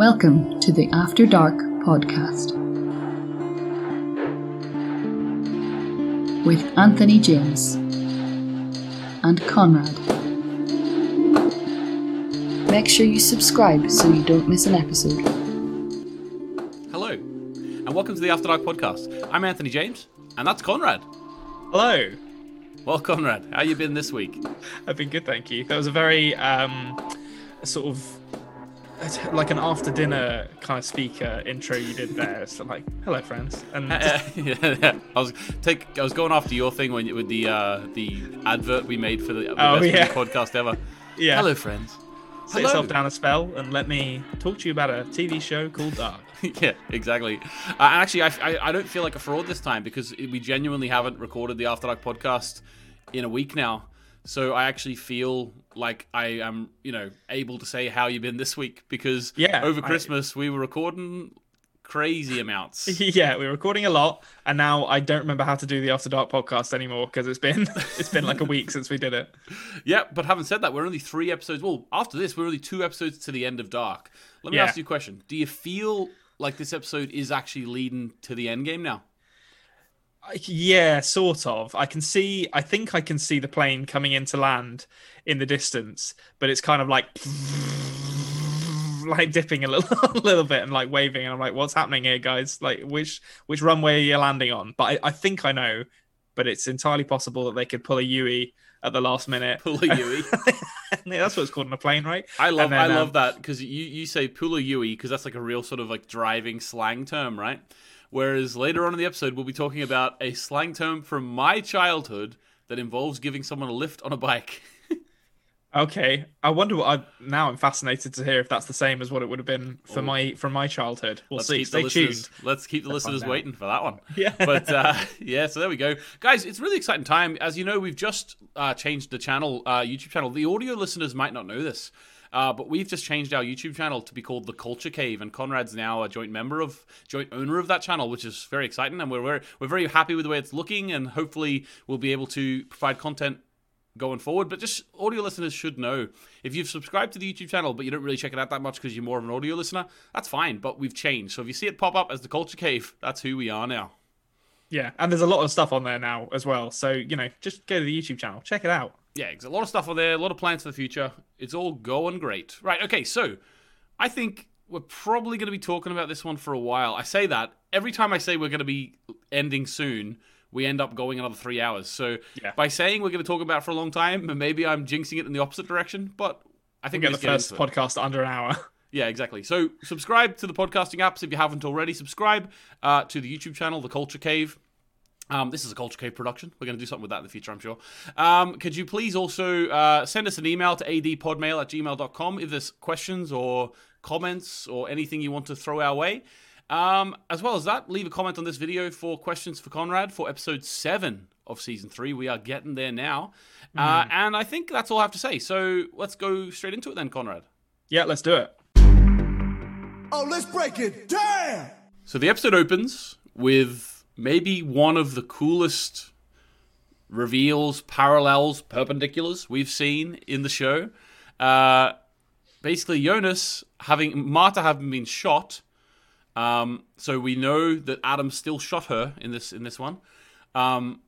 Welcome to the After Dark podcast with Anthony James and Konrad. Make sure you subscribe so you don't miss an episode. Hello, and welcome to the After Dark podcast. I'm Anthony James, and that's Konrad. Hello. Well, Konrad, how you been this week? I've been good, thank you. That was a very um, sort of like an after dinner kind of speaker intro you did there. So like, hello, friends. And yeah, yeah. I was take. I was going after your thing when with the uh, the advert we made for the, the Oh, best yeah. podcast ever. yeah, Hello, friends. sit yourself down a spell and let me talk to you about a TV show called Dark. yeah, exactly. Uh, actually, I, I, I don't feel like a fraud this time because we genuinely haven't recorded the After Dark podcast in a week now. So I actually feel like I am, you know, able to say how you've been this week because Yeah, over I- Christmas we were recording crazy amounts. yeah, we're recording a lot, and now I don't remember how to do the After Dark podcast anymore because it's been it's been like a week since we did it. yeah, but having said that, we're only three episodes. Well, after this, we're only two episodes to the end of Dark. Let me Yeah. ask you a question: Do you feel like this episode is actually leading to the end game now? I- Yeah, sort of. I can see. I think I can see the plane coming into land in the distance, but it's kind of like like dipping a little, a little bit and like waving. And I'm like, "What's happening here, guys? Like, which which runway are you landing on?" But I, I think I know. But it's entirely possible that they could pull a Yui at the last minute. Pull a Yui. Yeah, that's what it's called on a plane, right? I love then, I love um, that because you, you say Pula Yui because that's like a real sort of like driving slang term, right? Whereas later on in the episode we'll be talking about a slang term from my childhood that involves giving someone a lift on a bike. Okay, I wonder what I now. I'm fascinated to hear if that's the same as what it would have been for Oh. my from my childhood. We'll Let's see. keep Stay the tuned. listeners, let's keep the Let's listeners waiting for that one. Yeah. But uh, yeah, so there we go, guys. It's a really exciting time. As you know, we've just uh, changed the channel, uh, YouTube channel. The audio listeners might not know this, uh, but we've just changed our YouTube channel to be called the Culture Cave, and Konrad's now a joint member of, joint owner of that channel, which is very exciting, and we're very, we're very happy with the way it's looking, and hopefully we'll be able to provide content going forward. But just audio listeners should know if you've subscribed to the YouTube channel, but you don't really check it out that much because you're more of an audio listener, that's fine. But we've changed. So if you see it pop up as the Culture Cave, that's who we are now. Yeah, and there's a lot of stuff on there now as well. So you know, just go to the YouTube channel, check it out. Yeah, there's a lot of stuff on there, a lot of plans for the future. It's all going great. Right, okay, so I think we're probably going to be talking about this one for a while. I say that every time I say we're going to be ending soon, we end up going another three hours. So Yeah. by saying we're going to talk about it for a long time, maybe I'm jinxing it in the opposite direction, but I think Get the first podcast under an hour. Yeah, exactly. So subscribe to the podcasting apps if you haven't already. Subscribe uh, to the YouTube channel, The Culture Cave. Um, this is a Culture Cave production. We're going to do something with that in the future, I'm sure. Um, could you please also uh, send us an email to adpodmail at gmail.com if there's questions or comments or anything you want to throw our way. Um, as well as that, leave a comment on this video for questions for Konrad for episode 7 of season 3. We are getting there now. Uh, and I think that's all I have to say. So let's go straight into it then, Konrad. yeah, let's do it. Oh, let's break it down! So the episode opens with maybe one of the coolest reveals, parallels, perpendiculars we've seen in the show. Uh, basically, Jonas having Marta having been shot. Um, so we know that Adam still shot her in this in this one. Um,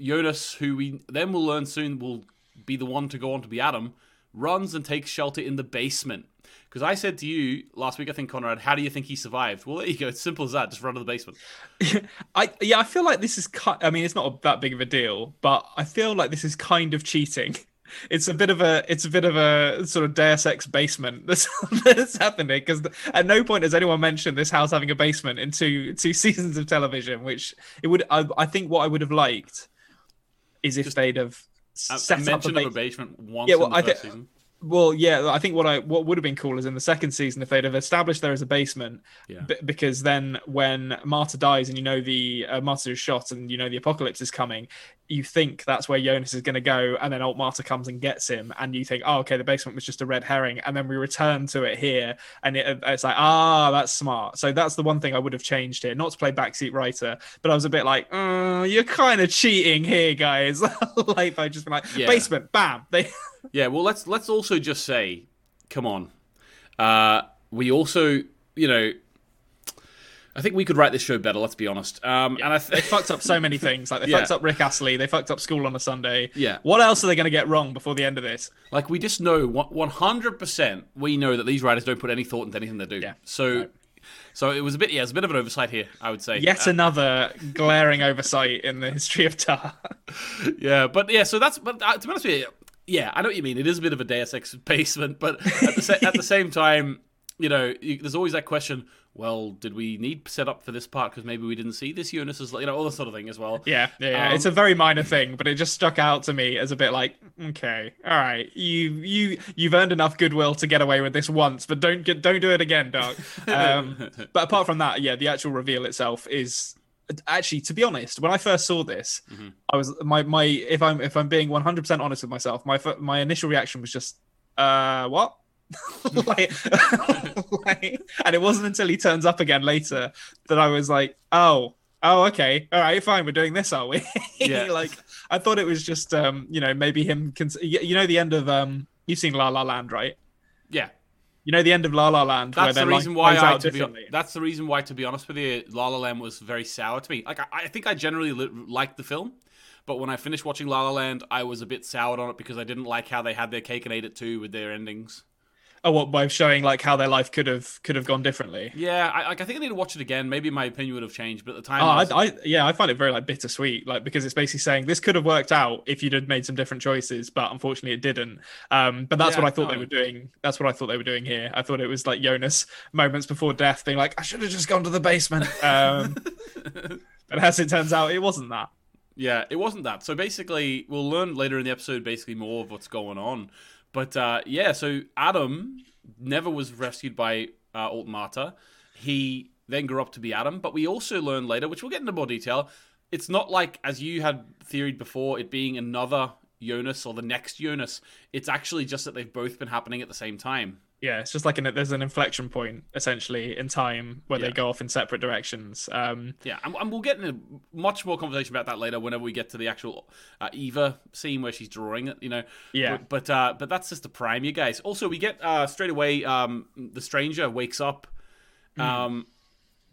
Jonas, who we then will learn soon will be the one to go on to be Adam, runs and takes shelter in the basement. Because I said to you last week, I think Konrad, how do you think he survived? Well, there you go. It's simple as that. Just run to the basement. I yeah, I feel like this is. ki- I mean, it's not that big of a deal, but I feel like this is kind of cheating. It's a bit of a. It's a bit of a sort of Deus Ex basement that's, that's happening because at no point has anyone mentioned this house having a basement in two two seasons of television. Which it would. I, I think what I would have liked is if they'd have A, set a up a mention of a basement once Yeah, well, in the I first thi- season. Well, yeah, I think what I what would have been cool is in the second season if they'd have established there is a basement, Yeah. b- because then when Marta dies and you know the uh, Marta is shot and you know the apocalypse is coming, you think that's where Jonas is going to go, and then old Marta comes and gets him, and you think, oh, okay, the basement was just a red herring, and then we return to it here, and it, it's like, ah, that's smart. So that's the one thing I would have changed here, not to play backseat writer, but I was a bit like, uh, you're kind of cheating here, guys, like by just being like Yeah. basement, bam, they. Yeah, well, let's let's also just say, come on. Uh, we also you know, I think we could write this show better. Let's be honest. Um, and I They fucked up so many things. Like they Yeah. fucked up Rick Astley. They fucked up School on a Sunday. Yeah. What else are they going to get wrong before the end of this? like we just know one hundred percent. We know that these writers don't put any thought into anything they do. Yeah. So, so it was a bit. Yeah, it was a bit of an oversight here. I would say. Yet Uh, another glaring oversight in the history of Tar. yeah, but yeah. So that's. But uh, to be honest with you, yeah, I know what you mean. It is a bit of a Deus Ex basement, but at the sa- at the same time, you know, you, there's always that question. Well, did we need set up for this part because maybe we didn't see this Jonas as you know all that sort of thing as well. Yeah, yeah, yeah. Um, it's a very minor thing, but it just stuck out to me as a bit like, okay, all right, you you you've earned enough goodwill to get away with this once, but don't get don't do it again, dog. Um, but apart from that, yeah, the actual reveal itself is actually, to be honest, when I first saw this, Mm-hmm. I was my my if I'm if I'm being 100 percent honest with myself, my my initial reaction was just, uh, what? like, like, and it wasn't until he turns up again later that I was like, oh, oh, okay, all right, fine, we're doing this, are we? Yeah. like, I thought it was just, um, you know, maybe him. Cons- you you know, the end of um, you've seen La La Land, right? Yeah, You know, the end of La La Land. that's the reason why I to be, that's the reason why to be honest with you, La La Land was very sour to me. Like I, I think I generally li- liked the film, but when I finished watching La La Land, I was a bit soured on it because I didn't like how they had their cake and ate it too with their endings. Oh, what by showing like how their life could have could have gone differently. Yeah, I, like I think I need to watch it again. Maybe my opinion would have changed, but at the time, Oh, I was- I, yeah, I find it very like bittersweet, like because it's basically saying this could have worked out if you'd have made some different choices, but unfortunately it didn't. Um, but that's Yeah, what I thought they were doing. That's what I thought they were doing here. I thought it was like Jonas moments before death, being like, I should have just gone to the basement. Um, but as it turns out, it wasn't that. Yeah, it wasn't that. So basically, we'll learn later in the episode basically more of what's going on. But uh, yeah, so Adam never was rescued by uh, Alt Marta. He then grew up to be Adam. But we also learn later, which we'll get into more detail, it's not like, as you had theoried before, it being another Jonas or the next Jonas. It's actually just that they've both been happening at the same time. Yeah, it's just like an, there's an inflection point essentially in time where Yeah. they go off in separate directions. Um, Yeah, and, and we'll get into much more conversation about that later whenever we get to the actual uh, Eva scene where she's drawing it. You know, Yeah. But but, uh, but that's just to prime you guys. Also, we get uh, straight away. Um, the stranger wakes up, um,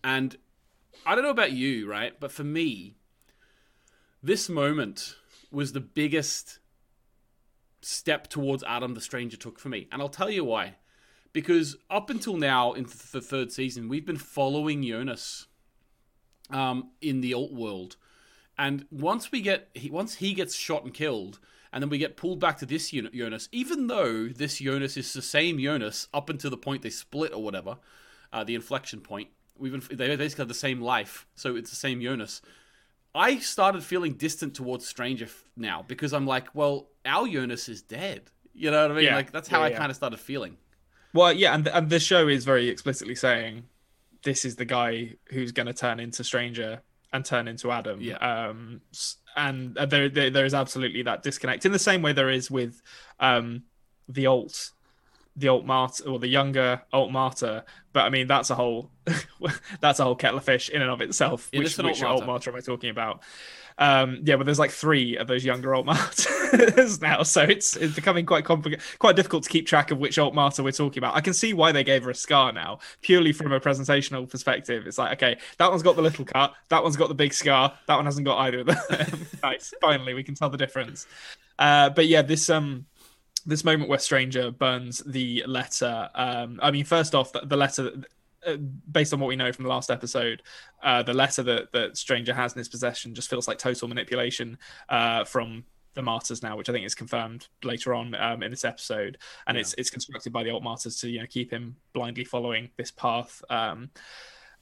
and I don't know about you, right? But for me, this moment was the biggest step towards Adam the stranger took for me, and I'll tell you why. Because up until now, in th- the third season, we've been following Jonas um, in the alt world, and once we get he, once he gets shot and killed, and then we get pulled back to this Jonas, even though this Jonas is the same Jonas up until the point they split or whatever, uh, the inflection point. We've been, they basically have the same life, so it's the same Jonas. I started feeling distant towards Stranger f- now because I'm like, well, our Jonas is dead. You know what I mean? Yeah. Like that's how Yeah, I yeah. kind of started feeling. Well, yeah, and and the show is very explicitly saying this is the guy who's going to turn into Stranger and turn into Adam. Yeah. Um, and uh, there, there there is absolutely that disconnect in the same way there is with um the alt the alt Marta or the younger alt Marta but i mean that's a whole that's a whole kettle of fish in and of itself It which, which alt Marta. Marta am i talking about? Um yeah but there's like three of those younger alt Martas now so it's it's becoming quite complicated quite difficult to keep track of which alt Marta we're talking about. I can see why they gave her a scar now purely from a presentational perspective. It's like okay that one's got the little cut that one's got the big scar that one hasn't got either of them. Nice. Finally we can tell the difference. Uh but yeah this um this moment where stranger burns the letter um i mean first off the, the letter uh, based on what we know from the last episode uh the letter that that stranger has in his possession just feels like total manipulation uh from the Martas now which i think is confirmed later on um, in this episode. And it's it's constructed by the alt Martas to you know keep him blindly following this path um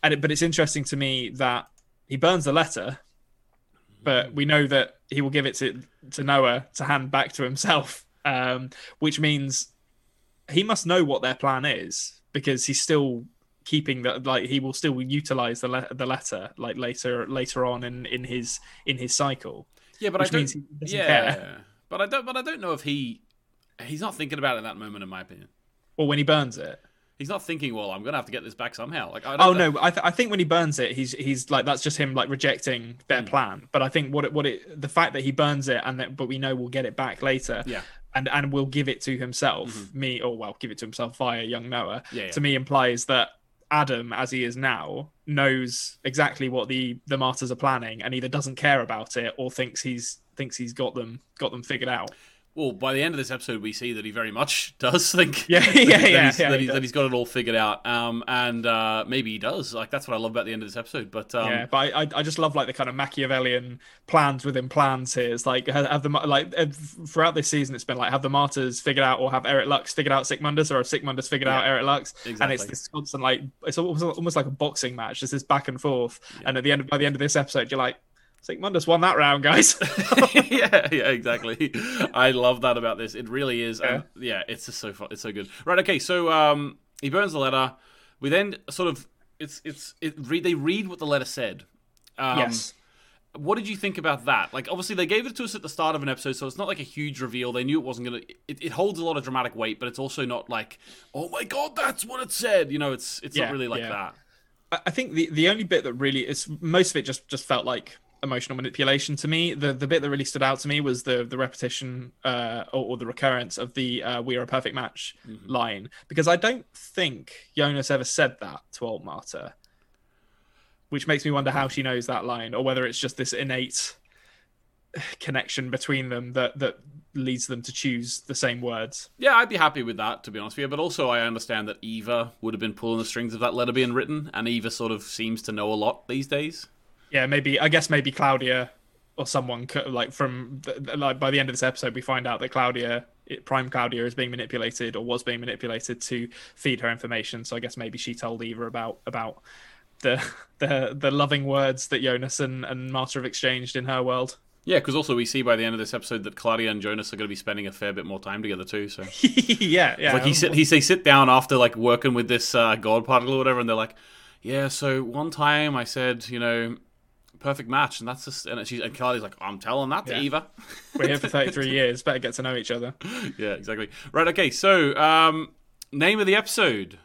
and it, but it's interesting to me that he burns the letter but we know that he will give it to to Noah to hand back to himself, um, which means he must know what their plan is because he's still keeping that like he will still utilize the le- the letter like later later on in in his in his cycle. Yeah, but I don't. means he doesn't yeah, care. but I don't. But I don't know if he. He's not thinking about it in that moment, in my opinion. Or when he burns it. He's not thinking, "Well, I'm gonna have to get this back somehow." Like, I Oh no, I, th- I think when he burns it, he's he's like that's just him like rejecting their plan. But I think what it what it the fact that he burns it and that but we know we'll get it back later. Yeah. And and will give it to himself. Me or well, give it to himself via young Noah. Mm-hmm. Yeah, yeah. To me implies that Adam, as he is now, knows exactly what the the Martas are planning, and either doesn't care about it or thinks he's thinks he's got them got them figured out. Well, by the end of this episode, we see that he very much does think. Yeah, that, yeah, that yeah, he's, yeah, that, he he's, that does. he's got it all figured out. Um, and uh, maybe he does. Like that's what I love about the end of this episode. But um, yeah, but I, I just love like the kind of Machiavellian plans within plans here. It's like have, have the like throughout this season, it's been like have the Martas figured out or have Erit Lux figured out Sic Mundus or have Sic Mundus figured out Erit Lux, and it's this constant like it's almost, almost like a boxing match. It's this back and forth, and at the end by the end of this episode, you're like. Sic Mundus won that round, guys. yeah, yeah, exactly. I love that about this. It really is. Yeah, yeah it's just so fun. It's so good. Right. Okay. So um, he burns the letter. We then sort of it's it's it read they read what the letter said. Um, yes. What did you think about that? Like, obviously, they gave it to us at the start of an episode, so it's not like a huge reveal. They knew it wasn't gonna. It, it holds a lot of dramatic weight, but it's also not like, oh my god, that's what it said. You know, it's it's Yeah, not really like yeah. that. I- I think the the only bit that really is most of it just just felt like emotional manipulation to me. The the bit that really stood out to me was the the repetition uh, or, or the recurrence of the uh, "We are a perfect match" line because I don't think Jonas ever said that to Old Marta, which makes me wonder how she knows that line or whether it's just this innate connection between them that that leads them to choose the same words. Yeah, I'd be happy with that, to be honest with you. But also, I understand that Eva would have been pulling the strings of that letter being written, and Eva sort of seems to know a lot these days. Yeah maybe i guess maybe claudia or someone could, like from the, like by the end of this episode we find out that claudia it, prime claudia is being manipulated or was being manipulated to feed her information. So i guess maybe she told eva about about the the the loving words that jonas and, and marta have exchanged in her world. Yeah, because also we see by the end of this episode that Claudia and Jonas are going to be spending a fair bit more time together too. So, yeah yeah. Like he sit, he they sit down after like working with this uh, god particle or whatever, and they're like, "Yeah, so one time I said, you know, perfect match, and that's just," and she's and Claudia's like, "I'm telling that to Yeah. Eva." we're here for 33 years better get to know each other yeah, exactly. Right. Okay. So, um, name of the episode.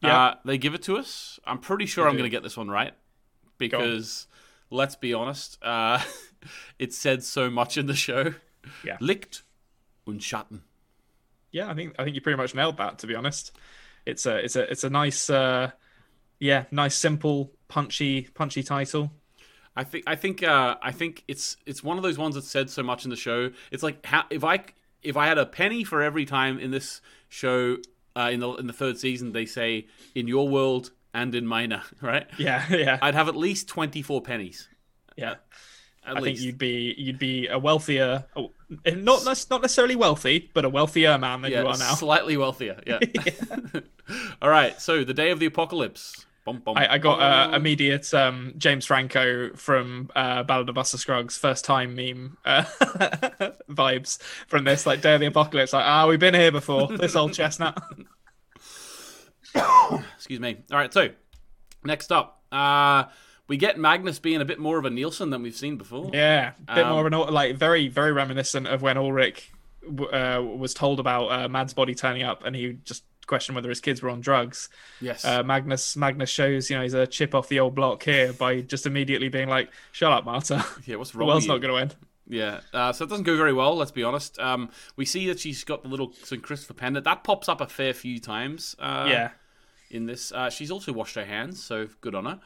Yeah. Uh, they give it to us. I'm pretty sure I'm going to get this one right because let's be honest, uh, it said so much in the show. Yeah. Licht und Schatten. yeah i think i think you pretty much nailed that to be honest it's a it's a it's a nice uh yeah nice simple punchy punchy title I think I think uh, I think it's it's one of those ones that said so much in the show. It's like how, if I if I had a penny for every time in this show uh, in the in the third season they say in your world and in mine, right? yeah yeah I'd have at least twenty four pennies. Yeah, At I least. think you'd be you'd be a wealthier, oh, not not necessarily wealthy, but a wealthier man than yeah, you are now. slightly wealthier. Yeah. All right. So the day of the apocalypse. Bum, bum, I, I got uh, immediate um, James Franco from uh, Ballad of Buster Scruggs first time meme uh, vibes from this like Day of the Apocalypse. Like, ah, we've been here before. This old chestnut. Excuse me. All right. So next up, uh, we get Magnus being a bit more of a Nielsen than we've seen before. Yeah, a bit Um, more of an like very very reminiscent of when Ulrich uh, was told about uh, Mads' body turning up, and he just questioned whether his kids were on drugs. Yes. uh, Magnus Magnus shows you know he's a chip off the old block here by just immediately being like, "Shut up, Marta. yeah. What's the wrong? world's with you? not going to end." Yeah, uh, so it doesn't go very well. Let's be honest. Um, we see that she's got the little St. Christopher pendant that pops up a fair few times. Uh, yeah, in this, uh, she's also washed her hands, so good on her.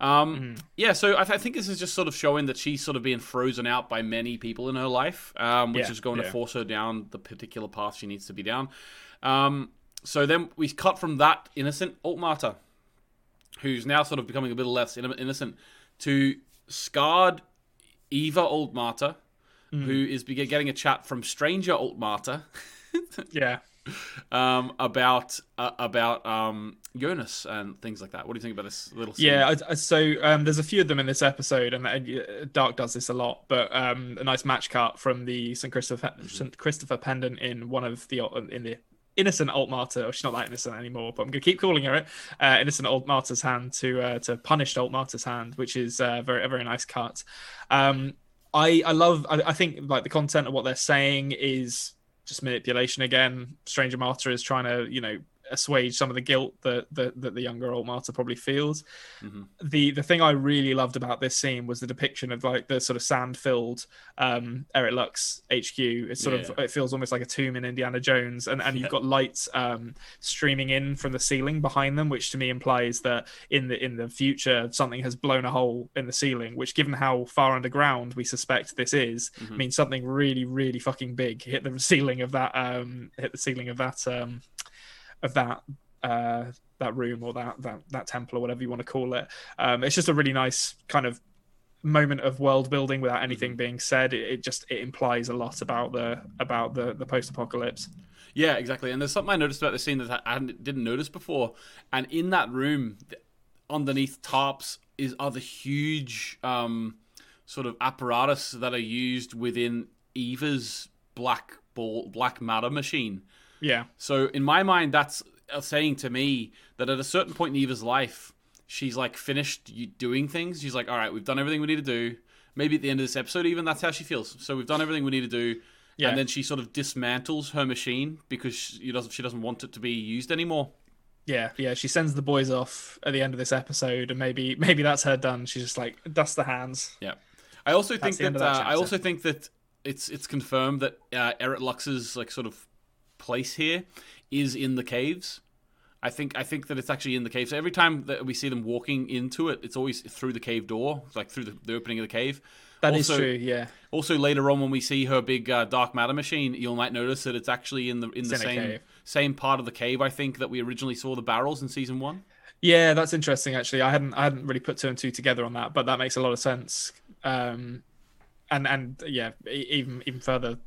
Um, Mm-hmm. Yeah, so I, th- I think this is just sort of showing that she's sort of being frozen out by many people in her life, um, which Yeah, is going to force her down the particular path she needs to be down. Um, so then we cut from that innocent Altmarta, who's now sort of becoming a bit less innocent, to scarred Eva Altmarta, Mm. who is getting a chat from stranger Altmarta yeah. um, about uh, about um, Jonas and things like that. What do you think about this little? Scene? Yeah, I, I, so um, there's a few of them in this episode, and, and uh, Dark does this a lot. But um, a nice match cut from the St. Christopher St. Christopher pendant in one of the in the innocent Alt Marta. Or she's not that innocent anymore, but I'm going to keep calling her it. Uh, innocent Alt Marta's hand to uh, to punished Alt Marta's hand, which is uh, very a very nice cut. Um, I I love. I, I think like the content of what they're saying is just manipulation again. Stranger Marta is trying to you know assuage some of the guilt that that, that the younger old Marta probably feels. Mm-hmm. The the thing I really loved about this scene was the depiction of like the sort of sand filled um, Erit Lux HQ. It's sort of it feels almost like a tomb in Indiana Jones, and and you've got lights um, streaming in from the ceiling behind them, which to me implies that in the in the future something has blown a hole in the ceiling. Which, given how far underground we suspect this is, Mm-hmm. means something really really fucking big hit the ceiling of that um, hit the ceiling of that um, of that uh, that room or that that that temple or whatever you want to call it. Um, it's just a really nice kind of moment of world building without anything Mm-hmm. being said. It, it just it implies a lot about the about the the post apocalypse. Yeah, exactly. And there's something I noticed about the scene that I didn't notice before. And in that room, underneath tarps, is are the huge um, sort of apparatus that are used within Eva's black ball, black matter machine. Yeah, So in my mind, that's saying to me that at a certain point in Eva's life, she's like finished doing things. She's like, all right, we've done everything we need to do. Maybe at the end of this episode, even that's how she feels. So we've done everything we need to do. Yeah. And then she sort of dismantles her machine because she doesn't she doesn't want it to be used anymore. yeah, yeah. She sends the boys off at the end of this episode, and maybe maybe that's her done. She's just like dust the hands. Yeah. I also think that, that uh, I also think that it's it's confirmed that uh, Erit Lux's like sort of place here is in the caves. I think I think that it's actually in the cave. So every time that we see them walking into it, it's always through the cave door, like through the, the opening of the cave. That is Also- true. Yeah, Also, later on, when we see her big uh, dark matter machine, you might notice that it's actually in the in the in same same part of the cave. I think that we originally saw the barrels in season one. Yeah, that's interesting. Actually, I hadn't I hadn't really put two and two together on that, but that makes a lot of sense. Um, and and yeah, even even further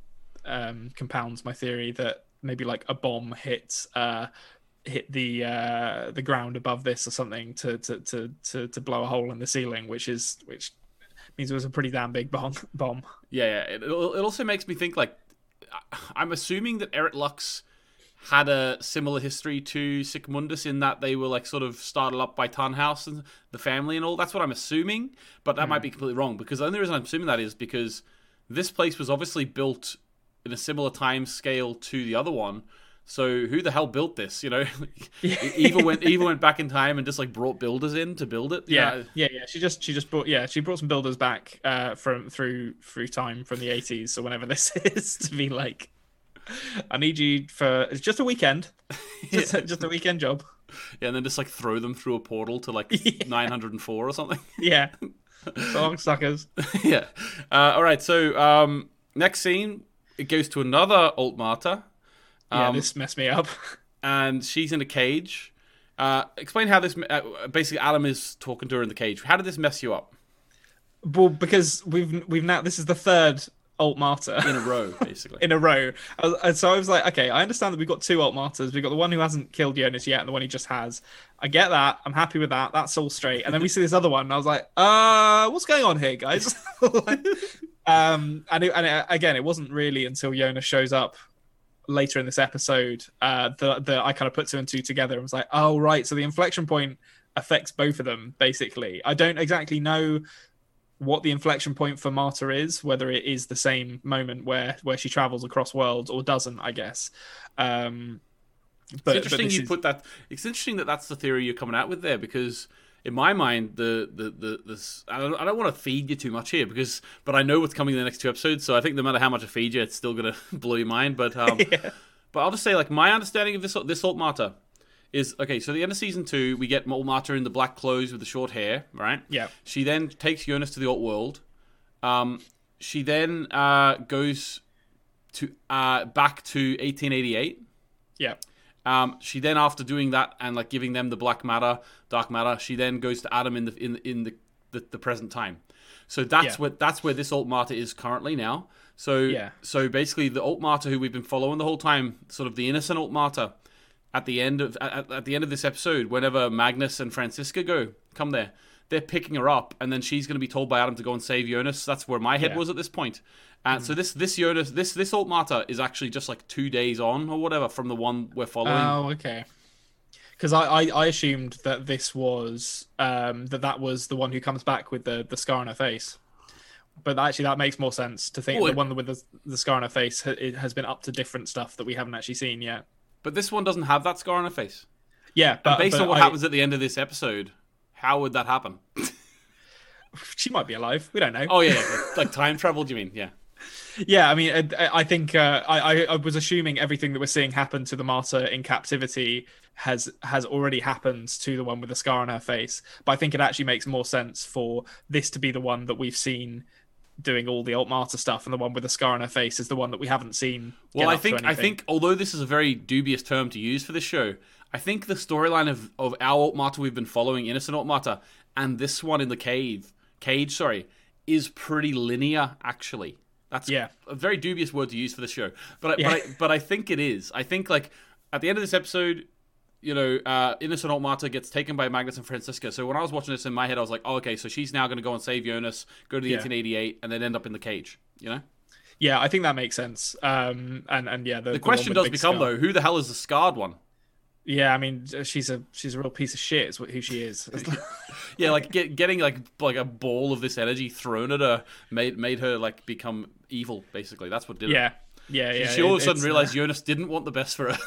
um, compounds my theory that maybe like a bomb hit uh, hit the uh, the ground above this or something to to, to to to blow a hole in the ceiling, which is which means it was a pretty damn big bomb. Bomb. Yeah, yeah. It, it also makes me think like I'm assuming that Erit Lux had a similar history to Sic Mundus in that they were like sort of started up by Tannhaus and the family and all. That's what I'm assuming, but that might be completely wrong because the only reason I'm assuming that is because this place was obviously built in a similar time scale to the other one. So who the hell built this? You know, Eva went Eva went back in time and just like brought builders in to build it. Yeah, yeah, yeah. She just she just brought yeah she brought some builders back uh, from through through time from the eighties or whenever this is to be like, I need you for it's just a weekend, just, just a weekend job. yeah, and then just like throw them through a portal to like Yeah. 904 or something. Yeah, so long suckers. yeah. Uh, all right. So um, next scene, it goes to another Alt Marta, Yeah, Um, this messed me up. and she's in a cage. Uh, explain how this. Uh, basically, Adam is talking to her in the cage. How did this mess you up? Well, because we've we've now this is the third alt Marta. In a row, basically. in a row. And so I was like, okay, I understand that we've got two alt Martas. We've got the one who hasn't killed Jonas yet and the one he just has. I get that. I'm happy with that. That's all straight. And then we see this other one, and I was like, uh, what's going on here, guys? Like, um, and, it, and it, again, it wasn't really until Jonas shows up later in this episode uh, that, that I kind of put two and two together and was like, oh, right. So the inflection point affects both of them, basically. I don't exactly know what the inflection point for Marta is, whether it is the same moment where where she travels across worlds or doesn't, I guess. Um, but, it's interesting you is- put that. It's interesting that that's the theory you're coming out with there because. In my mind, the the the this I don't, I don't want to feed you too much here because, but I know what's coming in the next two episodes. So I think no matter how much I feed you, it's still gonna blow your mind. But um, But I'll just say, like, my understanding of this this Alt Marta is okay. So the end of season two, we get Alt Marta in the black clothes with the short hair, right? Yeah. She then takes Jonas to the alt world. Um, she then uh, goes to uh, back to 1888. yeah, Um, she then, after doing that and like giving them the black matter, dark matter, she then goes to Adam in the in in the the, the present time. So that's Yeah. what that's where this alt Marta is currently now. So Yeah. so basically, the alt Marta who we've been following the whole time, sort of the innocent alt Marta, at the end of at, at the end of this episode, whenever Magnus and Franziska go come there, they're picking her up, and then she's going to be told by Adam to go and save Jonas. That's where my head Yeah. was at this point. And so this this Jonas this this alt Marta is actually just like two days on or whatever from the one we're following. Oh, okay. Because I, I I assumed that this was um that that was the one who comes back with the the scar on her face. But actually, that makes more sense to think Well, the it- one with the, the scar on her face ha- it has been up to different stuff that we haven't actually seen yet. But this one doesn't have that scar on her face. Yeah, And but based but on what I- happens at the end of this episode, how would that happen? she might be alive. We don't know. Oh yeah, like, like time travel. Do you mean? Yeah. Yeah, I mean, I, I think uh, I, I- was assuming everything that we're seeing happen to the Marta in captivity has has already happened to the one with the scar on her face. But I think it actually makes more sense for this to be the one that we've seen doing all the alt Marta stuff, and the one with the scar on her face is the one that we haven't seen. Well, I think I think although this is a very dubious term to use for this show, I think the storyline of of our alt Marta we've been following, innocent alt Marta, and this one in the cave cage, sorry, is pretty linear actually. That's Yeah. a very dubious word to use for this show, but I, Yeah. but I, but I think it is. I think like at the end of this episode. You know, uh, innocent Marta gets taken by Magnus and Franziska. So when I was watching this in my head, I was like, "Oh, okay, so she's now going to go and save Jonas, go to the Yeah. 1888, and then end up in the cage." You know, yeah, I think that makes sense. Um, and and yeah, the, the question does become though, who the hell is the scarred one? Yeah, I mean, she's a she's a real piece of shit. Is who she is. Yeah, like get, getting like like a ball of this energy thrown at her made made her like become evil. Basically, that's what did it. yeah, yeah, yeah. she all of a sudden it's, uh, realized Jonas didn't want the best for her.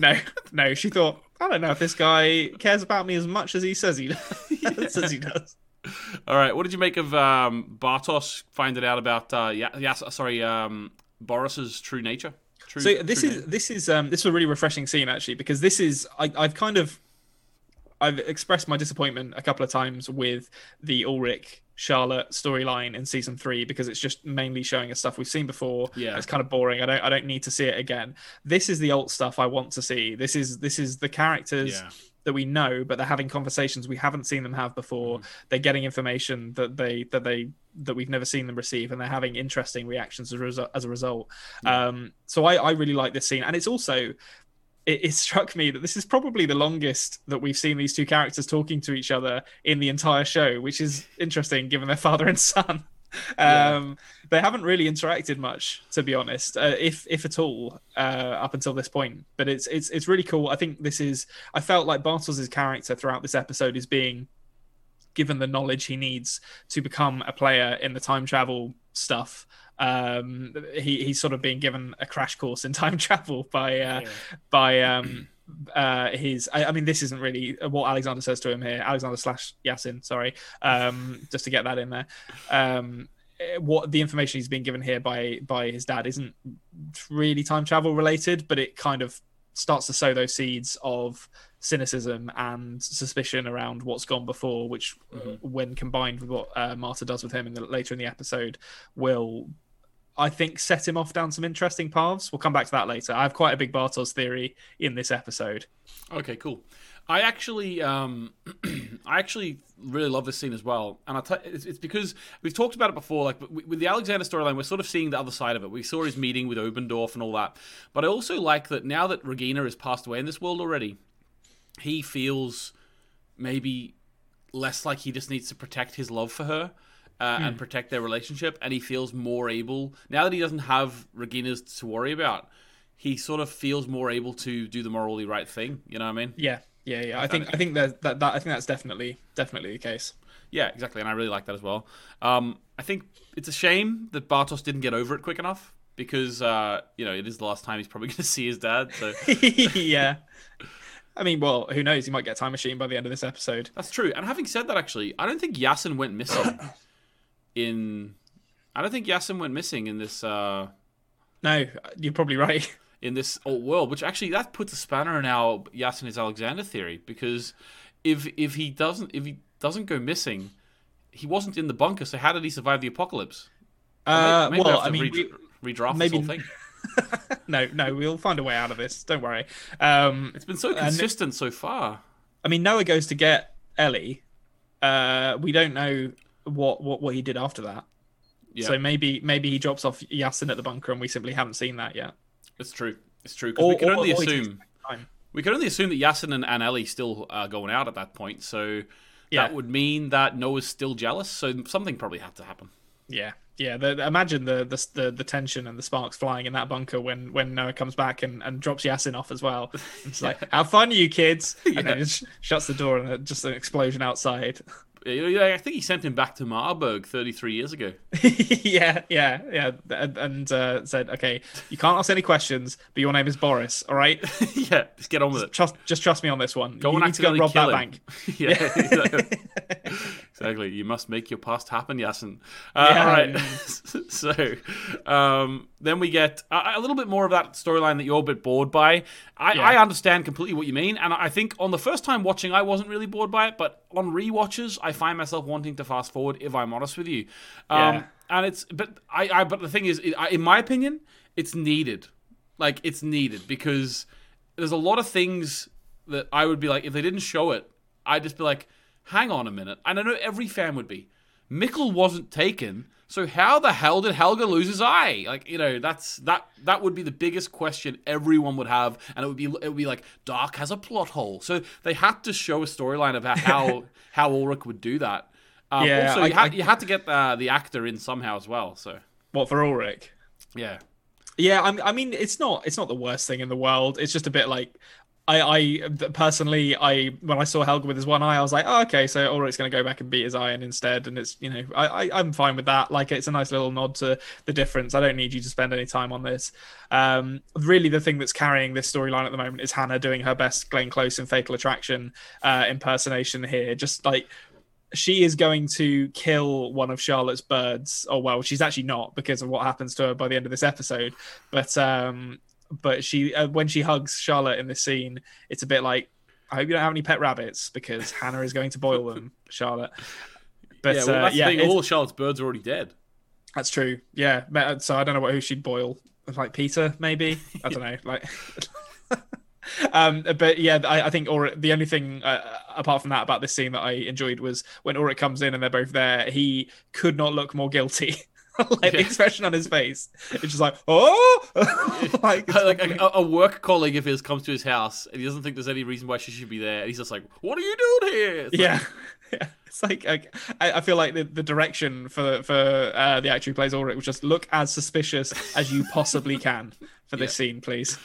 No, no. She thought, I don't know if this guy cares about me as much as he says he does. says he does. all right, what did you make of um, Bartosz finding out about uh, yeah, yes, sorry, um, Boris's true nature? True, So this is this is um this is a really refreshing scene actually because this is I, I've kind of I've expressed my disappointment a couple of times with the Ulrich Charlotte storyline in season three because it's just mainly showing us stuff we've seen before. Yeah. it's kind of boring. I don't I don't need to see it again. This is the alt stuff I want to see. This is this is the characters Yeah. that we know, but they're having conversations we haven't seen them have before. Mm-hmm. They're getting information that they that they that we've never seen them receive, and they're having interesting reactions as a result. As a result. Um, so I, I really like this scene, and it's also it, it struck me that this is probably the longest that we've seen these two characters talking to each other in the entire show, which is interesting given their father and son. Um, They haven't really interacted much, to be honest, uh, if if at all, uh, up until this point. But it's it's it's really cool. I think this is. I felt like Bartosz' character throughout this episode is being given the knowledge he needs to become a player in the time travel stuff. Um, he he's sort of being given a crash course in time travel by uh, by um uh his I, I mean this isn't really what alexander says to him here. Alexander slash yasin sorry. Um just to get that in there. Um what the information he's being given here by by his dad isn't really time travel related but it kind of starts to sow those seeds of cynicism and suspicion around what's gone before which uh, when combined with what uh, marta does with him in the later in the episode will I think set him off down some interesting paths. We'll come back to that later. I have quite a big Bartosz theory in this episode. Okay, cool. I actually, um, I actually really love this scene as well, and I t- it's, it's because we've talked about it before. Like with the Alexander storyline, we're sort of seeing the other side of it. We saw his meeting with Obendorf and all that, but I also like that now that Regina has passed away in this world already, he feels maybe less like he just needs to protect his love for her. Uh, and protect their relationship, and he feels more able now that he doesn't have Regina's to worry about. He sort of feels more able to do the morally right thing. You know what I mean? Yeah, yeah, yeah. I think I think that, that that I think that's definitely definitely the case. Yeah, exactly, and I really like that as well. Um, I think it's a shame that Bartosz didn't get over it quick enough because uh, you know it is the last time he's probably going to see his dad. So yeah. I mean, well, who knows? He might get a time machine by the end of this episode. that's true. And having said that, actually, I don't think Yasin went missing in. I don't think Yasin went missing in this uh, No, you're probably right. in this old world, which actually that puts a spanner in our Yasin is Alexander theory because if if he doesn't if he doesn't go missing, he wasn't in the bunker. So how did he survive the apocalypse? Uh, Maybe well, have to I mean, re- redraft maybe- this whole thing. no, no, we'll find a way out of this. Don't worry. Um, It's been so consistent so far. I mean, Noah goes to get Ellie. Uh, we don't know what what what he did after that. Yeah, So maybe maybe he drops off Yasin at the bunker, and we simply haven't seen that yet. it's true. It's true Or- we can or- only or assume we can only assume that Yasin and, and Ellie still are going out at that point. So Yeah. that would mean that Noah's still jealous. So something probably had to happen. Yeah, yeah. The, imagine the, the the the tension and the sparks flying in that bunker when when Noah comes back and, and drops Yasin off as well. It's like, have fun, you kids, and then Yeah. it sh- shuts the door and then just an explosion outside. I think he sent him back to Marburg 33 years ago. yeah, yeah, yeah, and, and uh, said, "Okay, you can't ask any questions, but your name is Boris. All right, yeah, just get on with it. trust, just trust me on this one. Go you and need to go rob that him. bank." yeah, exactly. Exactly. You must make your past happen, Yasin. Uh, Yeah. All right. so um, then we get a, a little bit more of that storyline that you're a bit bored by. I, Yeah. I understand completely what you mean, and I think on the first time watching, I wasn't really bored by it, but on rewatches, I find myself wanting to fast forward. If I'm honest with you, um, Yeah. and it's but I, I but the thing is, in my opinion, it's needed. Like it's needed because there's a lot of things that I would be like if they didn't show it, I'd just be like, hang on a minute. And I know every fan would be. Mikkel wasn't taken, so how the hell did Helga lose his eye? Like you know, that's that that would be the biggest question everyone would have, and it would be it would be like Dark has a plot hole. So they had to show a storyline about how how Ulrich would do that. Um, Yeah, also, I- you, had, I- you had to get the, the actor in somehow as well. So What for Ulrich? yeah, Yeah, I'm, I mean, it's not it's not the worst thing in the world. It's just a bit like. I, I personally, I when I saw Helga with his one eye, I was like, oh, okay, so Ulrich's going to go back and beat his in instead, and it's you know, I, I I'm fine with that. Like, it's a nice little nod to the difference. I don't need you to spend any time on this. Um, really, the thing that's carrying this storyline at the moment is Hannah doing her best Glenn Close in Fatal Attraction uh, impersonation here. Just like she is going to kill one of Charlotte's birds. Oh well, she's actually not because of what happens to her by the end of this episode. But um, but she uh, when she hugs Charlotte in this scene, it's a bit like I hope you don't have any pet rabbits because Hannah is going to boil them, Charlotte. But yeah. Well, uh, yeah, the thing. All Charlotte's birds are already dead. that's true. Yeah. So I don't know what who she'd boil. Like Peter, maybe. I don't know. Like. um, but yeah, I, I think Ulrich, the only thing uh, apart from that about this scene that I enjoyed was when Ulrich comes in and they're both there. He could not look more guilty. like Yeah. expression on his face, it's just like oh, like, like a, a work colleague of his comes to his house and he doesn't think there's any reason why she should be there. And he's just like, "What are you doing here?" It's like, yeah. Yeah, it's like, like I, I feel like the, the direction for for uh, the actor who plays Ulrich was just look as suspicious as you possibly can for this scene, please.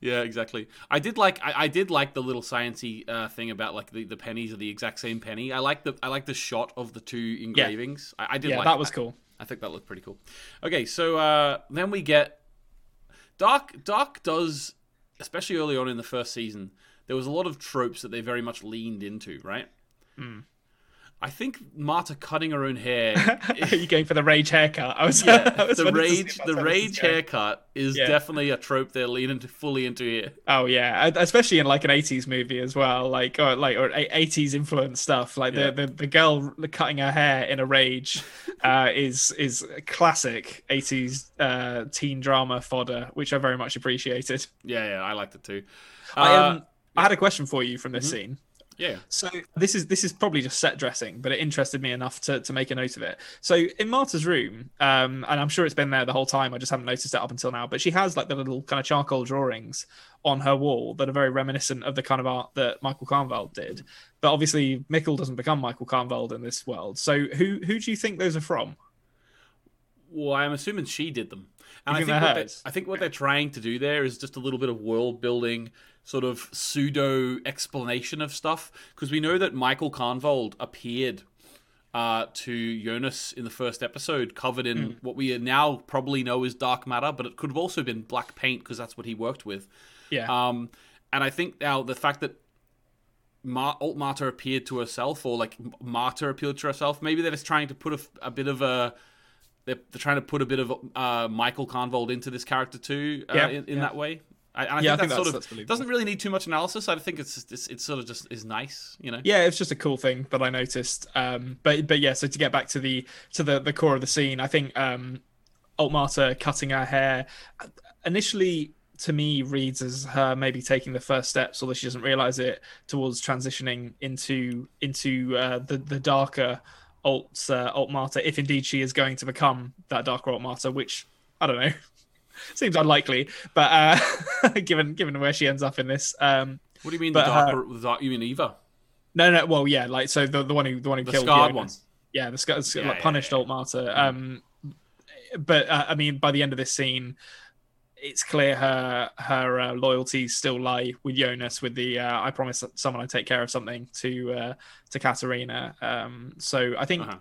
Yeah, exactly. I did like I, I did like the little sciency uh, thing about like the, the pennies are the exact same penny. I like the I like the shot of the two engravings. I, I did Yeah, like that was cool. I think that looked pretty cool. Okay, so uh, then we get Dark. Dark does, especially early on in the first season, there was a lot of tropes that they very much leaned into, right? Hmm. I think Marta cutting her own hair. Are you going for the rage haircut? I was, yeah, I was the wanting to see rage, the is rage haircut is Yeah. definitely a trope they're leaning to fully into here. Oh yeah, especially in like an '80s movie as well, like or like or '80s influence stuff. Like Yeah. the, the the girl cutting her hair in a rage uh, is is classic '80s uh, teen drama fodder, which I very much appreciated. Yeah, yeah, I liked it too. I Uh, um I had a question for you from this scene. Yeah, So this is this is probably just set dressing, but it interested me enough to, to make a note of it. So in Marta's room, um, and I'm sure it's been there the whole time. I just haven't noticed it up until now. But she has like the little kind of charcoal drawings on her wall that are very reminiscent of the kind of art that Michael Kahnwald did. But obviously, Mikkel doesn't become Michael Kahnwald in this world. So who who do you think those are from? Well, I'm assuming she did them. And I think think they're what? I think what they're trying to do there is just a little bit of world building, sort of pseudo explanation of stuff. Because we know that Michael Kahnwald appeared uh, to Jonas in the first episode, covered in Hmm. what we now probably know is dark matter, but it could have also been black paint because that's what he worked with. Yeah, Um, and I think now the fact that Mar- Alt Marta appeared to herself, or like Marta appeared to herself, maybe they're just trying to put a bit of a. They're, they're trying to put a bit of uh, Michael Kahnwald into this character too, uh, Yeah, in, in yeah. that way. I, I Yeah, I think think that sort of that's doesn't really need too much analysis. I think it's it's, it's sort of just is nice, you know. yeah, it's just a cool thing that I noticed. Um, but but yeah, so to get back to the to the the core of the scene, I think um, Altmarta cutting her hair initially to me reads as her maybe taking the first steps, although she doesn't realize it, towards transitioning into into uh, the the darker Alt uh, if indeed she is going to become that darker Altmarta, which I don't know. Seems unlikely, but uh, given given where she ends up in this, um, What do you mean But the her- darker? the dark, you mean Eva, no, no, well, yeah, like so the the one who the one who the killed scarred Jonas. one? Yeah, the sc- sc- Yeah, like yeah, punished yeah. Alt Marta. Um, but uh, I mean, by the end of this scene, it's clear her her uh, loyalties still lie with Jonas with the uh, I promise someone I take care of something to uh, to Katharina. Um, so I think Uh-huh.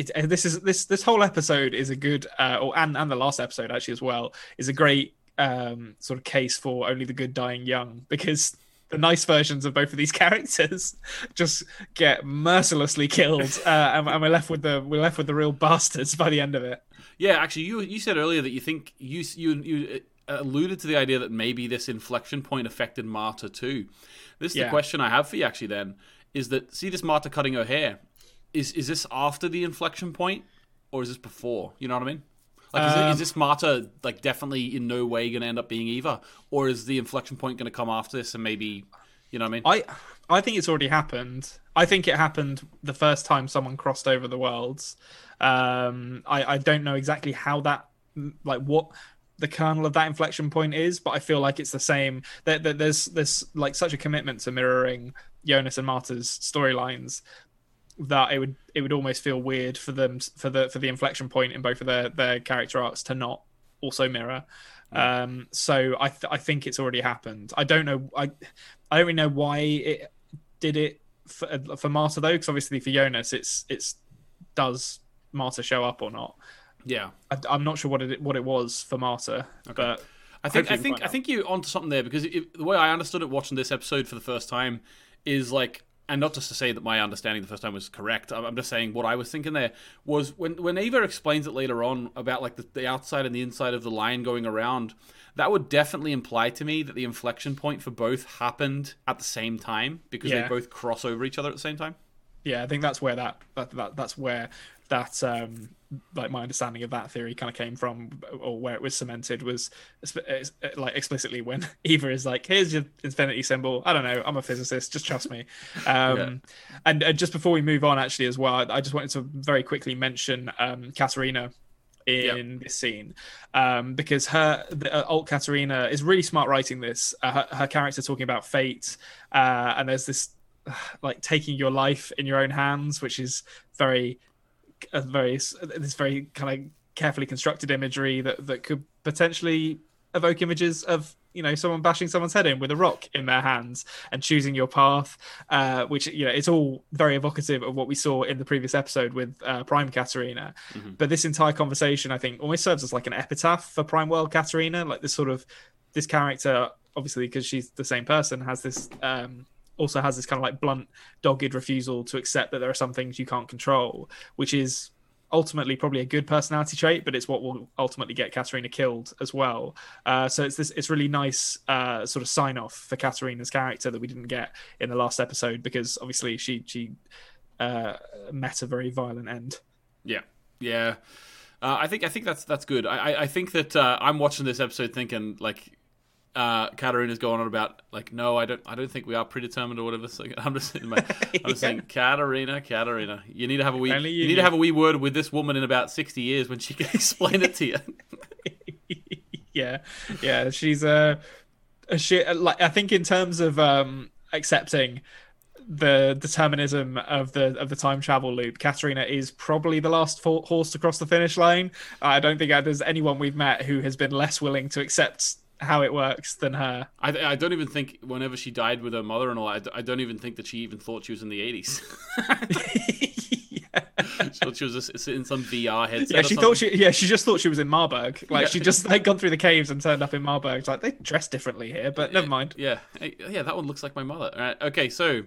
It, uh, this is this this whole episode is a good uh, or and and the last episode actually as well is a great um, sort of case for only the good dying young because the nice versions of both of these characters just get mercilessly killed uh, and, and we're left with the we're left with the real bastards by the end of it. Yeah, actually, you you said earlier that you think you you you uh, alluded to the idea that maybe this inflection point affected Marta too. This is the question I have for you actually. Then is that see this Marta cutting her hair? Is is this after the inflection point or is this before? You know what I mean? Like, is, Um, is this Marta like definitely in no way going to end up being Eva, or is the inflection point going to come after this and maybe, you know what I mean? I I think it's already happened. I think it happened the first time someone crossed over the worlds. Um, I I don't know exactly how that like what the kernel of that inflection point is, but I feel like it's the same. That that there's there's like such a commitment to mirroring Jonas and Marta's storylines that it would it would almost feel weird for them for the for the inflection point in both of their their character arcs to not also mirror. Um, so I th- I think it's already happened. I don't know. I I don't really know why it did it for, for Marta though, because obviously for Jonas, it's it's does Marta show up or not? yeah. I, I'm not sure what it what it was for Marta, but I think I think I think you're onto something there because it, the way I understood it watching this episode for the first time is like, and not just to say that my understanding the first time was correct. I'm just saying what I was thinking there was when when Eva explains it later on about like the, the outside and the inside of the line going around. That would definitely imply to me that the inflection point for both happened at the same time because they both cross over each other at the same time. yeah, I think that's where that, that, that that's where that um like my understanding of that theory kind of came from, or where it was cemented was uh, like explicitly when Eva is like, "Here's your infinity symbol." I don't know. I'm a physicist. Just trust me. Um, and, and just before we move on, actually, as well, I just wanted to very quickly mention um, Katharina in this scene um, because her the, uh, alt Katharina is really smart writing this. Uh, her, her character talking about fate, uh, and there's this like taking your life in your own hands, which is very, a very this very kind of carefully constructed imagery that that could potentially evoke images of you know someone bashing someone's head in with a rock in their hands and choosing your path uh which you know it's all very evocative of what we saw in the previous episode with uh, prime Katharina. But this entire conversation i think almost serves as like an epitaph for prime world Katharina like this sort of this character obviously because she's the same person has this um also has this kind of like blunt dogged refusal to accept that there are some things you can't control which is ultimately probably a good personality trait, but it's what will ultimately get Katharina killed as well. Uh, so it's this it's really nice uh, sort of sign off for Katharina's character that we didn't get in the last episode because obviously she she uh, met a very violent end. Yeah, yeah. Uh, I think I think that's that's good. I I, I think that uh, I'm watching this episode thinking like uh, Katharina's going on about like no, I don't I don't think we are predetermined or whatever. So I'm just saying, I'm just saying Katharina, Katarina, you need to have a wee you, you need to have a wee word with this woman in about 60 years when she can explain it to you. yeah, yeah, she's a, a shit. Like I think in terms of um, accepting the determinism of the of the time travel loop, Katharina is probably the last horse to cross the finish line. I don't think there's anyone we've met who has been less willing to accept how it works than her. I, I don't even think whenever she died with her mother and all, I, I don't even think that she even thought she was in the 80s. she thought she was just in some VR headset. Yeah, she thought she. Yeah, she just thought she was in Marburg. Like Yeah. she just like gone through the caves and turned up in Marburg. It's like they dress differently here, but never mind. Yeah, yeah, that one looks like my mother. All right, okay, so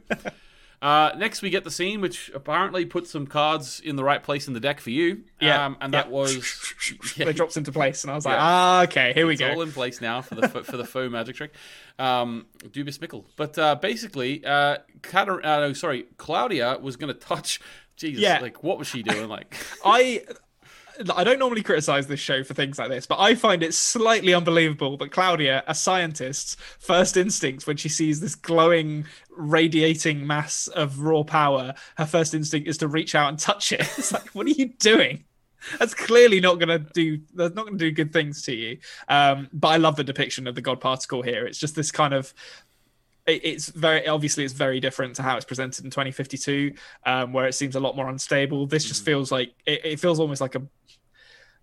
uh, next we get the scene which apparently puts some cards in the right place in the deck for you. Yeah, um, and yeah. that was yeah, They drops into place, and I was like, Yeah. ah, okay, here we go. all in place now for the for the faux magic trick. Um, Dubis Mikkel, but uh, basically, uh, uh, no, sorry, Claudia was going to touch. Jesus, Yeah. like what was she doing? Like, I I don't normally criticize this show for things like this, but I find it slightly unbelievable that Claudia, a scientist's first instinct when she sees this glowing, radiating mass of raw power, her first instinct is to reach out and touch it. It's like, what are you doing? That's clearly not going to do. That's not going to do good things to you. Um, but I love the depiction of the God particle here. It's just this kind of it's very obviously it's very different to how it's presented in 2052 um, where it seems a lot more unstable this just feels like it, it feels almost like a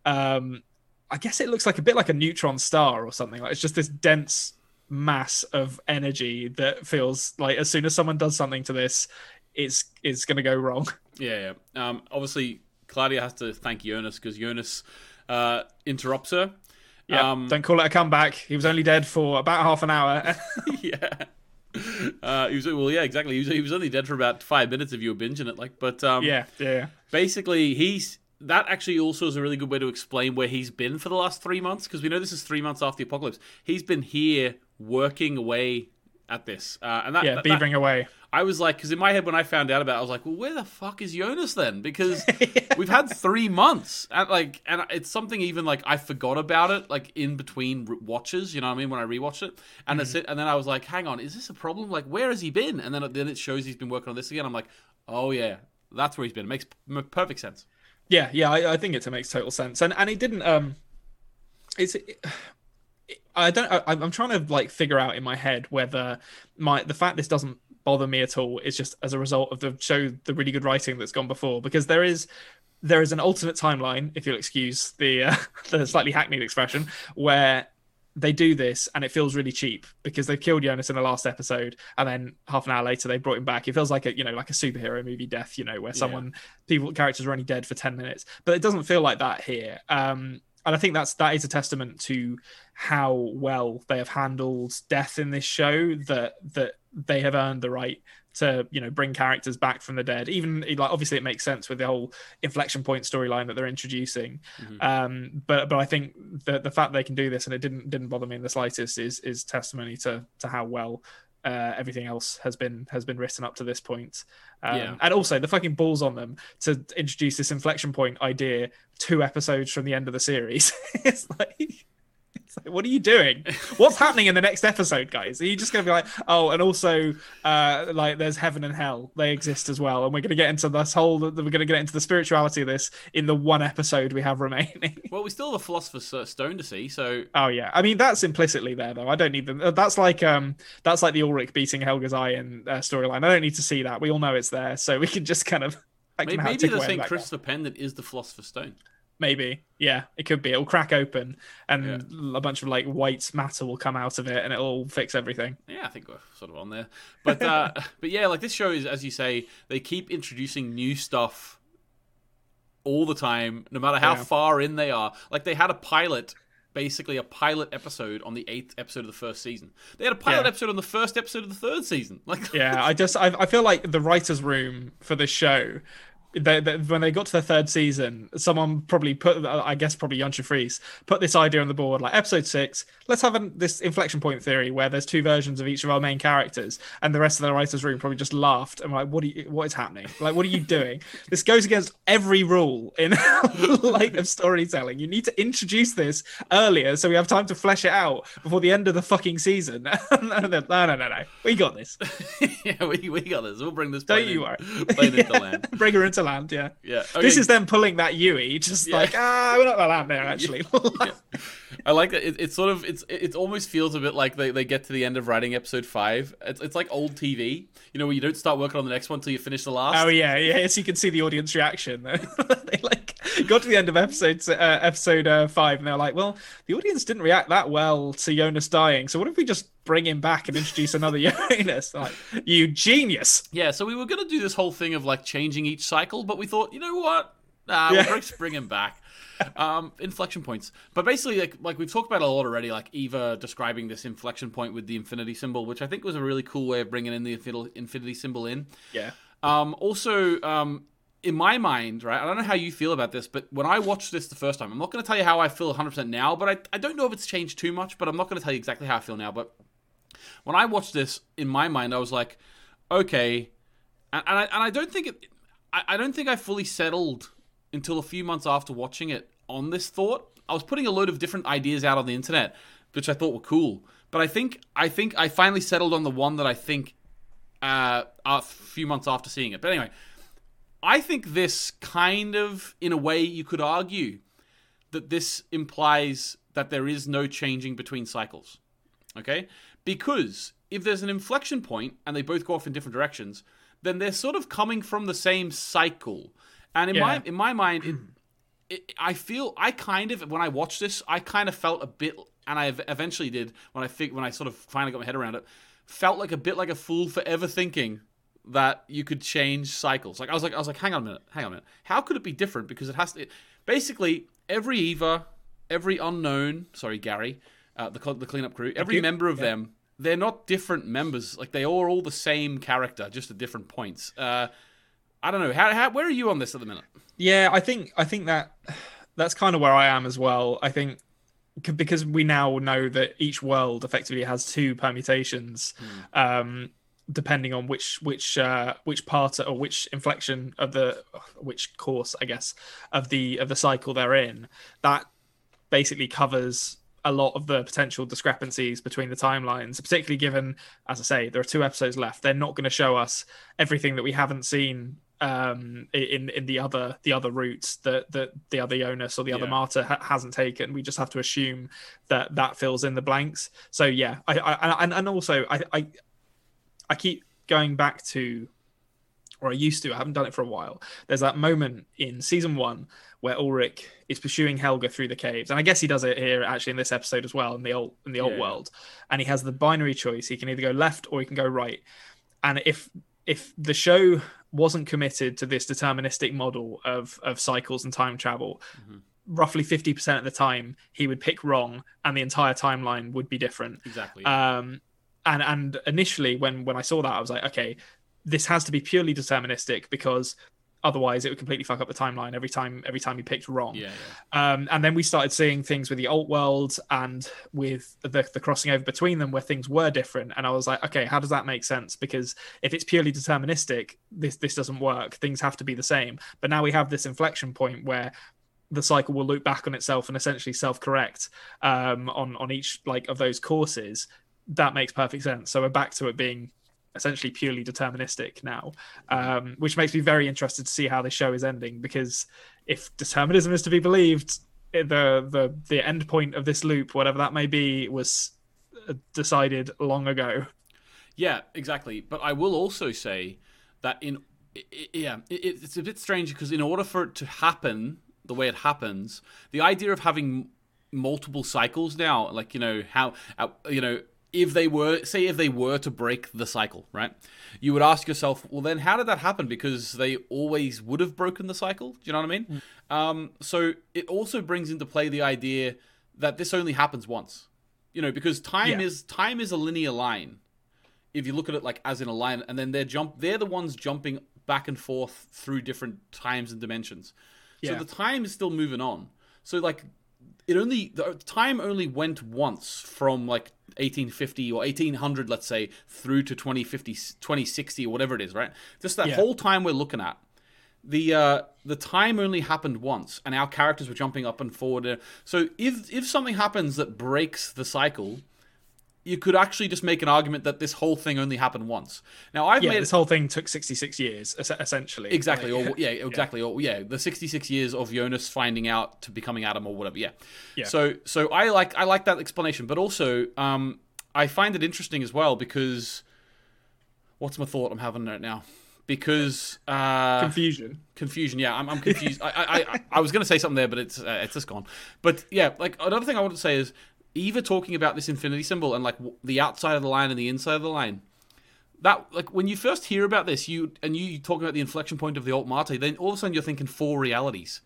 um I guess it looks like a bit like a neutron star or something. Like it's just this dense mass of energy that feels like as soon as someone does something to this, it's it's going to go wrong. Yeah, yeah. Um, obviously, Claudia has to thank Jonas because Jonas uh, interrupts her. Yeah, Um, don't call it a comeback. He was only dead for about half an hour. yeah. Uh, he was well, yeah, exactly. He was, he was only dead for about five minutes if you were binging it, like. But um, yeah, yeah, basically, he's that actually also is a really good way to explain where he's been for the last three months because we know this is three months after the apocalypse. He's been here working away at this, uh, and that, yeah, that- that- away. I was like, because in my head when I found out about, it, I was like, well, where the fuck is Jonas then? Because we've had three months, and like, and it's something even like I forgot about it, like in between watches. You know what I mean? When I rewatched it, and that's it. And then I was like, hang on, is this a problem? Like, where has he been? And then then it shows he's been working on this again. I'm like, oh yeah, that's where he's been. It makes perfect sense. Yeah, yeah, I, I think it makes total sense, and and it didn't. Um, it's. It, I don't. I, I'm trying to like figure out in my head whether my the fact this doesn't bother me at all is just as a result of the show, the really good writing that's gone before, because there is there is an alternate timeline, if you'll excuse the uh, the slightly hackneyed expression, where they do this and it feels really cheap because they've killed Jonas in the last episode and then half an hour later they brought him back. It feels like a you know like a superhero movie death, you know, where someone people characters are only dead for 10 minutes. But it doesn't feel like that here. Um and I think that's that is a testament to how well they have handled death in this show that that they have earned the right to you know bring characters back from the dead. Even like obviously it makes sense with the whole inflection point storyline that they're introducing. Um but but i think the the fact they can do this and it didn't didn't bother me in the slightest is is testimony to to how well uh, everything else has been has been written up to this point um, Yeah. and also the fucking balls on them to introduce this inflection point idea two episodes from the end of the series it's like like, what are you doing? What's happening in the next episode, guys? Are you just going to be like, oh, and also, uh, like, there's heaven and hell. They exist as well, and we're going to get into this whole. We're going to get into the spirituality of this in the one episode we have remaining. Well, we still have a philosopher's uh, stone to see, so oh yeah, I mean that's implicitly there though. I don't need them. That's like um, that's like the Ulrich beating Helge's eye in uh, storyline. I don't need to see that. We all know it's there, so we can just kind of. Maybe, maybe the St. Christopher Pendant is the philosopher's stone. Maybe, yeah, it could be. It'll crack open, and a bunch of like white matter will come out of it, and it'll fix everything. Yeah, I think we're sort of on there. But uh, but yeah, like this show is, as you say, they keep introducing new stuff all the time, no matter how Yeah. far in they are. Like they had a pilot, basically a pilot episode on the eighth episode of the first season. They had a pilot Yeah. episode on the first episode of the third season. Like Yeah, I just I, I feel like the writers' room for this show. They, they, when they got to the third season, someone probably put, uh, I guess, probably Jantje Friese put this idea on the board, like episode six. Let's have an, this inflection point theory where there's two versions of each of our main characters, and the rest of the writers' room probably just laughed and were like, "What are you? What is happening? Like, what are you doing? this goes against every rule in like of storytelling. You need to introduce this earlier so we have time to flesh it out before the end of the fucking season. no, no, no, no, no. We got this. yeah, we, we got this. We'll bring this. Don't you in- worry. Plane into land. Bring her into land, yeah. Yeah. This is them pulling that Yui, just Yeah. like, ah, we're not gonna land there actually. I like that. It, it's sort of it's it almost feels a bit like they, they get to the end of writing episode five. It's, it's like old TV, you know, where you don't start working on the next one until you finish the last. oh yeah, yeah. So you can see the audience reaction. they like got to the end of episode uh, episode uh, five, and they're like, well, the audience didn't react that well to Jonas dying. So what if we just bring him back and introduce another Jonas? Like, you genius. Yeah, so we were gonna do this whole thing of like changing each cycle, but we thought, you know what? Nah, Yeah. we'll just bring him back. Um, inflection points, but basically, like like we've talked about a lot already. Like Eva describing this inflection point with the infinity symbol, which I think was a really cool way of bringing in the infinity symbol in. Yeah. Um, also, um, in my mind, right, I don't know how you feel about this, but when I watched this the first time, I'm not going to tell you how I feel 100% now, but I, I don't know if it's changed too much, but I'm not going to tell you exactly how I feel now. But when I watched this, in my mind, I was like, okay, and, and, I, and I don't think it, I, I don't think I fully settled until a few months after watching it on this thought. I was putting a load of different ideas out on the internet, which I thought were cool. But I think I think I finally settled on the one that I think uh, a few months after seeing it. But anyway, I think this kind of, in a way, you could argue that this implies that there is no changing between cycles. Okay? Because if there's an inflection point and they both go off in different directions, then they're sort of coming from the same cycle. And in my in my mind, it, it, I feel I kind of when I watched this, I kind of felt a bit, and I eventually did when I think when I sort of finally got my head around it, felt like a bit like a fool for ever thinking that you could change cycles. Like I was like I was like, hang on a minute, hang on a minute. How could it be different? Because it has to. basically, every Eva, every unknown, sorry Gary, uh, the the cleanup crew, every you. member of Yeah. them, they're not different members. Like they are all the same character, just at different points. Uh, I don't know. How, how where are you on this at the minute? Yeah, I think I think that that's kind of where I am as well. I think because we now know that each world effectively has two permutations, um, depending on which which uh, which part or which inflection of the which course, I guess, of the of the cycle they're in. That basically covers a lot of the potential discrepancies between the timelines, particularly given, as I say, there are two episodes left. They're not going to show us everything that we haven't seen um in in the other the other routes that that the other Jonas or the other Yeah. Marta ha- hasn't taken. We just have to assume that that fills in the blanks. So yeah, I, I and and also I I I keep going back to or I used to, I haven't done it for a while. There's that moment in season one where Ulrich is pursuing Helge through the caves. And I guess he does it here actually in this episode as well, in the old in the old Yeah. world. And he has the binary choice. He can either go left or he can go right. And if if the show wasn't committed to this deterministic model of of cycles and time travel, roughly 50% of the time he would pick wrong and the entire timeline would be different. Exactly. um and and initially when when i saw that i was like okay this has to be purely deterministic because otherwise it would completely fuck up the timeline every time every time you picked wrong. Yeah, yeah. um, and then we started seeing things with the alt world and with the, the crossing over between them where things were different. And i was like okay how does that make sense? Because if it's purely deterministic this this doesn't work. Things have to be the same. But now we have this inflection point where the cycle will loop back on itself and essentially self-correct um, on on each like of those courses. That makes perfect sense. So we're back to it being essentially purely deterministic now um, which makes me very interested to see how the show is ending because if determinism is to be believed the the the end point of this loop whatever that may be was uh, decided long ago Yeah, exactly. But I will also say that in yeah, it, it's a bit strange because in order for it to happen the way it happens, the idea of having multiple cycles now, like you know how uh, you know if they were say if they were to break the cycle, right? You would ask yourself, well, then how did that happen? Because they always would have broken the cycle. Do you know what I mean? Um, so it also brings into play the idea that this only happens once. You know, because time Yeah. is time is a linear line if you look at it like as in a line, and then they're jump they're the ones jumping back and forth through different times and dimensions. So the time is still moving on. So like it only the time only went once from like 1850 or 1800 let's say through to 2050 2060 or whatever it is right just that Yeah. whole time we're looking at the uh, the time only happened once, and our characters were jumping up and forward. So if if something happens that breaks the cycle, you could actually just make an argument that this whole thing only happened once. Now I've yeah made this whole thing took 66 years essentially exactly, Like, or yeah, exactly, or yeah, the sixty-six years of Jonas finding out to becoming Adam or whatever. Yeah. Yeah. So so I like I like that explanation, but also um, I find it interesting as well because what's my thought I'm having right now? Because uh, confusion confusion. Yeah, I'm, I'm confused. I, I, I, I was going to say something there, but it's uh, it's just gone. But yeah, like another thing I want to say is Eva talking about this infinity symbol and like the outside of the line and the inside of the line. That like when you first hear about this, you and you, you talking about the inflection point of the alt Marta, then all of a sudden you're thinking four realities.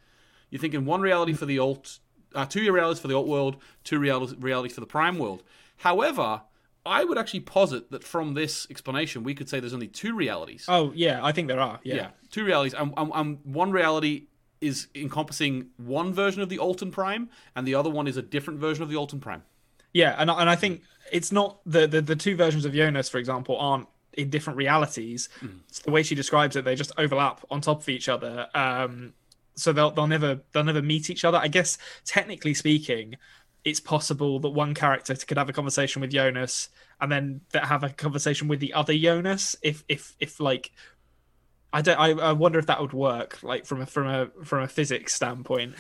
You're thinking one reality for the alt, uh, two realities for the alt world, two realities realities for the prime world. However, I would actually posit that from this explanation, we could say there's only two realities. oh yeah i think there are yeah, Yeah, two realities. And, and, and one reality is encompassing one version of the Alton Prime, and the other one is a different version of the Alton Prime. Yeah, and I- and I think it's not the the, the two versions of Jonas, for example, aren't in different realities. It's the way she describes it, they just overlap on top of each other. Um, so they'll they'll never they'll never meet each other. I guess technically speaking, it's possible that one character could have a conversation with Jonas and then that have a conversation with the other Jonas. If if if like. I don't. I, I wonder if that would work, like from a from a from a physics standpoint.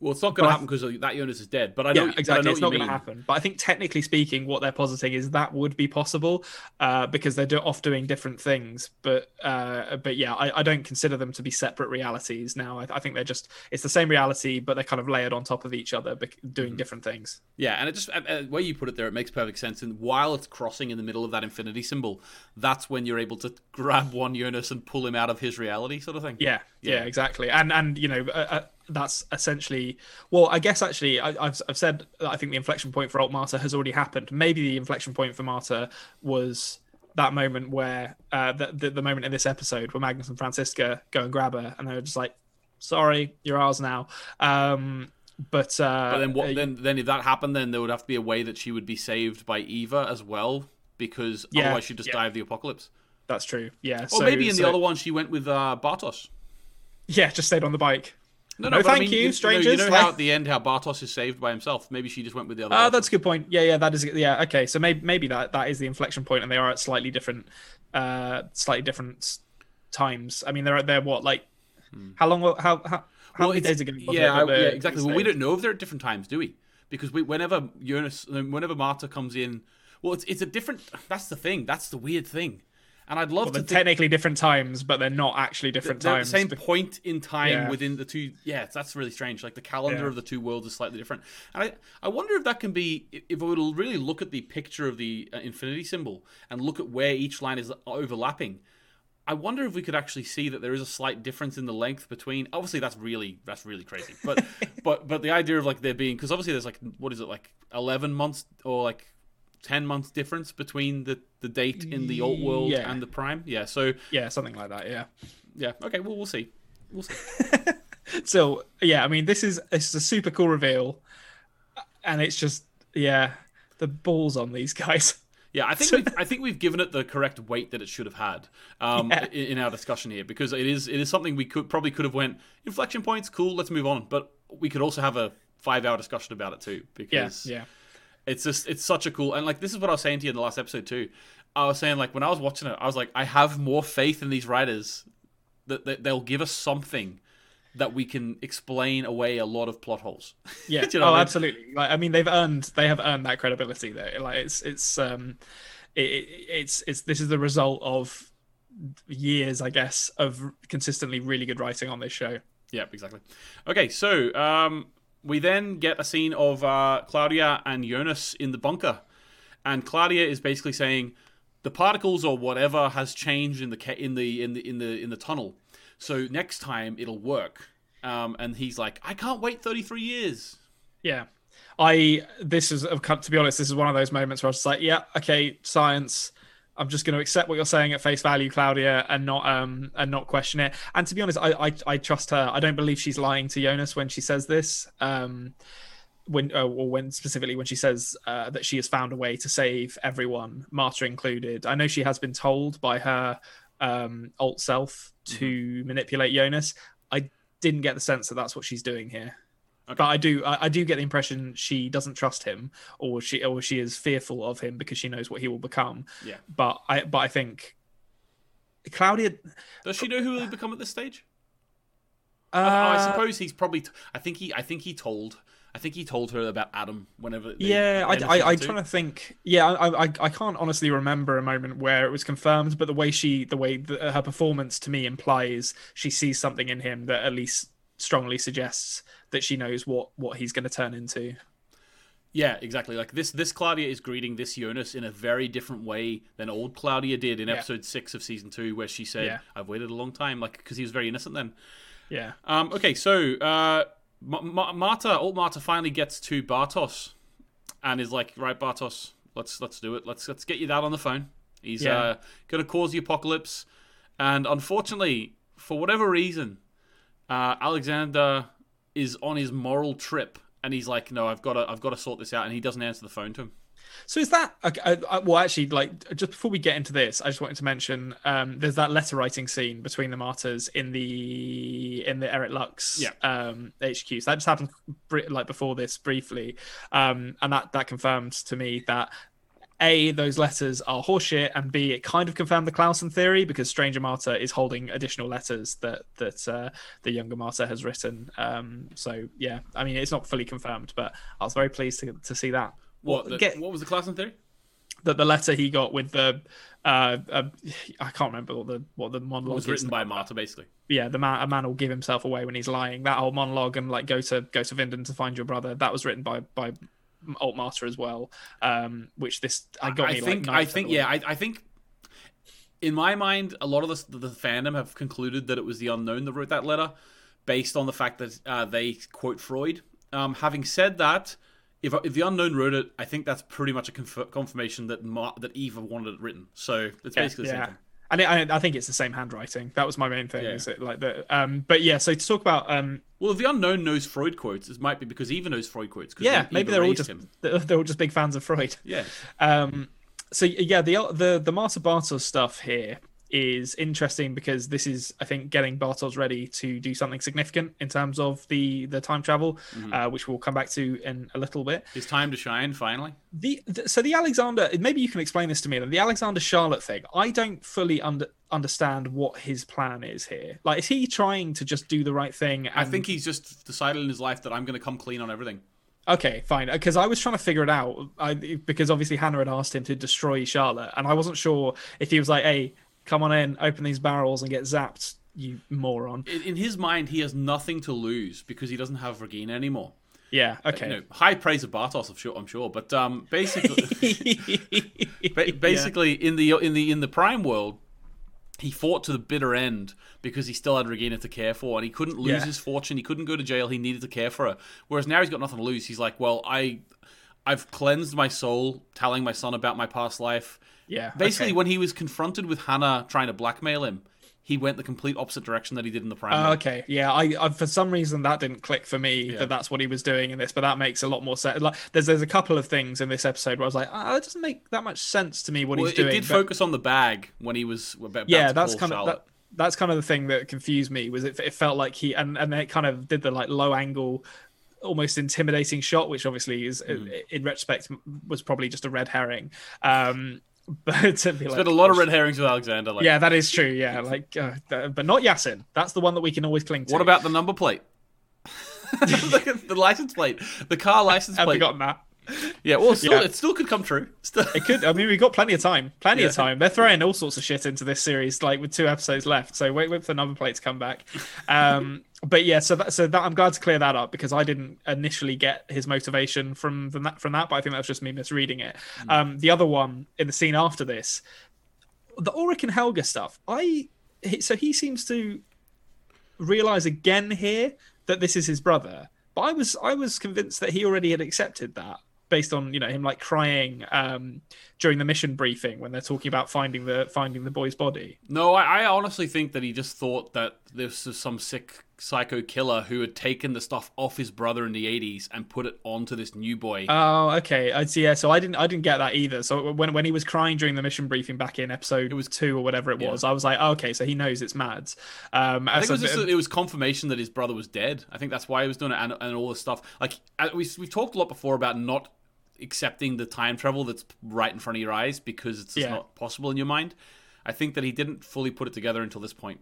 Well, it's not going to happen because that Jonas is dead. But I know yeah, exactly. know It's not going to happen. But I think technically speaking, what they're positing is that would be possible uh, because they're do- off doing different things. But uh, but yeah, I, I don't consider them to be separate realities now. I, I think they're just it's the same reality, but they're kind of layered on top of each other, bec- doing Mm-hmm. different things. Yeah, and it just uh, uh, where you put it there, it makes perfect sense. And while it's crossing in the middle of that infinity symbol, that's when you're able to grab one Jonas and pull him out of his reality, sort of thing. Yeah, yeah, Yeah. exactly. And and you know uh, uh, that's essentially well, I guess actually I, I've I've said that I think the inflection point for Alt Marta has already happened. Maybe the inflection point for Marta was that moment where uh, the, the the moment in this episode where Magnus and Franziska go and grab her, and they're just like, "Sorry, you're ours now." Um, but uh, But then what? uh, Then then if that happened, then there would have to be a way that she would be saved by Eva as well, because Yeah, otherwise she'd just yeah. die of the apocalypse. that's true. Yeah. Or so- maybe in the other one she went with uh, Bartosz. Yeah, just stayed on the bike. No, No, I thank mean, you, know- strangers. You know how Like- at the end how Bartosz is saved by himself. Maybe she just went with the other. Ah, option. that's a good point. Yeah, yeah, that is. Yeah, okay. So maybe maybe that that is the inflection point, and they are at slightly different, uh, slightly different times. I mean, they're they're what like how long? How how how Hmm. Well, many days ago? Yeah, I- yeah, exactly. Well, we don't know if they're at different times, do we? Because we, whenever Jonas, whenever Marta comes in, well, it's it's a different. That's the thing. That's the weird thing. And I'd love Well, to they're think technically different times, but they're not actually different they're times. the same point in time Yeah. within the two. Yeah, that's really strange. Like the calendar Yeah. of the two worlds is slightly different. And I, I wonder if that can be if we would really look at the picture of the uh, infinity symbol and look at where each line is overlapping. I wonder if we could actually see that there is a slight difference in the length between. Obviously, that's really that's really crazy. But but but the idea of like there being because obviously there's like what is it like eleven months or like ten months difference between the the date in the alt world Yeah. and the prime. Yeah. So yeah, something like that. Yeah. yeah. Okay. Well, we'll see. We'll see. So yeah, I mean, this is it's a super cool reveal, and it's just yeah, the balls on these guys. Yeah, I think we've, I think we've given it the correct weight that it should have had um, Yeah. in, in our discussion here because it is it is something we could probably could have went inflection points. Cool, let's move on. But we could also have a five hour discussion about it too Yeah, because yeah. It's just it's such a cool and like this is what I was saying to you in the last episode too. I was saying like when I was watching it, I was like, I have more faith in these writers that, that they'll give us something that we can explain away a lot of plot holes. Yeah. You know oh, I mean? absolutely. Like, I mean, they've earned they have earned that credibility there. Like, it's it's um, it, it, it's it's this is the result of years, I guess, of consistently really good writing on this show. Yeah, exactly. Okay, so um, we then get a scene of uh, Claudia and Jonas in the bunker, and Claudia is basically saying the particles or whatever has changed in the ca- in the in the in the in the tunnel. So next time it'll work. Um, and he's like, I can't wait 33 years. Yeah. I this is to be honest, this is one of those moments where I was like, yeah, okay, science. I'm just going to accept what you're saying at face value, Claudia, and not um and not question it. And to be honest, I I, I trust her. I don't believe she's lying to Jonas when she says this. Um, when uh, or when specifically when she says uh, that she has found a way to save everyone, Marta included. I know she has been told by her um alt self to manipulate Jonas. I didn't get the sense that that's what she's doing here. But I do, I, I do get the impression she doesn't trust him, or she, or she is fearful of him because she knows what he will become. Yeah. But I, but I think Claudia. Does she know who he'll become at this stage? Uh, I, I suppose he's probably. T- I think he. I think he told. I think he told her about Adam whenever. Yeah, I, I, I'm trying to think. Yeah, I, I, I can't honestly remember a moment where it was confirmed, but the way she, the way the, her performance to me implies she sees something in him that at least strongly suggests that she knows what what he's going to turn into. Yeah, exactly. Like this, this Claudia is greeting this Jonas in a very different way than old Claudia did in Yeah. episode six of season two, where she said, Yeah. "I've waited a long time," like because he was very innocent then. Yeah, Um, okay, so uh, Ma- Ma- Marta, old Marta, finally gets to Bartosz and is like, "Right, Bartosz, let's let's do it. Let's let's get you that on the phone." He's Yeah. uh, gonna cause the apocalypse, and unfortunately, for whatever reason, uh, Alexander is on his moral trip, and he's like, "No, I've got to I've got to sort this out," and he doesn't answer the phone to him. So is that okay, uh, well? Actually, like just before we get into this, I just wanted to mention um, there's that letter writing scene between the Martas in the in the Erit Lux Yeah. um, HQ. So that just happened br- like before this briefly, um, and that that confirms to me that a those letters are horseshit, and b it kind of confirmed the Clausen theory because Stranger Marta is holding additional letters that that uh, the younger Marta has written. Um, so yeah, I mean it's not fully confirmed, but I was very pleased to to see that. What, the- get- what was the class in theory? that the letter he got with the uh, uh I can't remember what the what the It monologue was written by Marta, basically. yeah the man a man will give himself away when he's lying that whole monologue and like go to go to Winden to find your brother that was written by by Alt Marta as well um which this I got I me think. like I think. Yeah. I, I think. In my mind, a lot of the, the fandom have concluded that it was the unknown that wrote that letter, based on the fact that uh, they quote Freud. Um, having said that, if if the unknown wrote it, I think that's pretty much a conf- confirmation that Mar- that Eva wanted it written. So it's basically the same yeah. thing. And it, I, I think it's the same handwriting. That was my main thing. Yeah. Is it like the um? But yeah. So to talk about um. Well, if the unknown knows Freud quotes, it might be because Eva knows Freud quotes. Yeah. Maybe they're all just him. they're they're all just big fans of Freud. Yeah. Um, so yeah, the the the Marta Bartosz stuff here is interesting because this is, I think, getting Bartosz ready to do something significant in terms of the the time travel, uh, which we'll come back to in a little bit. It's time to shine finally. The, the so the Alexander, maybe you can explain this to me. Then the Alexander Charlotte thing, I don't fully under understand what his plan is here. Like, is he trying to just do the right thing? And... I think he's just decided in his life that I'm going to come clean on everything. Okay, fine. Because I was trying to figure it out. I, because obviously Hannah had asked him to destroy Charlotte, and I wasn't sure if he was like, "Hey, come on in, open these barrels and get zapped, you moron." In, in his mind, he has nothing to lose because he doesn't have Regina anymore. Yeah. Okay. You know, high praise of Bartosz, I'm sure. I'm sure, but um, basically, ba- basically in the in the in the Prime world, he fought to the bitter end because he still had Regina to care for, and he couldn't lose Yeah. his fortune. He couldn't go to jail. He needed to care for her. Whereas now he's got nothing to lose. He's like, well, I, I've cleansed my soul, telling my son about my past life. Yeah, Basically, okay. when he was confronted with Hannah trying to blackmail him, he went the complete opposite direction that he did in the Prime. Oh, world. okay, yeah. I, I for some reason that didn't click for me that that's what he was doing in this, but that makes a lot more sense. Like, there's there's a couple of things in this episode where I was like, ah, that doesn't make that much sense to me what Well, he's it doing. It did but- focus on the bag when he was about yeah to that's kind of that, that's kind of the thing that confused me was it, it felt like he and and it kind of did the like low angle almost intimidating shot which obviously is Hmm. in retrospect was probably just a red herring um but to be like been a lot of red herrings with Alexander. Like, yeah that is true yeah like uh, but not Yasin that's the one that we can always cling to What about the number plate? Look at the license plate, the car license plate. I've forgotten that Yeah, well, still, Yeah. it still could come true. Still, It could. I mean, we've got plenty of time. Plenty of time. They're throwing all sorts of shit into this series, like with two episodes left. So wait, wait for the number plate to come back. Um, but yeah, so that, so that I'm glad to clear that up because I didn't initially get his motivation from that from that, but I think that was just me misreading it. Um, the other one in the scene after this, the Ulrich and Helge stuff. I so he seems to realize again here that this is his brother. But I was I was convinced that he already had accepted that based on you know him like crying um, during the mission briefing when they're talking about finding the finding the boy's body. no, I, I honestly think that he just thought that this was some sick psycho killer who had taken the stuff off his brother in the '80s and put it onto this new boy. Oh, okay. I see. Yeah. So I didn't I didn't get that either. So when when he was crying during the mission briefing back in episode it was two or whatever it was, I was like, oh, okay, so he knows it's Mads. Um, I think it was, just, it was confirmation that his brother was dead. I think that's why he was doing it, and, and all this stuff. Like uh, we we've talked a lot before about not accepting the time travel that's right in front of your eyes because it's just Yeah. not possible in your mind. I think that he didn't fully put it together until this point.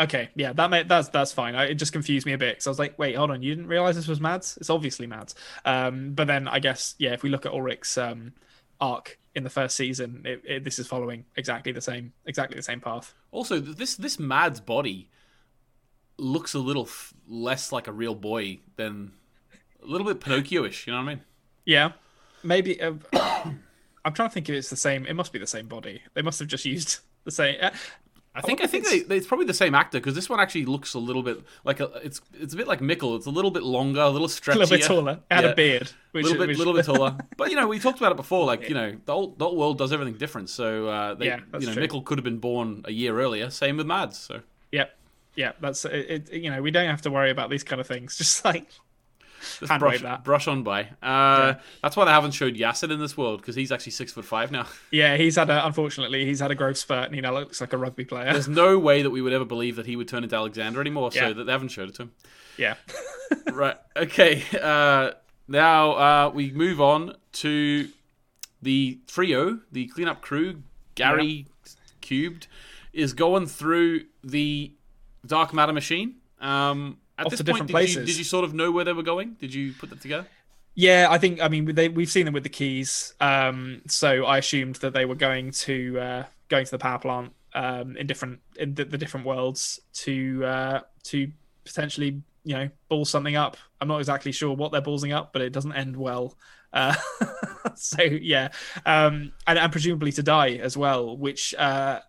Okay, yeah, that made, that's that's fine. I, it just confused me a bit because I was like, wait, hold on, you didn't realize this was Mads? It's obviously Mads. Um, but then I guess yeah, if we look at Ulrich's um, arc in the first season, it, it, this is following exactly the same exactly the same path. Also, this this Mads' body looks a little f- less like a real boy than a little bit Pinocchio-ish. You know what I mean? Yeah, maybe. Uh, I'm trying to think if it's the same. It must be the same body. They must have just used the same. Uh, I think I, think they, it's- they, it's probably the same actor because this one actually looks a little bit like a it's it's a bit like Mikkel. It's a little bit longer, a little stretchier, a little bit taller. Had Yeah. a beard. a little bit, which- little bit taller. But you know, we talked about it before. Like you know, the whole, the whole world does everything different. So uh, they, Yeah, you know, true. Mikkel could have been born a year earlier. Same with Mads. So Yep. Yeah, that's it, it. You know, we don't have to worry about these kind of things. Just like just Hand brush, brush on by. Uh, That's why they haven't showed Yasin in this world because he's actually six foot five now. yeah, he's had a unfortunately he's had a growth spurt and he now looks like a rugby player. There's no way that we would ever believe that he would turn into Alexander anymore. So that they haven't showed it to him. yeah. right. Okay. Uh, now uh, we move on to the trio, the cleanup crew, Gary cubed, is going through the dark matter machine. Um, at Off this to point, different did you, places. did you sort of know where they were going? Did you put that together? Yeah, I think I mean they, we've seen them with the keys, um, so I assumed that they were going to uh, going to the power plant um, in different in the, the different worlds to uh, to potentially you know ball something up. I'm not exactly sure what they're ballsing up, but it doesn't end well. Uh, so yeah, um, and, and presumably to die as well, which uh,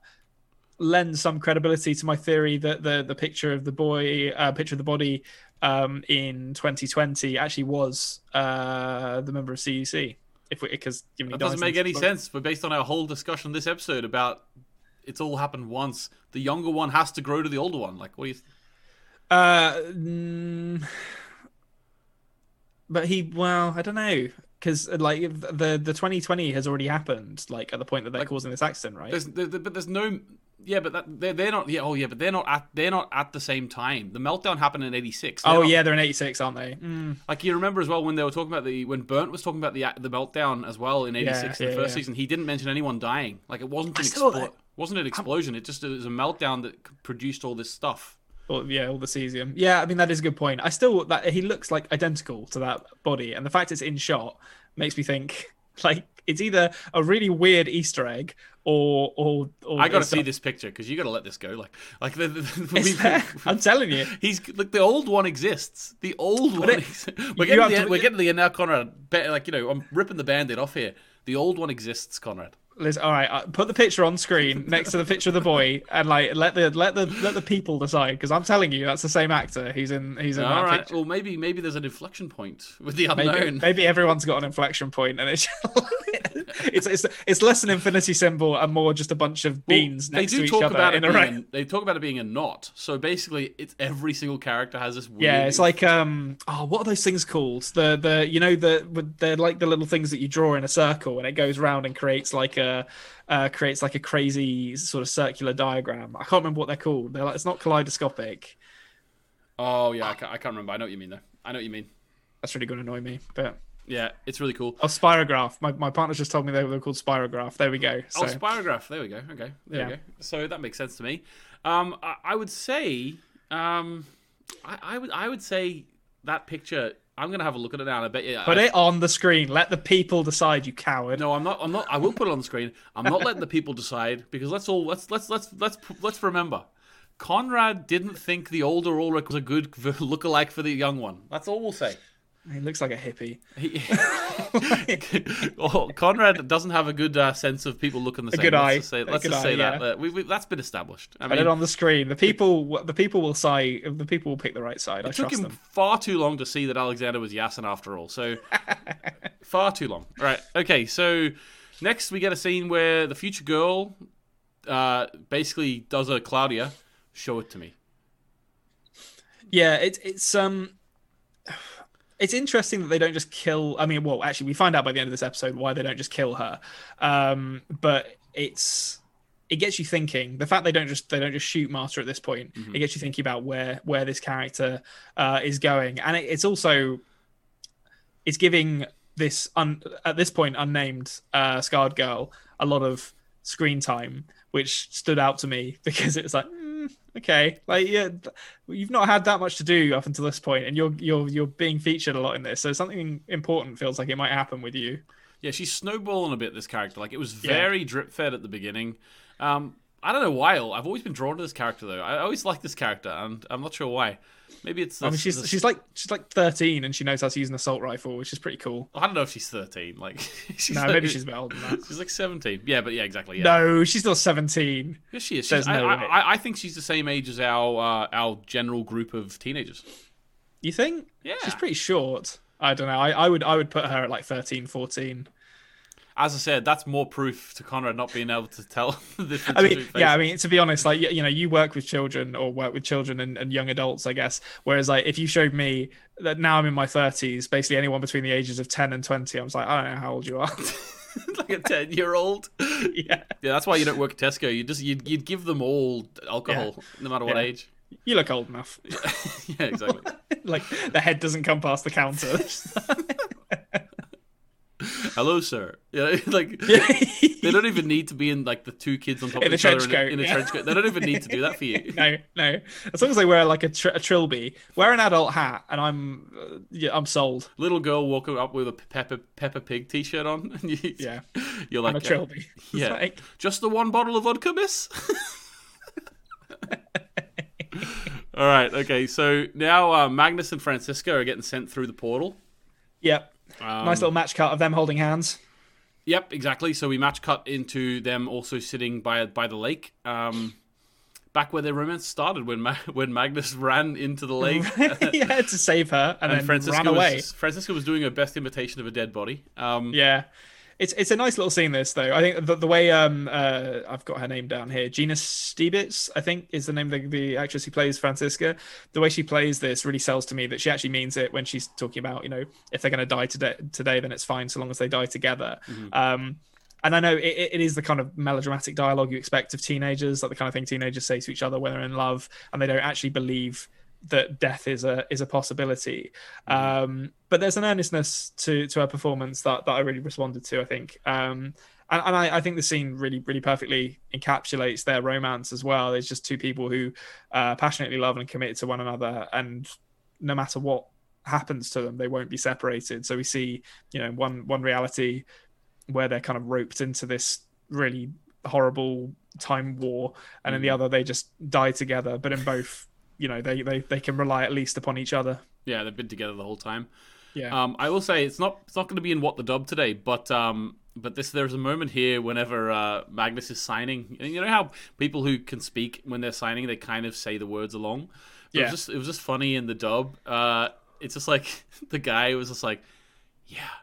lends some credibility to my theory that the the picture of the boy, uh, picture of the body um, in 2020 actually was uh, the member of CEC. If we, because given That doesn't make any sense. But based on our whole discussion this episode about it's all happened once, the younger one has to grow to the older one. Like, what do you? Uh, mm, but he, well, I don't know, because like the the 2020 has already happened, like at the point that they're causing this accident, right? There's, there, there- but there's no. Yeah, but that, they're they're not. Yeah, oh yeah, but they're not at they're not at the same time. The meltdown happened in '86. Oh yeah, they're in 86, aren't they? Mm. Like you remember as well when they were talking about the when Bernd was talking about the the meltdown as well in '86 Yeah, in the yeah, first yeah. season. He didn't mention anyone dying. Like it wasn't an I still- explo- wasn't an explosion. It just it was a meltdown that produced all this stuff. Or, yeah, all the cesium. Yeah, I mean that is a good point. I still that he looks like identical to that body, and the fact it's in shot makes me think like it's either a really weird Easter egg or or, or I got to see this picture because you got to let this go. Like like the, the, we- I'm telling you. He's like The old one exists. The old one. Exists. We're getting the to- end, we're getting the end now, Konrad. Like you know, I'm ripping the band-aid off here. The old one exists, Konrad. Liz, all right, uh, put the picture on screen next to the picture of the boy, and like let the let the let the people decide. Because I'm telling you, that's the same actor. He's in he's in All that right. picture. Well, maybe maybe there's an inflection point with the unknown. maybe everyone's got an inflection point, and it's it's it's it's less an infinity symbol and more just a bunch of beans they next to each talk other about it in a being they talk about it being a knot. So basically, it's every single character has this. Weird, Yeah, it's like um oh what are those things called? The the you know the they're like the little things that you draw in a circle and it goes round and creates like a uh, creates like a crazy sort of circular diagram. I can't remember what they're called. They're like, it's not kaleidoscopic. Oh yeah, I can't, I can't remember. I know what you mean though. I know what you mean. That's really going to annoy me. But Yeah, it's really cool. oh, spirograph. My my partner's just told me they were called spirograph. There we go. So Oh, spirograph. There we go. Okay, there Yeah. we go. So that makes sense to me. Um, I, I would say, um, I, I would, I would say that picture. I'm gonna have a look at it now. I bet you. put I- it on the screen. Let the people decide. You coward. No, I'm not. I'm not. I will put it on the screen. I'm not letting the people decide because let's all let's let's let's let's let's remember. Konrad didn't think the older Ulrich was a good lookalike for the young one. That's all we'll say. He looks like a hippie. He, oh, Konrad doesn't have a good uh, sense of people looking the same. A good let's eye. Just say, let's good just eye, say that. yeah. Uh, we, we, that's been established. I Put mean, it on the screen. The people the people will side. The people will pick the right side. I it took trust him them. far too long to see that Alexander was Yasin after all. So far too long. Right. Okay. So next we get a scene where the future girl uh, basically does a Claudia. Show it to me. Yeah, it's it's um it's interesting that they don't just kill I mean, well, actually we find out by the end of this episode why they don't just kill her. Um but it's it gets you thinking. The fact they don't just they don't just shoot Master at this point, it gets you thinking about where where this character uh is going. And it, it's also it's giving this un, at this point unnamed uh scarred girl a lot of screen time which stood out to me because it's like okay like yeah you've not had that much to do up until this point and you're you're you're being featured a lot in this so something important feels like it might happen with you Yeah, she's snowballing a bit. This character, like it was Yeah. very drip fed at the beginning. Um, I don't know why. I've always been drawn to this character though. I always like this character, and I'm not sure why. Maybe it's. i mean she's the- she's like she's like 13 and she knows how to use an assault rifle which is pretty cool I don't know if she's 13. Like, she's no like- maybe she's a bit older than that She's like 17. Yeah, but yeah, exactly. Yeah. no she's still 17 Yes, she is. There's She's, I, no I, way. I, I think she's the same age as our uh, our general group of teenagers. you think Yeah. she's pretty short i don't know I, I would i would put her at like 13 14 As I said, that's more proof to Konrad not being able to tell the I mean, yeah, I mean, to be honest, like you you know, you work with children or work with children and, and young adults, I guess. Whereas, like, if you showed me that now I'm in my 30s, basically anyone between the ages of 10 and 20, I was like, I don't know how old you are. like a 10 year old. yeah, Yeah, that's why you don't work at Tesco. You just you'd, you'd give them all alcohol, no matter what Yeah. age. you look old enough. yeah, exactly. like the head doesn't come past the counter. hello, sir. You know, like they don't even need to be in like the two kids on top In of each other in a, coat, in a yeah. trench coat. They don't even need to do that for you. no, no. As long as they wear like a, tr- a trilby, wear an adult hat, and I'm, uh, yeah, I'm sold. Little girl walking up with a Peppa Peppa Pig t-shirt on, and you, Yeah, you're like, and a trilby. It's yeah, like- just the one bottle of vodka, miss. All right, okay. So now uh, Magnus and Franziska are getting sent through the portal. yep. Um, nice little match cut of them holding hands. Yep, exactly. So we match cut into them also sitting by by the lake. Um, back where their romance started when Ma- when Magnus ran into the lake yeah, to save her, and, and then Franziska ran away. was Franziska was doing her best imitation of a dead body. Um, Yeah. It's it's a nice little scene this though. I think the, the way um uh I've got her name down here, Gina Stiebitz, I think is the name of the, the actress who plays Franziska. The way she plays this really sells to me that she actually means it when she's talking about, you know, if they're gonna die today today, then it's fine so long as they die together. Um and I know it, it is the kind of melodramatic dialogue you expect of teenagers, like the kind of thing teenagers say to each other when they're in love and they don't actually believe that death is a is a possibility. Um, but there's an earnestness to to her performance that that I really responded to. I think, um, and, and I, I think the scene really really perfectly encapsulates their romance as well. It's just two people who uh, passionately love and committed to one another, and no matter what happens to them, they won't be separated. So we see, you know, one one reality where they're kind of roped into this really horrible time war, and in the other they just die together. But in both, you know, they they they can rely at least upon each other. yeah, they've been together the whole time. Yeah. Um, I will say it's not it's not going to be in what the dub today, but um, but this there's a moment here whenever uh, Magnus is signing, and you know how people who can speak when they're signing they kind of say the words along. But It Yeah. was just it was just funny in the dub. Uh, it's just like the guy was just like, yeah,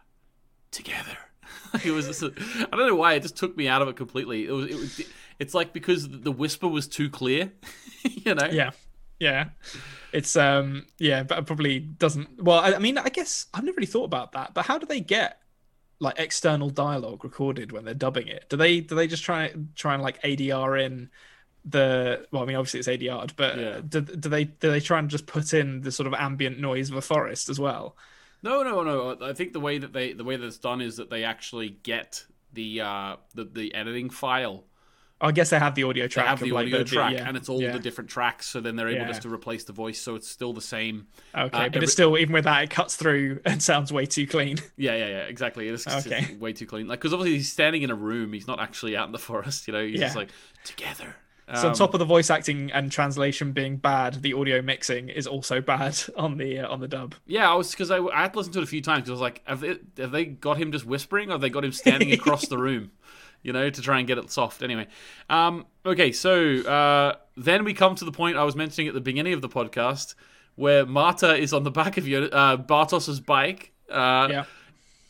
together. it was just, I don't know why it just took me out of it completely. It was it, was- it's like because the whisper was too clear, you know. yeah yeah it's um yeah but it probably doesn't well I, I mean i guess i've never really thought about that but how do they get like external dialogue recorded when they're dubbing it do they do they just try try and like adr in the well i mean obviously it's adr'd but Yeah. do, do they do they try and just put in the sort of ambient noise of a forest as well No, no, no. I think the way that they the way that it's done is that they actually get the uh the, the editing file. I guess they have the audio They track have of, the like, audio track, yeah, and it's all yeah. the different tracks. So then they're able Yeah. just to replace the voice, so it's still the same. okay uh, but every- it's still even with that it cuts through and sounds way too clean Yeah, yeah, yeah. Exactly. It's, Okay. way too clean. Like because obviously he's standing in a room. He's not actually out in the forest. You know, he's just like together. So on Um, top of the voice acting and translation being bad, the audio mixing is also bad on the uh, on the dub. Yeah, I was because I, I had listened to it a few times because I was like, have they, have they got him just whispering, or have they got him standing across the room, you know, to try and get it soft? Anyway, um, okay, so uh, then we come to the point I was mentioning at the beginning of the podcast where Marta is on the back of your uh, Bartosz's bike. Uh, Yeah,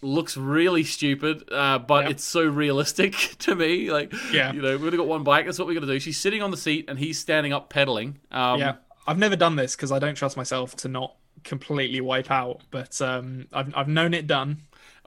Looks really stupid, uh, but it's so realistic to me. Like, Yeah. you know, we've only got one bike. That's what we're gonna do. She's sitting on the seat and he's standing up pedaling. Um, yeah. I've never done this because I don't trust myself to not completely wipe out, but um, I've I've known it done.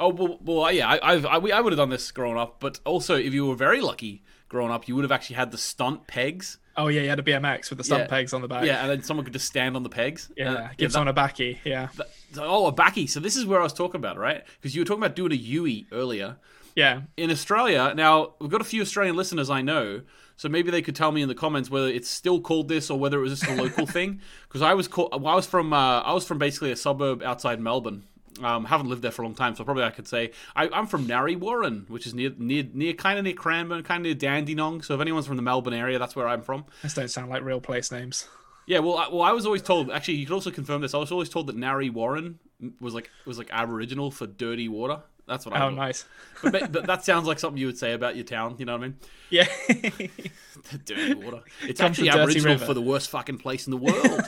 Oh well, well yeah, I, I've, I, we- I would have done this growing up, but also if you were very lucky growing up, you would have actually had the stunt pegs. Oh yeah, you had a BMX with the stunt Yeah. pegs on the back. Yeah, and then someone could just stand on the pegs. yeah. Uh, Give that- someone a backy. Yeah, that- oh, a backy. So this is where I was talking about, right? Because you were talking about doing a Yui earlier. yeah. In Australia, now we've got a few Australian listeners I know, so maybe they could tell me in the comments whether it's still called this or whether it was just a local thing. Because I was called, I was from, uh, I was from basically a suburb outside Melbourne. Um, haven't lived there for a long time, so probably I could say I, I'm from Narre Warren, which is near, near, near, kind of near Cranbourne, kind of near Dandenong. So if anyone's from the Melbourne area, that's where I'm from. These don't sound like real place names. Yeah, well, I, well, I was always told. Actually, you could also confirm this. I was always told that Narre Warren was like was like Aboriginal for dirty water. That's what I. Oh, thought. nice. But, but that sounds like something you would say about your town. You know what I mean? Yeah. dirty water. It's actually Aboriginal River. for the worst fucking place in the world.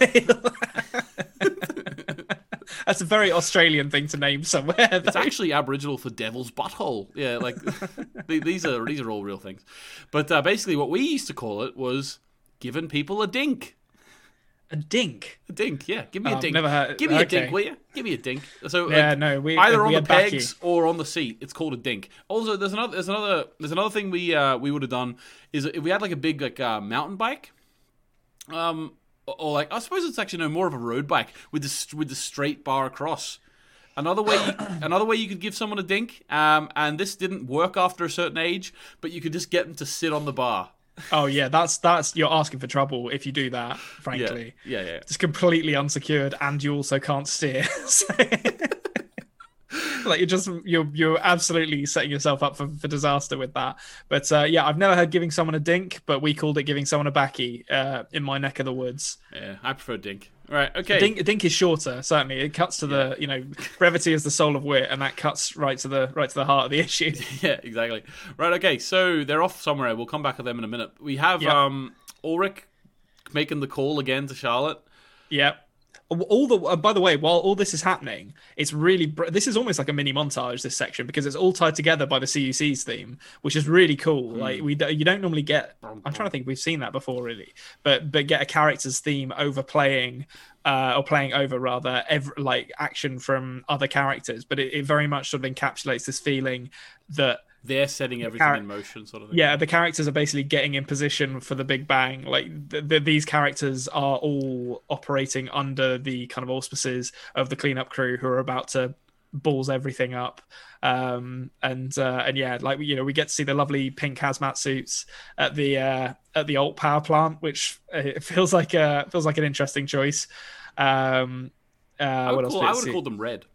That's a very Australian thing to name somewhere. It's actually Aboriginal for devil's butthole. Yeah, like these are these are all real things. But uh, basically, what we used to call it was giving people a dink. a dink. A dink, yeah. Give me Oh, a dink. new heard- Give me a dink, will you? Give me a dink. So Yeah, like, no, we either we on the pegs or on the seat. It's called a dink. Also, there's another there's another there's another thing we uh, we would have done is if we had like a big like uh, mountain bike, um, or, like I suppose it's actually no more of a road bike with the with the straight bar across. Another way, you, another way you could give someone a dink, um, and this didn't work after a certain age, but you could just get them to sit on the bar. Oh yeah, that's that's you're asking for trouble if you do that. Yeah, Frankly, yeah, yeah. it's completely unsecured, and you also can't steer. So- like you're just you're you're absolutely setting yourself up for, for disaster with that. But uh, yeah, I've never heard giving someone a dink, but we called it giving someone a backy uh, in my neck of the woods. yeah I prefer dink. Right, okay. Dink, dink is shorter, certainly. It cuts to the you know brevity is the soul of wit, and that cuts right to the right to the heart of the issue. Yeah, exactly. Right, okay. So they're off somewhere. We'll come back to them in a minute. We have Yep. um Ulrich making the call again to Charlotte. Yeah. All the uh, by the way, while all this is happening, it's really br- this is almost like a mini montage. This section because it's all tied together by the CUC's theme, which is really cool. Like we you don't normally get. I'm trying to think we've seen that before, really, but but get a character's theme overplaying. Uh, or playing over rather every, like action from other characters but it, it very much sort of encapsulates this feeling that They're setting everything char- in motion, sort of thing. yeah the characters are basically getting in position for the big bang like th- th- these characters are all operating under the kind of auspices of the cleanup crew who are about to balls everything up um and uh and yeah like you know we get to see the lovely pink hazmat suits at the uh at the alt power plant which uh, it feels like uh feels like an interesting choice um uh I what would, else call, I would have called them red.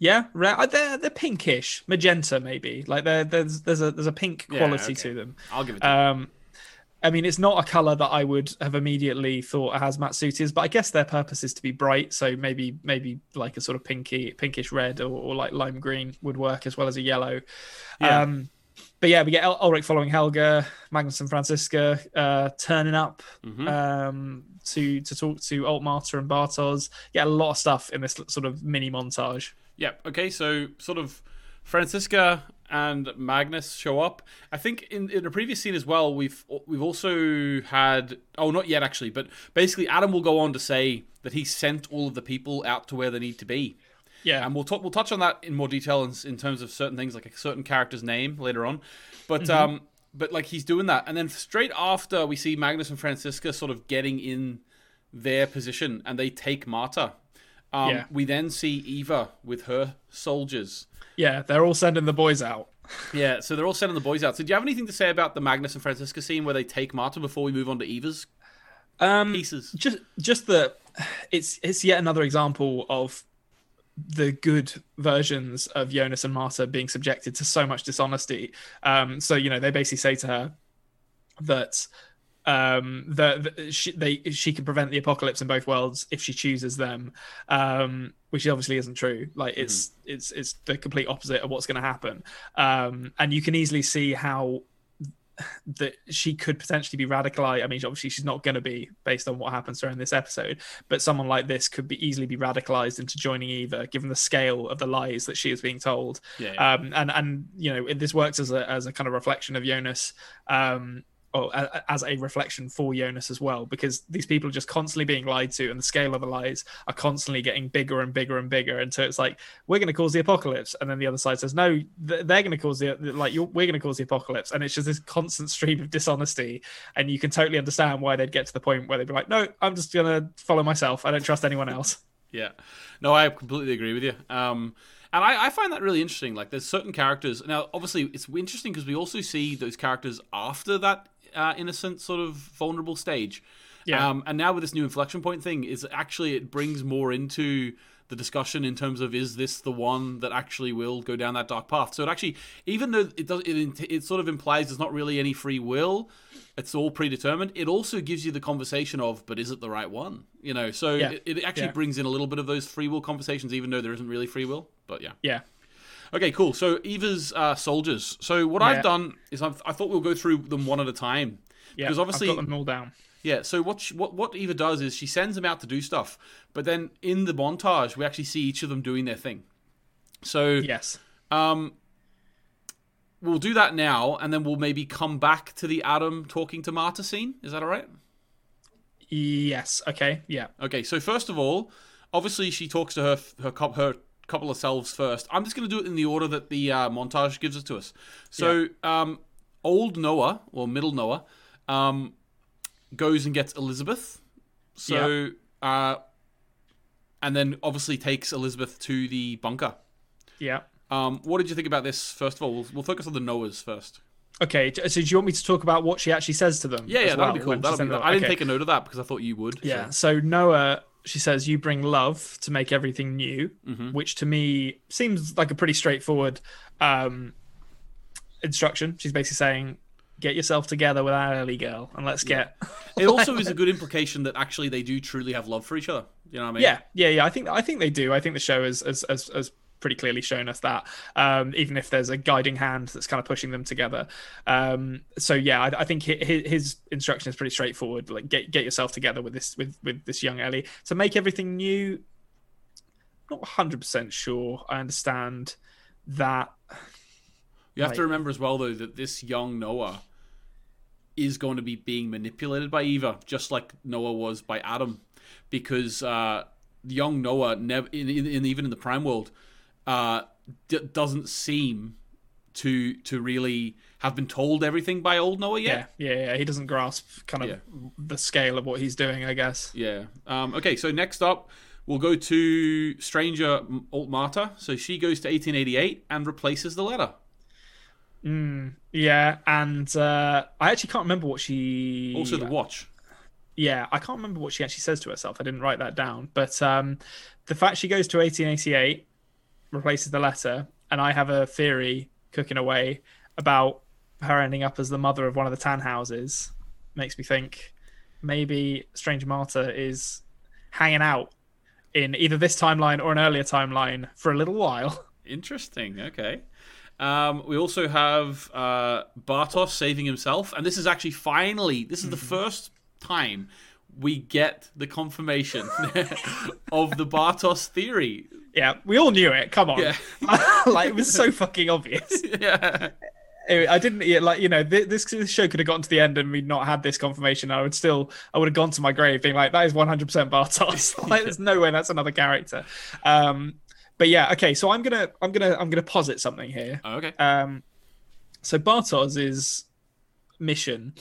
Yeah, uh, they're they're pinkish, magenta maybe. Like there there's there's a there's a pink Yeah, quality okay. to them. I'll give it to you. Um, I mean, it's not a color that I would have immediately thought a hazmat suit is, but I guess their purpose is to be bright. So maybe maybe like a sort of pinky pinkish red or, or like lime green would work as well as a yellow. Yeah. Um, but yeah, we get El- Ulrich following Helge, Magnus and Franziska uh, turning up Mm-hmm. um, to to talk to Alt Marta and Bartosz. Get a lot of stuff in this sort of mini montage. Yeah. Okay. So sort of Franziska and Magnus show up. I think in, in a previous scene as well, we've we've also had oh not yet actually, but basically Adam will go on to say that he sent all of the people out to where they need to be. Yeah, And we'll talk. We'll touch on that in more detail in, in terms of certain things, like a certain character's name later on. But Mm-hmm. um, but like he's doing that, and then straight after we see Magnus and Franziska sort of getting in their position, and they take Marta. Um, Yeah. We then see Eva with her soldiers. yeah, they're all sending the boys out. Yeah, so they're all sending the boys out. So do you have anything to say about the Magnus and Franziska scene where they take Marta before we move on to Eva's Um, pieces? just just that it's it's yet another example of the good versions of Jonas and Marta being subjected to so much dishonesty. Um, so you know they basically say to her that um that that she they she can prevent the apocalypse in both worlds if she chooses them um which obviously isn't true like it's it's it's the complete opposite of what's going to happen um and you can easily see how that she could potentially be radicalized. I mean, obviously she's not going to be based on what happens during this episode, but someone like this could be easily be radicalized into joining either, given the scale of the lies that she is being told. Yeah, yeah. Um, and and you know this works as a as a kind of reflection of Jonas. Um, or a- as a reflection for Jonas as well, because these people are just constantly being lied to, and the scale of the lies are constantly getting bigger and bigger and bigger. And so it's like we're going to cause the apocalypse, and then the other side says no, th- they're going to cause the like we're going to cause the apocalypse, and it's just this constant stream of dishonesty. And you can totally understand why they'd get to the point where they'd be like, no, I'm just going to follow myself. I don't trust anyone else. Yeah. No, I completely agree with you. Um, and I, I find that really interesting. Like, there's certain characters. Now, obviously, it's interesting because we also see those characters after that uh, innocent, sort of vulnerable stage. Yeah. Um, and now with this new inflection point thing, is actually it brings more into the discussion in terms of is this the one that actually will go down that dark path? So it actually, even though it does, it, it sort of implies there's not really any free will. It's all predetermined. It also gives you the conversation of, but is it the right one? You know, so Yeah. it, it actually Yeah. brings in a little bit of those free will conversations, even though there isn't really free will. But yeah. Yeah. Okay, cool. So Eva's uh, soldiers. So what Yeah. I've done is I've, I thought we'll go through them one at a time. Yeah. Because obviously, I've got them all down. yeah. So what she, what what Eva does is she sends them out to do stuff, but then in the montage we actually see each of them doing their thing. So Yes. um, we'll do that now, and then we'll maybe come back to the Adam talking to Marta scene. Is that all right? Yes. Okay. Yeah. Okay, so first of all, obviously she talks to her her cou- her couple of selves first. I'm just going to do it in the order that the uh, montage gives it to us. So, um, old Noah or middle Noah um, goes and gets Elisabeth. So, uh, and then obviously takes Elisabeth to the bunker. Yeah. Um, what did you think about this? First of all, we'll, we'll focus on the Noahs first. Okay, so do you want me to talk about what she actually says to them? Yeah, yeah, that'd well be cool. Sends be. I didn't Okay. take a note of that because I thought you would. Yeah. so- So Noah, she says, you bring love to make everything new, Mm-hmm. which to me seems like a pretty straightforward um, instruction. She's basically saying, get yourself together with our early girl and let's get. It also is a good implication that actually they do truly have love for each other. You know what I mean? yeah, yeah, yeah. I think I think they do. I think the show is has, has pretty clearly shown us that. Um, even if there's a guiding hand that's kind of pushing them together. Um, so yeah, I, I think hi- hi- his instruction is pretty straightforward. Like get get yourself together with this with with this young Ellie to make everything new. Not 100 percent sure. I understand that. You have to remember as well, though, that this young Noah is going to be being manipulated by Eva, just like Noah was by Adam, because uh, young Noah, never, in, in, in, even in the Prime world, uh, d- doesn't seem to to really have been told everything by old Noah yet. Yeah, yeah, yeah. He doesn't grasp kind of Yeah. the scale of what he's doing. I guess. Yeah. Um, okay, so next up, we'll go to Stranger Alt Marta. So she goes to 1888 and replaces the letter. Yeah, and uh, I actually can't remember what she. Also, the watch. yeah, I can't remember what she actually says to herself. I didn't write that down. But um, the fact she goes to 1888, replaces the letter, and I have a theory cooking away about her ending up as the mother of one of the Tannhauses. makes me think maybe Strange Marta is hanging out in either this timeline or an earlier timeline for a little while. Interesting. Okay. Um, we also have uh, Bartosz saving himself, and this is actually finally this is the first time we get the confirmation of the Bartosz theory. Yeah, we all knew it. Come on, Yeah. like it was so fucking obvious. yeah. I didn't yeah, like you know this, this show could have gotten to the end and we'd not had this confirmation. I would still I would have gone to my grave being like that is one hundred percent Bartosz. like there's no way that's another character. Um, but yeah, okay. So I'm gonna I'm gonna I'm gonna posit something here. Oh, okay. Um, so Bartosz's mission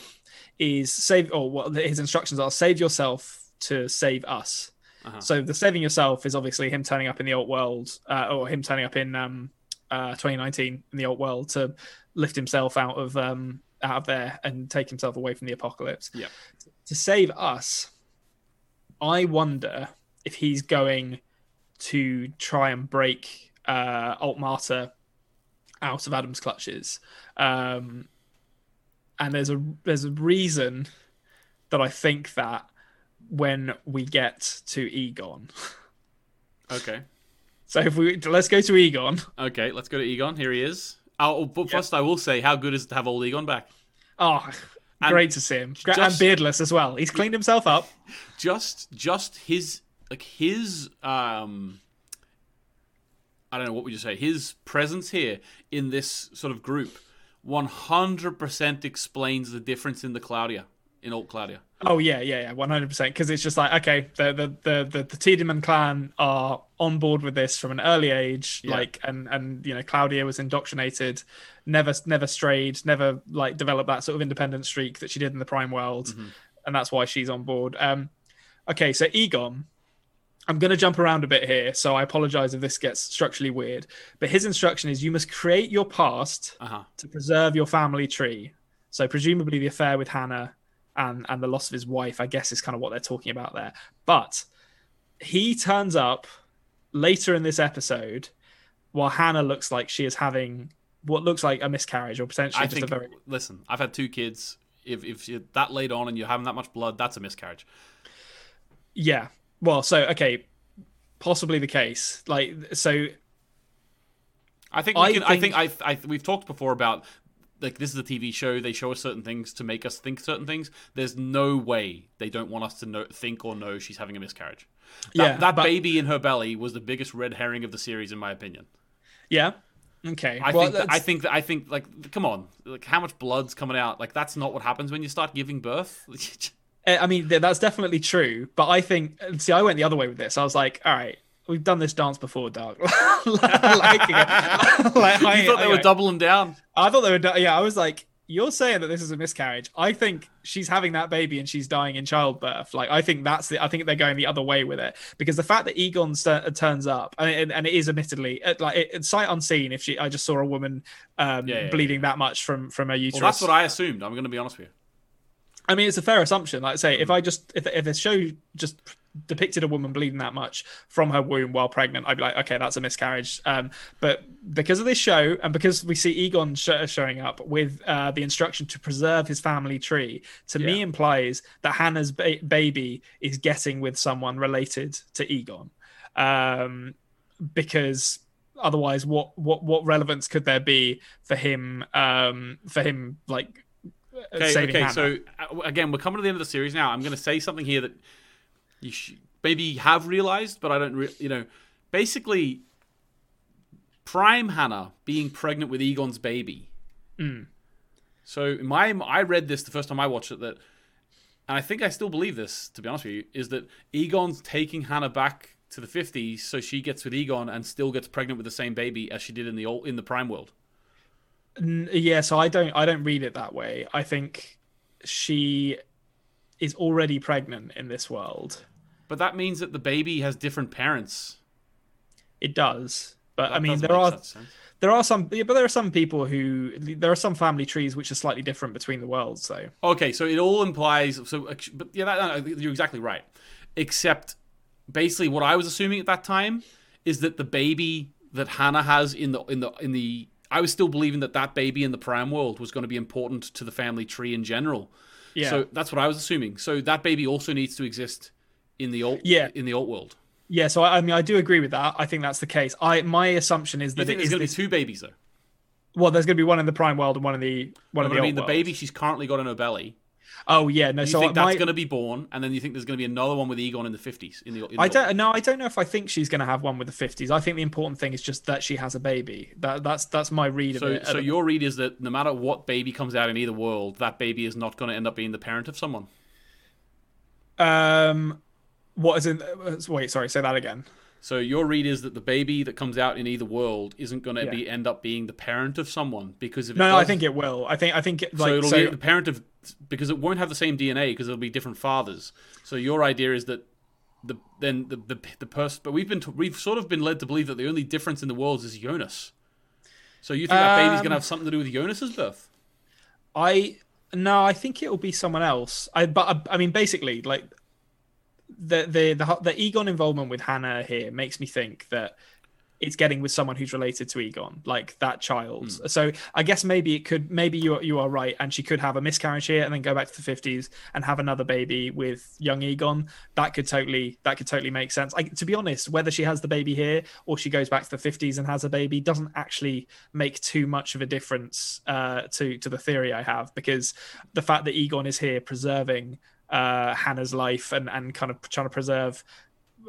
is save, or what his instructions are: save yourself to save us. Uh-huh. So the saving yourself is obviously him turning up in the alt world, uh, or him turning up in um, uh, 2019 in the alt world to lift himself out of um, out of there and take himself away from the apocalypse. Yep. To save us, I wonder if he's going to try and break uh, Alt out of Adam's clutches. Um, and there's a there's a reason that I think that when we get to Egon. Okay. So if we let's go to Egon. Okay. Let's go to Egon. Here he is. Oh, but first I will say, how good is it to have old Egon back? Oh, And great to see him. Just- and beardless as well. He's cleaned himself up. just just his like his um I don't know what would you say his presence here in this sort of group 100% explains the difference in the Claudia in old Claudia. Oh yeah, yeah, yeah, one hundred percent. Because it's just like okay, the the the the, the Tiedemann clan are on board with this from an early age, Yeah. like and and you know Claudia was indoctrinated, never never strayed, never like developed that sort of independent streak that she did in the Prime world, and that's why she's on board. Um, okay, so Egon, I'm going to jump around a bit here, so I apologize if this gets structurally weird. But his instruction is you must create your past Uh-huh. to preserve your family tree. So presumably the affair with Hannah and and the loss of his wife, I guess, is kind of what they're talking about there. But he turns up later in this episode while Hannah looks like she is having what looks like a miscarriage or potentially I just think a very listen, I've had two kids. If if you're that late on and you're having that much blood, that's a miscarriage. yeah. Well, so okay, possibly the case. Like so, I think we I can. I think- think I, I. We've talked before about like this is a TV show. They show us certain things to make us think certain things. There's no way they don't want us to know, think or know she's having a miscarriage. That, Yeah, that but- baby in her belly was the biggest red herring of the series, in my opinion. yeah. Okay. I well, think. That, I think. That, I think. Like, come on. Like, how much blood's coming out? Like, that's not what happens when you start giving birth. Uh, I mean, that's definitely true. But I think, see, I went the other way with this. I was like, all right, we've done this dance before, Doug. like, like, I, you thought they were okay. doubling down. I thought they were, yeah, I was like, you're saying that this is a miscarriage. I think she's having that baby and she's dying in childbirth. Like I think that's the. I think they're going the other way with it because the fact that Egon st- turns up and, and it is admittedly uh, like it, it's sight unseen. If she, I just saw a woman um, Yeah, yeah, bleeding that much from from her uterus. Well, that's what I assumed. I'm going to be honest with you. I mean, it's a fair assumption. Like I say, Mm. if I just if if a show just depicted a woman bleeding that much from her womb while pregnant, I'd be like, okay, that's a miscarriage. Um, but because of this show and because we see Egon sh- showing up with uh, the instruction to preserve his family tree, to me implies that Hannah's ba- baby is getting with someone related to Egon, um, because otherwise, what what what relevance could there be for him um, for him like Okay, okay. Hannah? So uh, again, we're coming to the end of the series now. I'm going to say something here that you sh- maybe have realized, but I don't. Re- you know, basically, Prime Hannah being pregnant with Egon's baby. Mm. So my, I read this the first time I watched it that, and I think I still believe this. To be honest with you, is that Egon's taking Hannah back to the 50s, so she gets with Egon and still gets pregnant with the same baby as she did in the old in the Prime world. Yeah so i don't i don't read it that way i think she is already pregnant in this world But that means that the baby has different parents. it does but i mean there are there are some yeah, but there are some people who there are some family trees which are slightly different between the worlds So Okay, so it all implies. So, but yeah, that, no, you're exactly right. Except, basically, what I was assuming at that time is that the baby that Hannah has in the in the in the I was still believing that that baby in the prime world was going to be important to the family tree in general. Yeah So that's what I was assuming. So that baby also needs to exist in the alt Yeah. in the alt world. yeah so I, I mean i do agree with that i think that's the case i my assumption is that there's is going to this, be two babies though? well there's going to be one in the prime world and one in the one in But the I mean, old the baby she's currently got in her belly. Oh yeah no You so think my, that's going to be born, and then you think there's going to be another one with Egon in the 50s in the. In I don't no, I don't know if I think she's going to have one with the fifties. I think the important thing is just that she has a baby. That that's that's my read So, of it. so your read is that no matter what baby comes out in either world, that baby is not going to end up being the parent of someone. um, what is in? uh, Wait, sorry, say that again. So your read is that the baby that comes out in either world isn't going to Yeah. be end up being the parent of someone because if it No, no, I think it will. I think I think it, like so it'll so, be the parent of because it won't have the same DNA because it'll be different fathers. So your idea is that the then the the, the person, but we've been t- we've sort of been led to believe that the only difference in the worlds is Jonas. So you think that baby's going to Um, have something to do with Jonas's birth? I no, I think it will be someone else. I but I, I mean, basically, like the the the the Egon involvement with Hannah here makes me think that it's getting with someone who's related to Egon, like that child. So I guess maybe it could maybe you are- you are right, and she could have a miscarriage here and then go back to the fifties and have another baby with young Egon. That could totally that could totally make sense. I, to be honest, whether she has the baby here or she goes back to the fifties and has a baby doesn't actually make too much of a difference uh, to to the theory I have because the fact that Egon is here preserving uh, Hannah's life and and kind of trying to preserve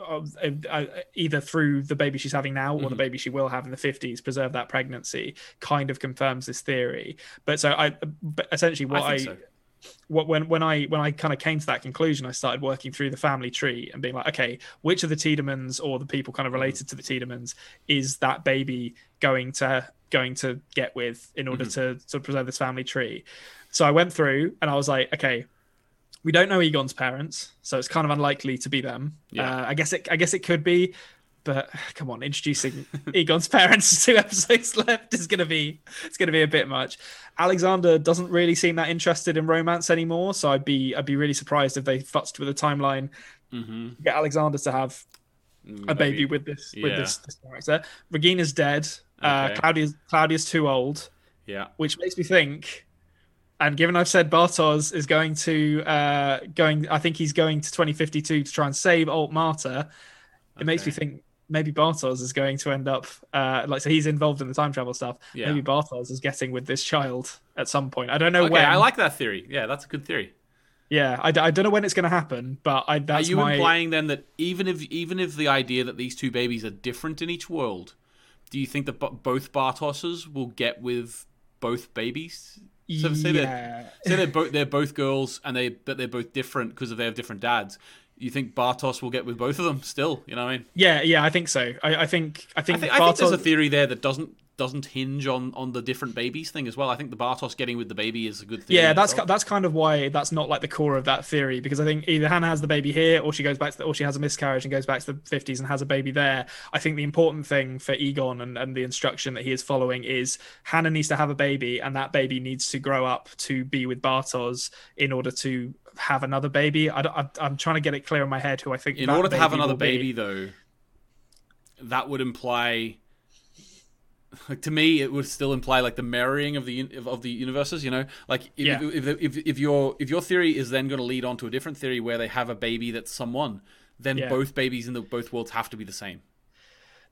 uh, uh, either through the baby she's having now Mm-hmm. or the baby she will have in the 50s preserve that pregnancy kind of confirms this theory but so i but essentially what i, I so. what when when i when i kind of came to that conclusion i started working through the family tree and being like okay which of the Tiedemanns or the people kind of related to the Tiedemanns is that baby going to going to get with in order to to preserve this family tree so i went through and i was like okay we don't know Egon's parents, so it's kind of unlikely to be them. Yeah. Uh, I guess it. I guess it could be, but come on, introducing Egon's parents to two episodes left is gonna be it's gonna be a bit much. Alexander doesn't really seem that interested in romance anymore, so I'd be I'd be really surprised if they futzed with the timeline. Mm-hmm. Get Alexander to have a baby with this with Yeah. this, this character. Regina's dead. Uh, Okay. Claudia's Claudia's too old Yeah. which makes me think. And given I've said Bartosz is going to uh going, I think he's going to 2052 to try and save Alt Marta. It makes me think maybe Bartosz is going to end up uh like so he's involved in the time travel stuff. Yeah. Maybe Bartosz is getting with this child at some point. I don't know Okay, when. I like that theory. Yeah, that's a good theory. yeah, I, d- I don't know when it's going to happen, but I Are you my implying then that even if even if the idea that these two babies are different in each world, do you think that bo- both Bartoszes will get with both babies? So say they're say they're both they're both girls and they but they're both different because they have different dads. You think Bartosz will get with both of them still? You know what I mean? yeah, yeah, I think so. I, I think I think, I think, I think there's a theory there that doesn't doesn't hinge on on the different babies thing as well. I think the Bartosz getting with the baby is a good thing. Yeah, that's that's kind of why that's not like the core of that theory because I think either Hannah has the baby here or she goes back to the, or she has a miscarriage and goes back to the 50s and has a baby there. I think the important thing for Egon and, and the instruction that he is following is Hannah needs to have a baby and that baby needs to grow up to be with Bartosz in order to have another baby. I, am trying to get it clear in my head who I think in order to have another baby though, that would imply like to me it would still imply like the marrying of the of the universes you know like if, Yeah. if, if, if, if your if your theory is then going to lead on to a different theory where they have a baby that's someone then Yeah. both babies in the both worlds have to be the same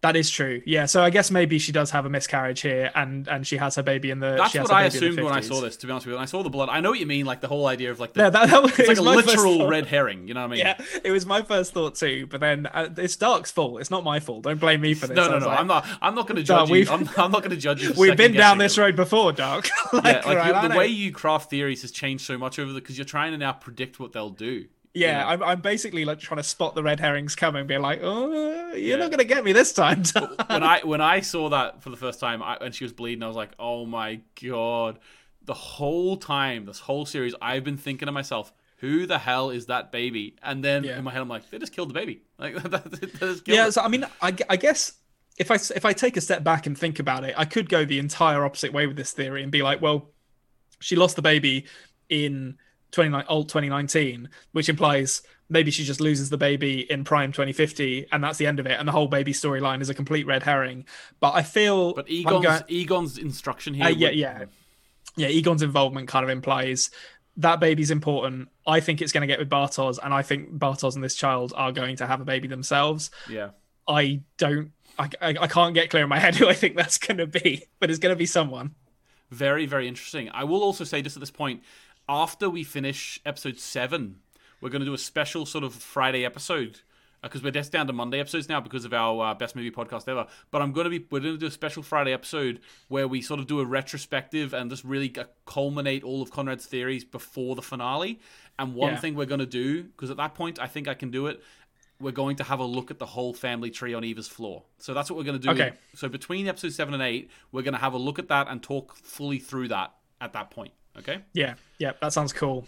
That is true. Yeah. So I guess maybe she does have a miscarriage here, and and she has her baby in the. that's what i baby in the assumed when i saw this to be honest with you when i saw the blood i know what you mean like the whole idea of like the, Yeah, that, that was, it's like it a was first literal red herring you know what i mean Yeah, it was my first thought too, but then uh, it's Dark's fault. It's not my fault. Don't blame me for this. no no no like, i'm not i'm not going to judge you I'm, I'm not going to judge you We've been down this road before, Dark. like, yeah, like right, you- the way you craft theories has changed so much over the because you're trying to now predict what they'll do Yeah, I'm, I'm basically like trying to spot the red herrings coming, being like, "Oh, you're Yeah. not gonna get me this time." When I when I saw that for the first time I, and she was bleeding, I was like, "Oh my god!" The whole time, this whole series, I've been thinking to myself, "Who the hell is that baby?" And then Yeah. in my head, I'm like, "They just killed the baby." Like, they just killed yeah, it. so I mean, I, I guess if I if I take a step back and think about it, I could go the entire opposite way with this theory and be like, well, she lost the baby in 29 old 2019, which implies maybe she just loses the baby in prime 2050, and that's the end of it, and the whole baby storyline is a complete red herring. But I feel But Egon's going- Egon's instruction here. Uh, yeah, would- yeah, yeah. Egon's involvement kind of implies that baby's important. I think it's going to get with Bartosz, and I think Bartosz and this child are going to have a baby themselves. yeah. I don't. I, I, I can't get clear in my head who I think that's going to be, but it's going to be someone. Very, very interesting. I will also say, just at this point, after we finish episode seven, we're going to do a special sort of Friday episode because we're just down to Monday episodes now because of our uh, best movie podcast ever. But I'm going to be we're going to do a special Friday episode where we sort of do a retrospective and just really uh, culminate all of Konrad's theories before the finale. And one Yeah. thing we're going to do because at that point I think I can do it. We're going to have a look at the whole family tree on Eva's floor. So that's what we're going to do. Okay. So between episode seven and eight, we're going to have a look at that and talk fully through that at that point. Okay. Yeah, yeah, that sounds cool.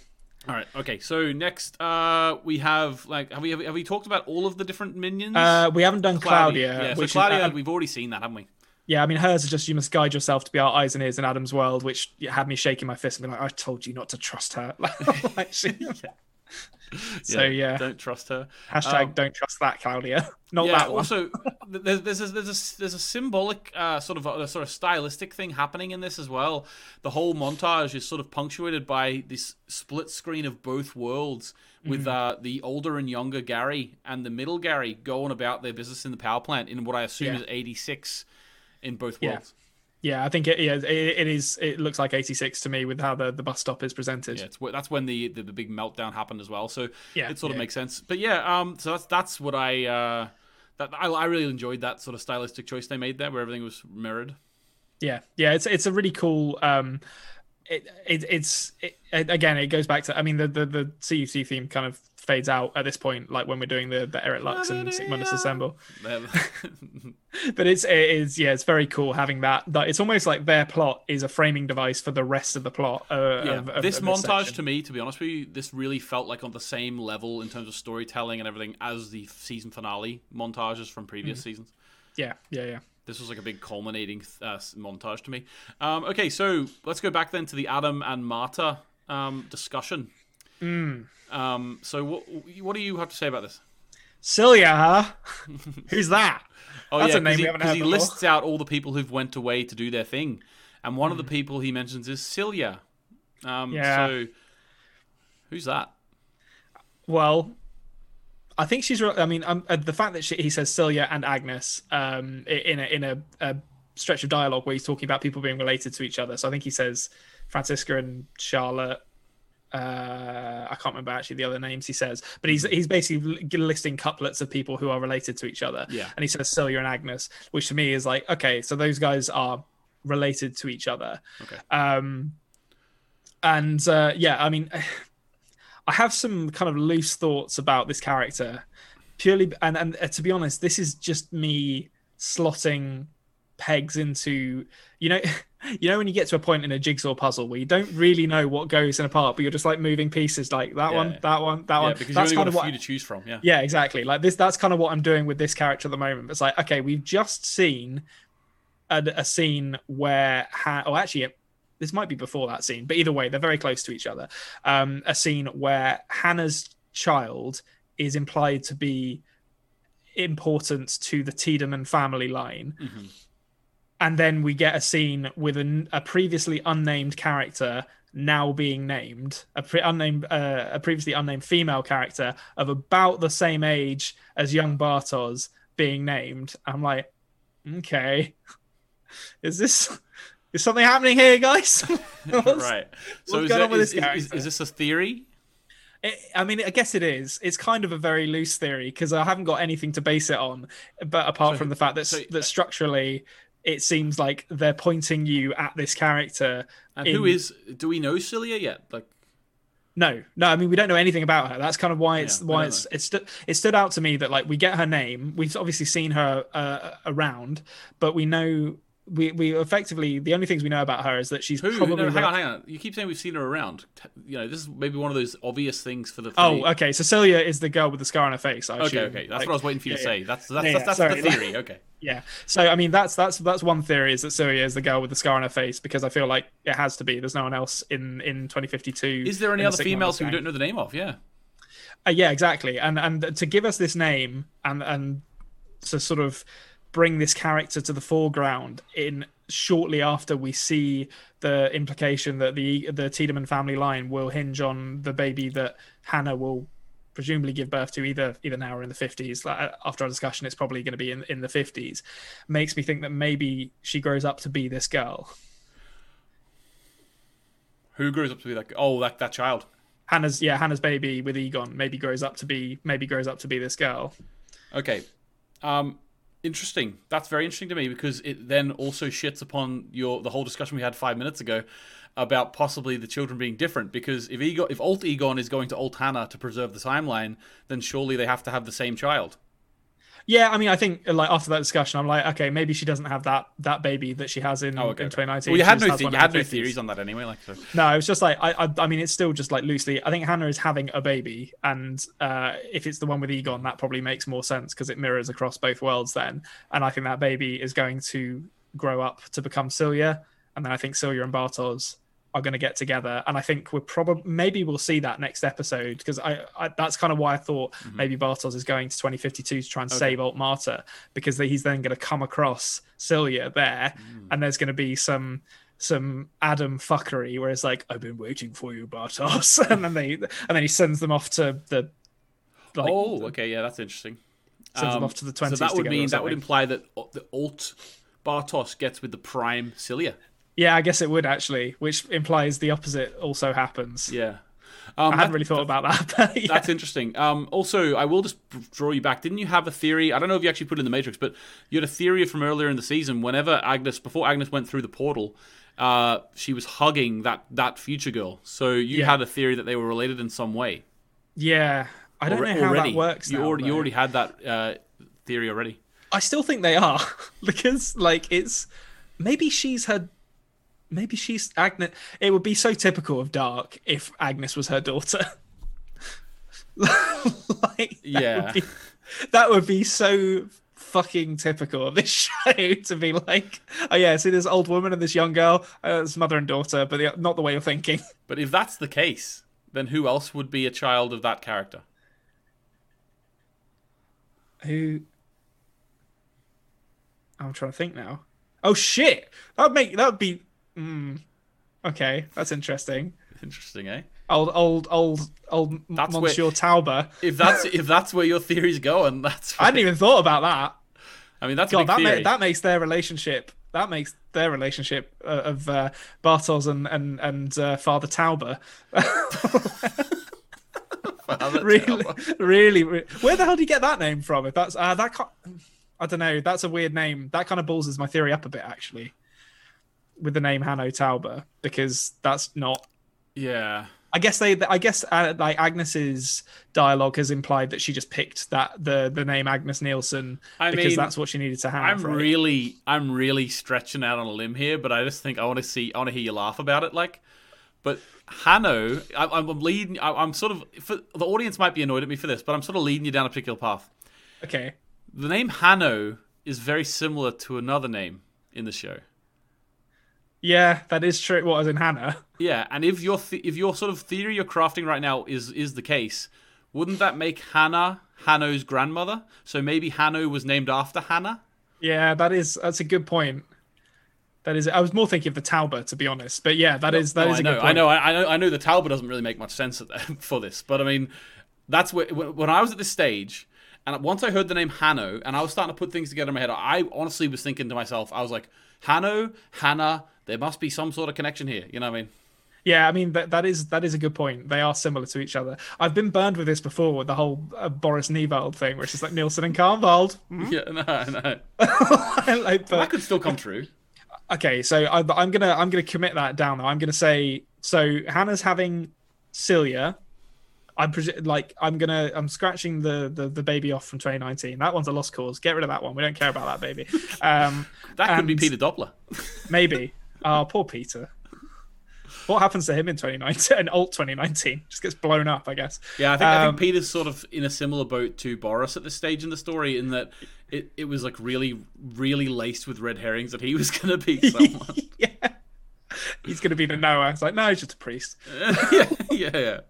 All right. Okay. So next, uh, we have like have we have we talked about all of the different minions? Uh, we haven't done Claudia, Yeah. So Claudia, is, uh, we've already seen that, haven't we? yeah. I mean, hers is just you must guide yourself to be our eyes and ears in Adam's world, which had me shaking my fist and being like, I told you not to trust her. Like, she- So yeah, Don't trust her. hashtag Um, don't trust that Claudia. Not yeah. that one. Also, there's there's a, there's a there's a symbolic uh, sort of a, sort of stylistic thing happening in this as well. The whole montage is sort of punctuated by this split screen of both worlds, with Mm-hmm. uh, the older and younger Gary and the middle Gary going about their business in the power plant in what I assume Yeah. is '86 in both Yeah. worlds. Yeah, I think it, yeah, it, it is. It looks like 86 to me with how the, the bus stop is presented. Yeah, that's when the, the, the big meltdown happened as well. So Yeah, it sort of yeah. makes sense. But yeah, um, so that's that's what I uh, that I, I really enjoyed that sort of stylistic choice they made there, where everything was mirrored. Yeah, yeah, it's it's a really cool. Um, it, it it's it, again, it goes back to. I mean, the the the CUC theme kind of fades out at this point, like when we're doing the the Erit Lux and Sic Mundus Assemble. But it's it is yeah, it's very cool having that. That it's almost like their plot is a framing device for the rest of the plot. Uh, yeah. of, of, this of montage section. to me, to be honest with you, this really felt like on the same level in terms of storytelling and everything as the season finale montages from previous seasons. Yeah, yeah, yeah. This was like a big culminating uh, montage to me. Um, okay, so let's go back then to the Adam and Marta um, discussion. Hmm. Um, so what what do you have to say about this? Silja, huh? Who's that? Oh That's yeah, because he, haven't 'cause heard he lists out all the people who've went away to do their thing, and one of Hmm. the people he mentions is Silja. Um, Yeah. So who's that? Well, I think she's. re- I mean, um, uh, the fact that she, he says Silja and Agnes um, in a in a, a stretch of dialogue where he's talking about people being related to each other. So I think he says Franziska and Charlotte. Uh, I can't remember actually the other names he says, but he's he's basically li- listing couplets of people who are related to each other. Yeah. and he says Silja and Agnes, which to me is like okay, so those guys are related to each other. Okay. Um, and uh, yeah, I mean, I have some kind of loose thoughts about this character, purely, and and uh, to be honest, this is just me slotting pegs into you know you know when you get to a point in a jigsaw puzzle where you don't really know what goes in a part but you're just like moving pieces like that Yeah. one that one that Yeah, one because that's you kind only of what few to choose from. Yeah. yeah exactly like this that's kind of what i'm doing with this character at the moment it's like okay we've just seen a, a scene where ha- oh actually this might be before that scene but either way they're very close to each other. Um a scene where hannah's child is implied to be important to the tiedemann family line. Mhm. and then we get a scene with an, a previously unnamed character now being named a pre- unnamed uh, a previously unnamed female character of about the same age as young Bartosz being named. I'm like okay is this is something happening here guys right. So what's is, going that, on with is, this is, is, this a theory? It, I mean, I guess it is. It's kind of a very loose theory because I haven't got anything to base it on, but apart So- from the fact that so- that structurally, it seems like they're pointing you at this character. And who in- is? Do we know Silja yet? Like, No, no. I mean, we don't know anything about her. That's kind of why it's Yeah, why it's it, stu- it stood out to me that like we get her name. We've obviously seen her uh, around, but we know we we effectively the only things we know about her is that she's who? probably no, hang on, hang on. You keep saying we've seen her around. You know, this is maybe one of those obvious things for the. Oh, okay. Cecilia is the girl with the scar on her face. I okay, assume. okay. That's Like, what I was waiting for you to yeah, say. That's that's Yeah, that's, that's the theory. Okay. Yeah. So I mean that's that's that's one theory is that Silja is the girl with the scar on her face because I feel like it has to be. There's no one else in in 2052. Is there any in the other females who we don't know the name of? Yeah. Uh, yeah, exactly. And and to give us this name and and to sort of bring this character to the foreground in shortly after we see the implication that the the Tiedemann family line will hinge on the baby that Hannah will presumably give birth to either either now or in the 50s like, uh, after our discussion it's probably going to be in, in the 50s makes me think that maybe she grows up to be this girl Who grows up to be like? Oh, that that child. hannah's yeah hannah's baby with egon maybe grows up to be maybe grows up to be this girl Okay. Um interesting. That's very interesting to me because it then also shits upon your the whole discussion we had 5 minutes ago about possibly the children being different because if Egon if Alt Egon is going to Alt Hannah to preserve the timeline, then surely they have to have the same child. Yeah, I mean, I think like after that discussion, I'm like, okay, maybe she doesn't have that that baby that she has in, Oh, okay. in 2019. Well, you had no the- you had no theories on that anyway like so. No, it was just like I, I, I mean, it's still just like loosely. I think Hannah is having a baby, and uh, if it's the one with Egon, that probably makes more sense because it mirrors across both worlds then. And I think that baby is going to grow up to become Silja, and then I think Silja and Bartosz are going to get together, and I think we're probably maybe we'll see that next episode because I, I that's kind of why I thought mm-hmm. maybe Bartosz is going to 2052 to try and save Alt Marta because he's then going to come across Silja there, mm. and there's going to be some some Adam fuckery where it's like, I've been waiting for you, Bartosz, and then they and then he sends them off to the like, oh, okay, yeah, that's interesting. sends them Um, off to the So that would mean that would imply that uh, the Alt Bartosz gets with the Prime Silja. Yeah, I guess it would actually, which implies the opposite also happens. Yeah. Um, I hadn't that- really thought about that. Yeah. That's interesting. Um, also, I will just draw you back. Didn't you have a theory? I don't know if you actually put it in the Matrix, but you had a theory from earlier in the season. Whenever Agnes, before Agnes went through the portal, uh, she was hugging that that future girl. So you Yeah. had a theory that they were related in some way. yeah, I don't Alre- know how already. that works. You now, already, you already had that uh, theory already. I still think they are because like it's maybe she's her maybe she's Agnes it would be so typical of Dark if Agnes was her daughter. like that Yeah. would be, that would be so fucking typical of this show to be like oh yeah see this old woman and this young girl uh, it's mother and daughter but the, not the way you're thinking But if that's the case, then who else would be a child of that character? who I'm trying to think now oh shit that'd make that would be mm, okay that's interesting Interesting, eh? old old old old That's where- Monsieur Tauber. If that's if that's where your theory's going, that's. I hadn't even thought about that. I mean, that's a God, that ma- that makes their relationship. That makes their relationship uh, of uh, Bartosz and and and uh, Father Tauber Father really, Tower. really, re- Where the hell do you get that name from? If that's uh, that, I don't know. That's a weird name. That kind of balls my theory up a bit actually, with the name Hanno Tauber because that's not Yeah. I guess they. I guess uh, like Agnes's dialogue has implied that she just picked that the the name Agnes Nielsen I because mean, that's what she needed to have. I'm right? really, I'm really stretching out on a limb here, but I just think I want to see, I want to hear you laugh about it. Like, but Hanno, I, I'm leading. I, I'm sort of for, the audience might be annoyed at me for this, but I'm sort of leading you down a particular path. okay. The name Hanno is very similar to another name in the show. Yeah, that is true. What was in Hannah? Yeah, and if your th- if your sort of theory you're crafting right now is is the case, wouldn't that make Hannah Hanno's grandmother? So maybe Hanno was named after Hannah. Yeah, that is that's a good point. That is. I was more thinking of the Tauber, to be honest. But yeah, that is that No, is I a know, good point. I know, I know, I know. The Tauber doesn't really make much sense for this, but I mean, that's where when I was at this stage, and once I heard the name Hanno, and I was starting to put things together in my head, I honestly was thinking to myself, I was like, Hanno, Hannah, there must be some sort of connection here. You know what I mean? Yeah, I mean that that is that is a good point. They are similar to each other. I've been burned with this before with the whole uh, Boris Niewald thing, which is like Nielsen and Kahnwald. Yeah, no, no. like, but- That could still come true. okay, so I, I'm gonna I'm gonna commit that down. Though I'm gonna say so. Hannah's having Silja. I'm presu- like I'm gonna I'm scratching the, the the baby off from 2019. That one's a lost cause. Get rid of that one. We don't care about that baby. Um, That could be Peter Doppler. maybe. Oh, poor Peter. What happens to him in 2019? In alt 2019, just gets blown up, I guess. Yeah, I think, I Um, think Peter's sort of in a similar boat to Boris at this stage in the story, in that it, it was like really, really laced with red herrings that he was going to be someone. yeah. He's going to be the Noah. It's like, no, he's just a priest. yeah, yeah, yeah.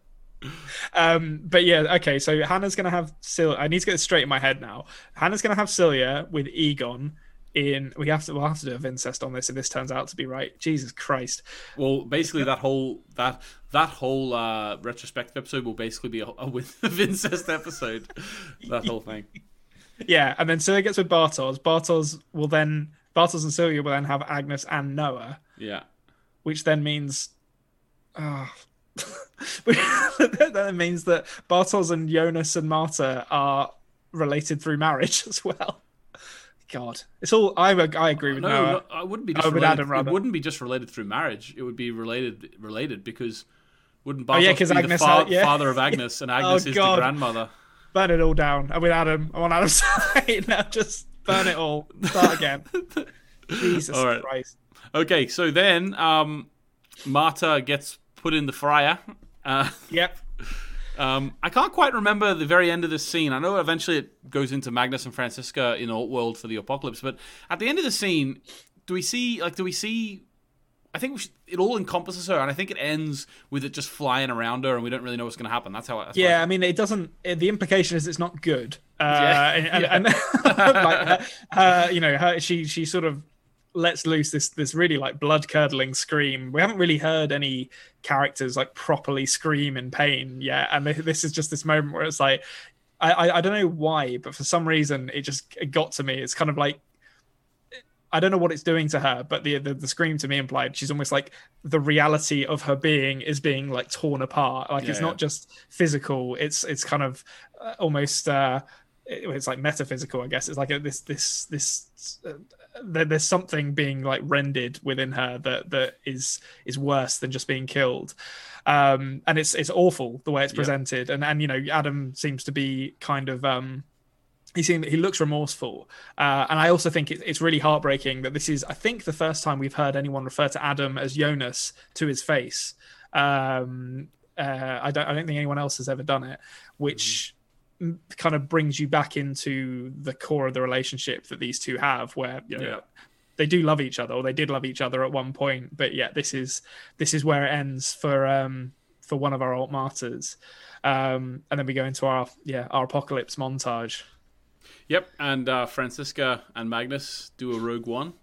Um, but yeah, okay. So Hannah's going to have Silja. I need to get this straight in my head now. Hannah's going to have Silja with Egon. In we have to we'll have to do a incest on this if this turns out to be right. Jesus Christ. Well, basically, that whole that that whole uh, retrospective episode will basically be a, a with of incest episode. That whole thing. Yeah, and then Silja gets with Bartosz. Bartosz will then Bartosz and Silja will then have Agnes and Noah. Yeah. which then means oh. that means that Bartosz and Jonas and Marta are related through marriage as well. God, it's all I I agree with No, Noah. no, I wouldn't be just Oh, related. Adam, rather. it wouldn't be just related through marriage. It would be related related because wouldn't Oh, yeah, Bartosz be Agnes the fa- had- yeah. father of Agnes, and Agnes is the grandmother? Burn it all down. I'm with Adam. I'm on Adam's side now. Just burn it all. Start again. Jesus All right. Christ. Okay, so then um, Marta gets put in the fryer. Uh, Yep. Um, I can't quite remember the very end of this scene. I know eventually it goes into Magnus and Franziska in World for the apocalypse, but at the end of the scene, do we see like do we see? I think should, it all encompasses her, and I think it ends with it just flying around her, and we don't really know what's going to happen. That's how. That's Yeah, I mean, it doesn't. eh, The implication is it's not good. Uh, Yeah. and, and, and like, her, her, you know, her, she she sort of lets loose this this really like blood curdling scream. We haven't really heard any characters like properly scream in pain yet, and this is just this moment where it's like, I I, don't know why, but for some reason it just it got to me. It's kind of like. I don't know what it's doing to her, but the, the the scream to me implied she's almost like the reality of her being is being like torn apart. Like it's Yeah, not just physical; it's it's kind of uh, almost uh, it- it's like metaphysical, I guess. It's like a, this this this uh, there's something being like rendered within her that that is is worse than just being killed. Um, and it's it's awful the way it's Yeah. presented. And and you know Adam seems to be kind of um, he seemed he looks remorseful uh, and i also think it, it's really heartbreaking that this is i think the first time we've heard anyone refer to adam as jonas to his face um, uh, I, don't, I don't think anyone else has ever done it which m kind of brings you back into the core of the relationship that these two have where you know Yeah. they do love each other or they did love each other at one point but yeah this is this is where it ends for um for one of our alt Martas um and then we go into our yeah our apocalypse montage Yep, and uh, Franziska and Magnus do a Rogue One.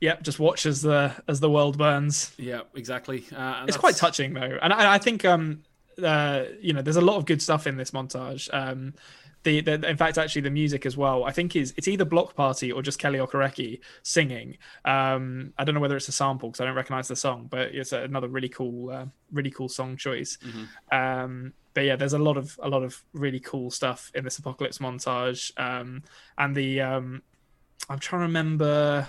Yep, just watch as the as the world burns. Yeah, exactly. Uh, It's quite touching though, and I, I think um uh you know there's a lot of good stuff in this montage. Um, the, the in fact actually the music as well. I think is it's either Bloc Party or just Kele Okereke singing. Um, I don't know whether it's a sample because I don't recognize the song, but it's another really cool uh, really cool song choice. Um, but yeah, there's a lot of a lot of really cool stuff in this apocalypse montage. Um, and the um, I'm trying to remember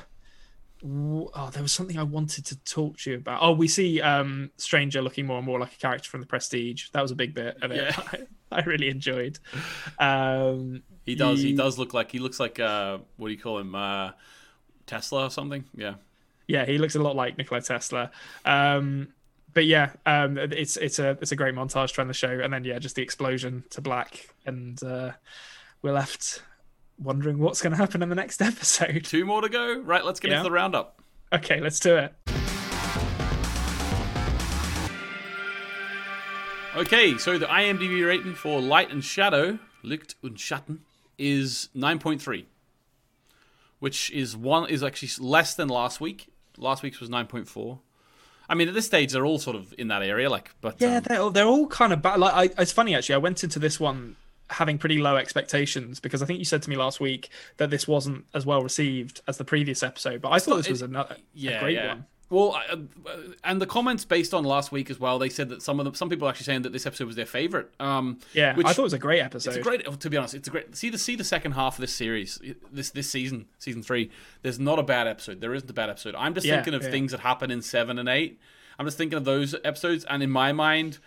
oh, there was something I wanted to talk to you about. Oh, we see um, Stranger looking more and more like a character from The Prestige. That was a big bit of it. Yeah. I, I really enjoyed. Um, He does. He He- does look like he looks like uh, what do you call him? Uh, Tesla or something? Yeah. yeah, he looks a lot like Nikola Tesla. Um, but yeah, um, it's it's a it's a great montage trying to show, and then yeah, just the explosion to black, and uh, we're left wondering what's going to happen in the next episode. Two more to go. Right. Let's get Yeah. into the roundup. Okay, let's do it. Okay, so the IMDb rating for Light and Shadow, Licht und Schatten, is 9.3, which is one is actually less than last week. Last week's was 9.4. I mean, at this stage, they're all sort of in that area, like, but Yeah, um, they're all, they're all kind of bad. Like, I, it's funny actually. I went into this one having pretty low expectations because I think you said to me last week that this wasn't as well received as the previous episode. But I thought this was another yeah, a great yeah. one. Well, uh, and the comments based on last week as well, they said that some of them, some people are actually saying that this episode was their favorite. Um, Yeah, which- I thought it was a great episode. It's a great. To be honest, it's a great. See the see the second half of this series, this this season, season three. There's not a bad episode. There isn't a bad episode. I'm just Yeah, thinking of yeah. things that happen in seven and eight. I'm just thinking of those episodes, and in my mind,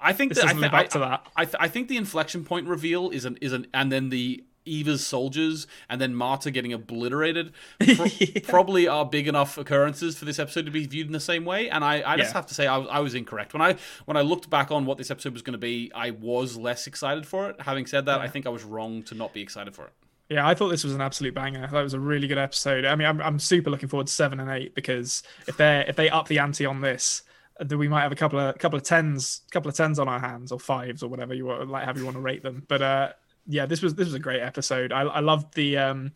I think This that I, live up I- to that. I, th- I think the inflection point reveal is an is an and then the Eva's soldiers and then Marta getting obliterated pro- probably are big enough occurrences for this episode to be viewed in the same way. And I, I just Yeah. have to say I was, I was incorrect when I when I looked back on what this episode was going to be. I was less excited for it. Having said that, I think I was wrong to not be excited for it. Yeah, I thought this was an absolute banger. I thought it was a really good episode. I mean, I'm, I'm super looking forward to seven and eight because if they if they up the ante on this, then we might have a couple of couple of tens, couple of tens on our hands or fives or whatever you want, like how you want to rate them. But uh, yeah, this was this was a great episode. I I loved the um,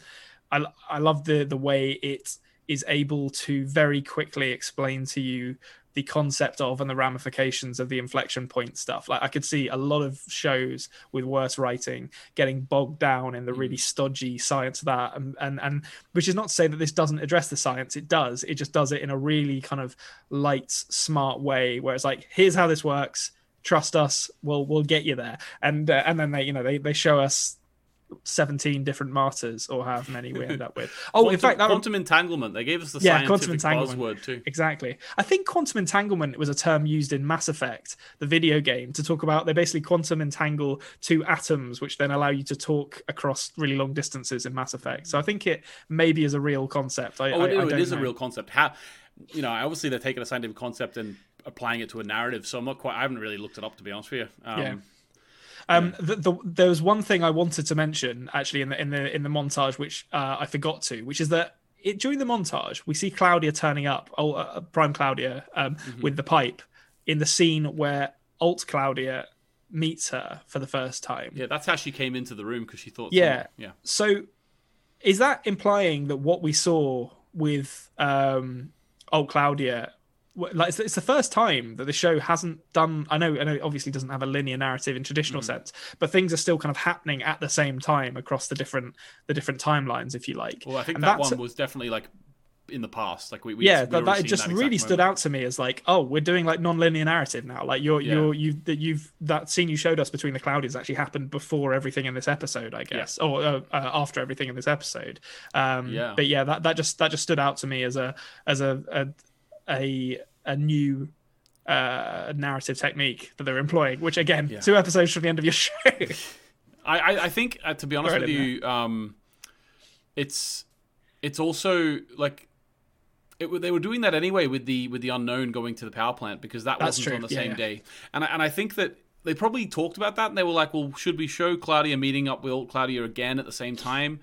I I love the the way it is able to very quickly explain to you the concept of and the ramifications of the inflection point stuff. Like I could see a lot of shows with worse writing getting bogged down in the really stodgy science of that and, and and which is not to say that this doesn't address the science. It does. It just does it in a really kind of light smart way where it's like here's how this works. Trust us. We'll we'll get you there. And uh, and then they you know they, they show us 17 different Martas or however many we end up with oh quantum, in fact that quantum entanglement. They gave us the Yeah, quantum entanglement. buzzword too. Exactly. I think quantum entanglement was a term used in Mass Effect, the video game, to talk about they basically quantum entangle two atoms, which then allow you to talk across really long distances in Mass Effect. So I think it maybe is a real concept. I, Oh, I, it, I it is a real concept. How, you know, obviously they're taking a scientific concept and applying it to a narrative. So I'm not quite. I haven't really looked it up to be honest with you. Um, Yeah. Um, the, the, there was one thing I wanted to mention actually in the in the in the montage, which uh, I forgot to, which is that it, during the montage we see Claudia turning up, oh, uh, Prime Claudia, um, Mm-hmm. with the pipe in the scene where Alt Claudia meets her for the first time. Yeah, that's how she came into the room because she thought. Yeah. yeah. So, is that implying that what we saw with um, Old Claudia, like it's, it's the first time that the show hasn't done? I know, I know, it obviously doesn't have a linear narrative in Mm. traditional sense, but things are still kind of happening at the same time across the different the different timelines, if you like. Well, I think And that one was definitely like in the past. Like we, we yeah, that, that just that really stood out to me as like, oh, we're doing like non-linear narrative now. Like you're Yeah. you're you've that you've that scene you showed us between the Claudias actually happened before everything in this episode, I guess, or uh, uh, after everything in this episode. Um, Yeah. But yeah, that that just that just stood out to me as a as a a a, a new uh narrative technique that they're employing which again Yeah. two episodes from the end of your show I, I, I think, uh, to be honest Right with you, um, it's it's also like it, they were doing that anyway with the with the unknown going to the power plant because that That's wasn't true, on the yeah, same yeah. day, and I, and I think that they probably talked about that and they were like, well, should we show Claudia meeting up with Claudia again at the same time?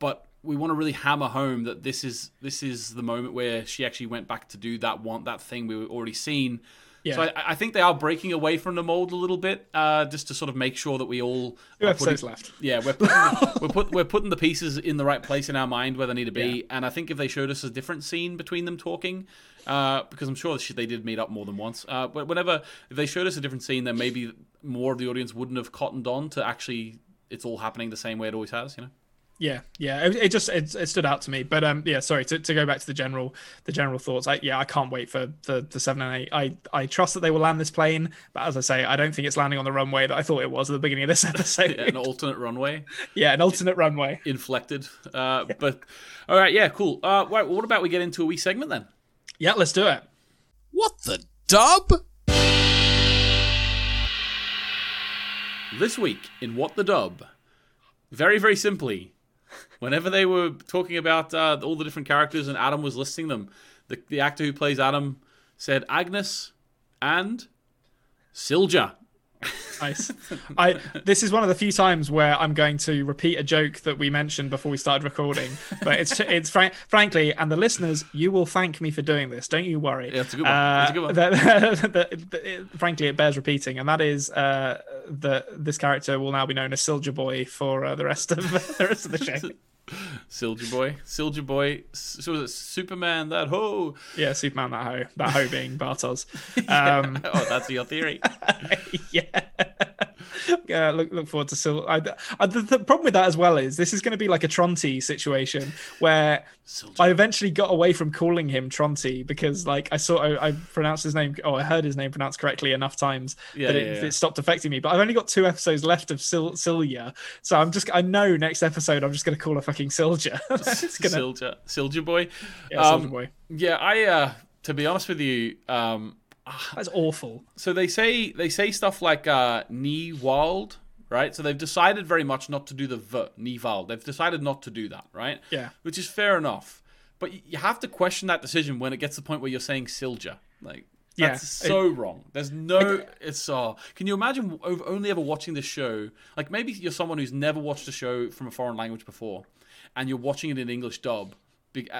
But we want to really hammer home that this is this is the moment where she actually went back to do that one that thing we were already seen. Yeah. So I, I think they are breaking away from the mold a little bit, uh, just to sort of make sure that we all two episodes putting- left yeah, we're putting, we're put we're putting the pieces in the right place in our mind where they need to be, and I think if they showed us a different scene between them talking, uh, because I'm sure they did meet up more than once. Uh, but whenever if they showed us a different scene, then maybe more of the audience wouldn't have cottoned on to actually it's all happening the same way it always has. You know. Yeah, yeah, it, it just it, it stood out to me. But um, yeah, sorry to, to go back to the general the general thoughts. I yeah, I can't wait for the the seven and eight. I I trust that they will land this plane, but as I say, I don't think it's landing on the runway that I thought it was at the beginning of this episode. Yeah, an alternate runway, yeah, an alternate runway. inflected. Uh, But all right, yeah, cool. Uh, right, well, what about we get into a wee segment then? Yeah, let's do it. What the dub? This week in What the Dub, very, very simply, whenever they were talking about uh, all the different characters and Adam was listing them, the, the actor who plays Adam said Agnes and Silja. Nice. I this is one of the few times where I'm going to repeat a joke that we mentioned before we started recording. But it's it's frank, frankly, and the listeners, you will thank me for doing this. Don't you worry. Yeah, it's a good one. It's a good one. that- that- that- it- frankly, it bears repeating, and that is uh, that this character will now be known as Silja Boy for uh, the rest of the rest of the show. Silja Boy. Silja Boy. So was it Superman, that ho? Yeah, Superman, that ho. that ho being Bartosz. Um, oh, that's your theory. yeah. Yeah, look look forward to Sil. I, I, the, the problem with that as well is this is going to be like a Tronti situation where Silja. I eventually got away from calling him Tronti because like I saw I, I pronounced his name or I heard his name pronounced correctly enough times Yeah, that it, yeah, yeah. it stopped affecting me. But I've only got two episodes left of Sil, Silja, so I'm just I know next episode I'm just going to call her fucking Silja. it's gonna Silja. Silja Boy. yeah, Um, Silja boy. Yeah, I. Uh, to be honest with you, um, That's awful. so they say they say stuff like uh, Niewald, right? So they've decided very much not to do the v Niewald. They've decided not to do that, right? Yeah. Which is fair enough, but you have to question that decision when it gets to the point where you're saying Silja, like. Yeah, That's so wrong. There's no. It's uh. Can you imagine only ever watching this show? Like maybe you're someone who's never watched a show from a foreign language before, and you're watching it in English dub,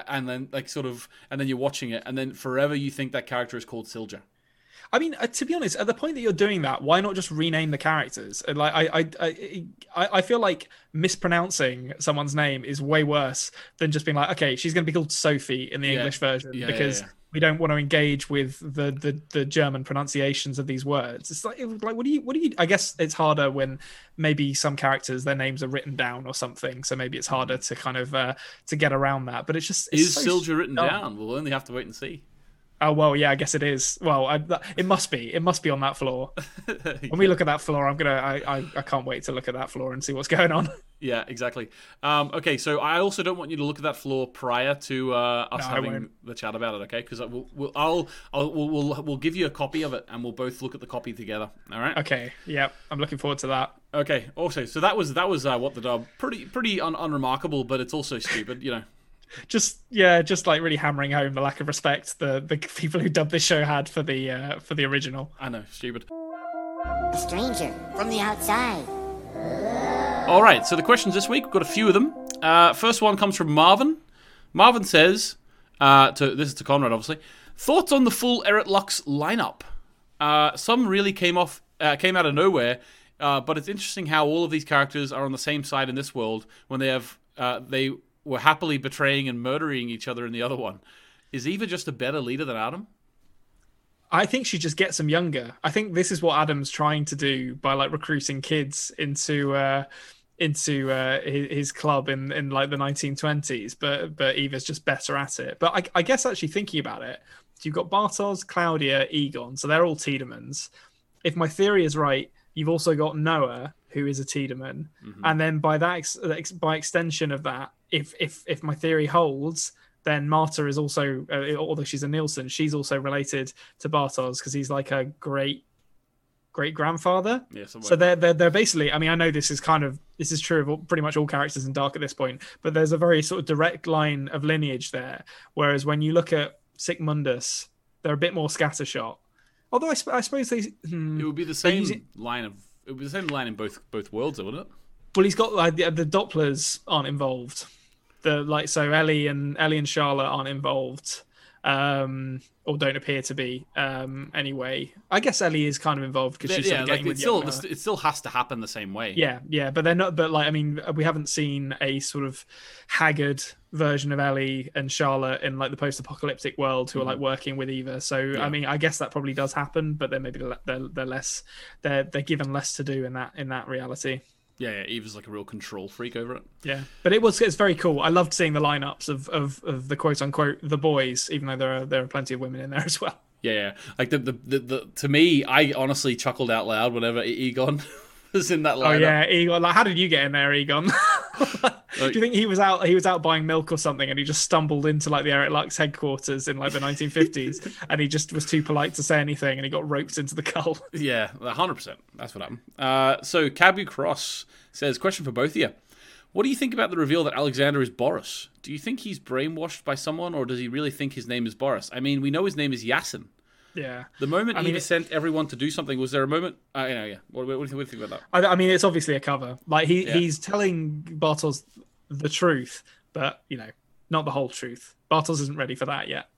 and then like sort of, and then you're watching it, and then forever you think that character is called Silja. I mean, uh, to be honest, at the point that you're doing that, why not just rename the characters? And, Like, I, I, I, I feel like mispronouncing someone's name is way worse than just being like, okay, she's going to be called Sophie in the Yeah. English version Yeah, yeah, because yeah. we don't want to engage with the, the the German pronunciations of these words. It's like, like, what do you, what do you? I guess it's harder when maybe some characters their names are written down or something, so maybe it's harder to kind of uh, to get around that. But it's just it's Is so Silja written dumb. down? We'll only have to wait and see. Oh well, yeah, I guess it is. Well, I, that, it must be. It must be on that floor. When we look at that floor, I'm gonna. I, I, I can't wait to look at that floor and see what's going on. Yeah, exactly. Um, okay, so I also don't want you to look at that floor prior to uh, us No, having the chat about it. Okay, because we'll, we'll, I'll, I'll we'll, we'll, we'll give you a copy of it, and we'll both look at the copy together. All right. Okay. Yep. I'm looking forward to that. Okay. Also, so that was that was uh, what the dub. Pretty pretty un- unremarkable, but it's also stupid. You know. Just yeah, just like really hammering home the lack of respect the the people who dubbed this show had for the uh, for the original. I know, stupid. A stranger from the outside. All right, so the questions this week, we've got a few of them. Uh, first one comes from Marvin. Marvin says, uh, to, this is to Konrad, obviously, thoughts on the full Erit Lux lineup? Uh, some really came off, uh, came out of nowhere, uh, but it's interesting how all of these characters are on the same side in this world when they have, uh, they were happily betraying and murdering each other in the other one. Is Eva just a better leader than Adam? I think she just gets them younger. I think this is what Adam's trying to do by like recruiting kids into uh into uh his, his club in in like the 1920s but but Eva's just better at it. But I, I guess actually thinking about it, you've got Bartosz, Claudia, Egon, so they're all Tiedemanns. If my theory is right, you've also got Noah who is a Tiedemann. And then by that ex- by extension of that, if if if my theory holds, then Marta is also, uh, although she's a Nielsen, she's also related to Bartosz because he's like a great great grandfather. Yeah. So they're, they're they're basically. I mean, I know this is kind of this is true of all, pretty much all characters in Dark at this point, but there's a very sort of direct line of lineage there. Whereas when you look at Sic Mundus, they're a bit more scattershot. Although I, sp- I suppose they. hmm, it would be the same using- line of, it would be the same line in both both worlds, wouldn't it? Well, he's got like the, the Dopplers aren't involved. The like so Ellie and Ellie and Charlotte aren't involved, um, or don't appear to be. Um, anyway, I guess Ellie is kind of involved because she's sort of like getting it with still, it still has to happen the same way. Yeah, yeah, but they're not. But like, I mean, we haven't seen a sort of haggard version of Ellie and Charlotte in like the post-apocalyptic world who are like working with Eva. So Mm-hmm. Yeah. I mean, I guess that probably does happen, but then maybe they're they're, they're less they're they're given less to do in that in that reality. Yeah, yeah, Eva's like a real control freak over it. Yeah, but it was it's very cool. I loved seeing the lineups of, of, of the quote unquote the boys, even though there are there are plenty of women in there as well. Yeah, yeah. Like the the, the, the to me, I honestly chuckled out loud whenever Egon was in that lineup. Oh yeah, Egon. Like, how did you get in there, Egon? Do you think he was out? He was out buying milk or something, and he just stumbled into like the Erit Lux headquarters in like the 1950s, and he just was too polite to say anything, and he got roped into the cult. Yeah, hundred percent. That's what happened. Uh, so Cabu Cross says, question for both of you. What do you think about the reveal that Alexander is Boris? Do you think he's brainwashed by someone, or does he really think his name is Boris? I mean, we know his name is Yasin. Yeah. The moment I mean, Eva sent everyone to do something, was there a moment? Uh, yeah, yeah. What, what, do you think, what do you think about that? I, I mean, it's obviously a cover. Like he Yeah. he's telling Bartosz the truth, but you know, not the whole truth. Bartosz isn't ready for that yet.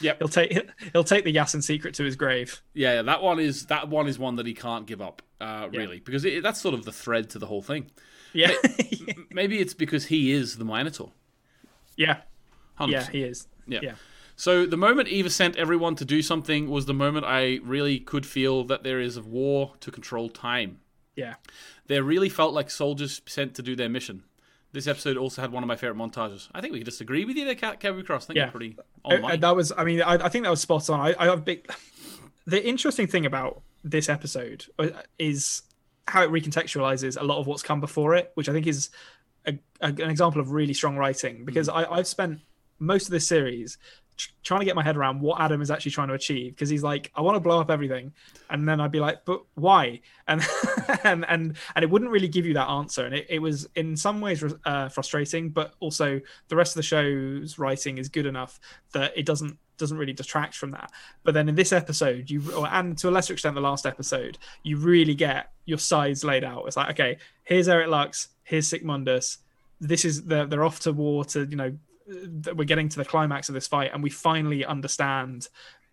Yep. He'll take he'll take the Yasin secret to his grave. Yeah, yeah, that one is that one is one that he can't give up, uh, Yeah. really, because it, that's sort of the thread to the whole thing. Yeah. Maybe it's because he is the Minotaur. yeah. 100%. Yeah, he is. Yeah. Yeah. So the moment Eva sent everyone to do something was the moment I really could feel that there is a war to control time. Yeah. They really felt like soldiers sent to do their mission. This episode also had one of my favorite montages. I think we could disagree with you there, Ca- Cabby Cross. I think Yeah. pretty that was I mean, I, I think that was spot on. I, I have big the interesting thing about this episode uh, is how it recontextualizes a lot of what's come before it, which I think is a, a, an example of really strong writing. Because I, I've spent most of this series trying to get my head around what Adam is actually trying to achieve. Because he's like, I want to blow up everything, and then I'd be like, but why? And and and and it wouldn't really give you that answer. And it, it was in some ways uh, frustrating, but also the rest of the show's writing is good enough that it doesn't doesn't really detract from that. But then in this episode, you or, and to a lesser extent the last episode, you really get your sides laid out. It's like, okay, here's Erit Lux, here's Sic Mundus. This is they're, they're off to war to you know we're getting to the climax of this fight, and we finally understand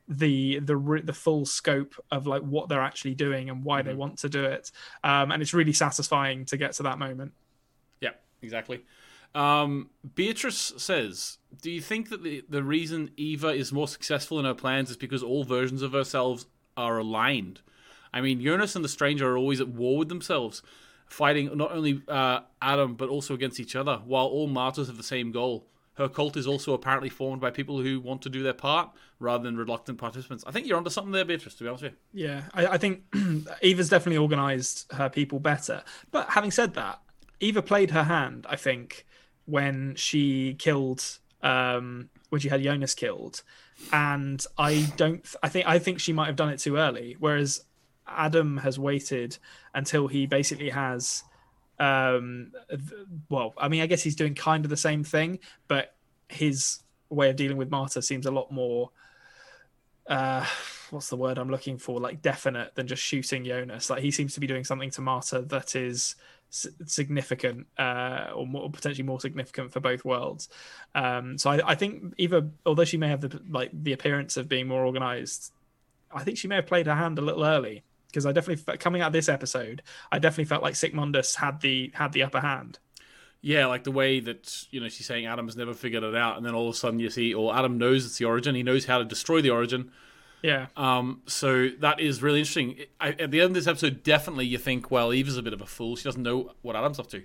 the the the full scope of like what they're actually doing and why they want to do it. Um, and it's really satisfying to get to that moment. Yeah, exactly. Um, Beatrice says, "Do you think that the the reason Eva is more successful in her plans is because all versions of herself are aligned? I mean, Jonas and the Stranger are always at war with themselves, fighting not only uh, Adam but also against each other, while all Martas have the same goal." Her cult is also apparently formed by people who want to do their part rather than reluctant participants. I think you're onto something there, Beatrice. To be honest with you. Yeah, I, I think Eva's definitely organized her people better. But having said that, Eva played her hand, I think, when she killed, um, when she had Jonas killed, and I don't. I think I think she might have done it too early. Whereas Adam has waited until he basically has. Um, th- well, I mean, I guess he's doing kind of the same thing, but his way of dealing with Marta seems a lot more uh what's the word i'm looking for? Like definite than just shooting jonas. Like he seems to be doing something to marta that is significant uh or more, potentially more significant for both worlds. Um so I, I think eva although she may have the like the appearance of being more organized i think she may have played her hand a little early because i definitely coming out of this episode i definitely felt like Sic Mundus had the had the upper hand Yeah, like the way that you know she's saying Adam's never figured it out, and then all of a sudden you see, or Adam knows it's the origin. He knows how to destroy the origin. yeah Um, so that is really interesting. I, at the end of this episode, definitely you think, well, Eva's a bit of a fool. She doesn't know what Adam's up to.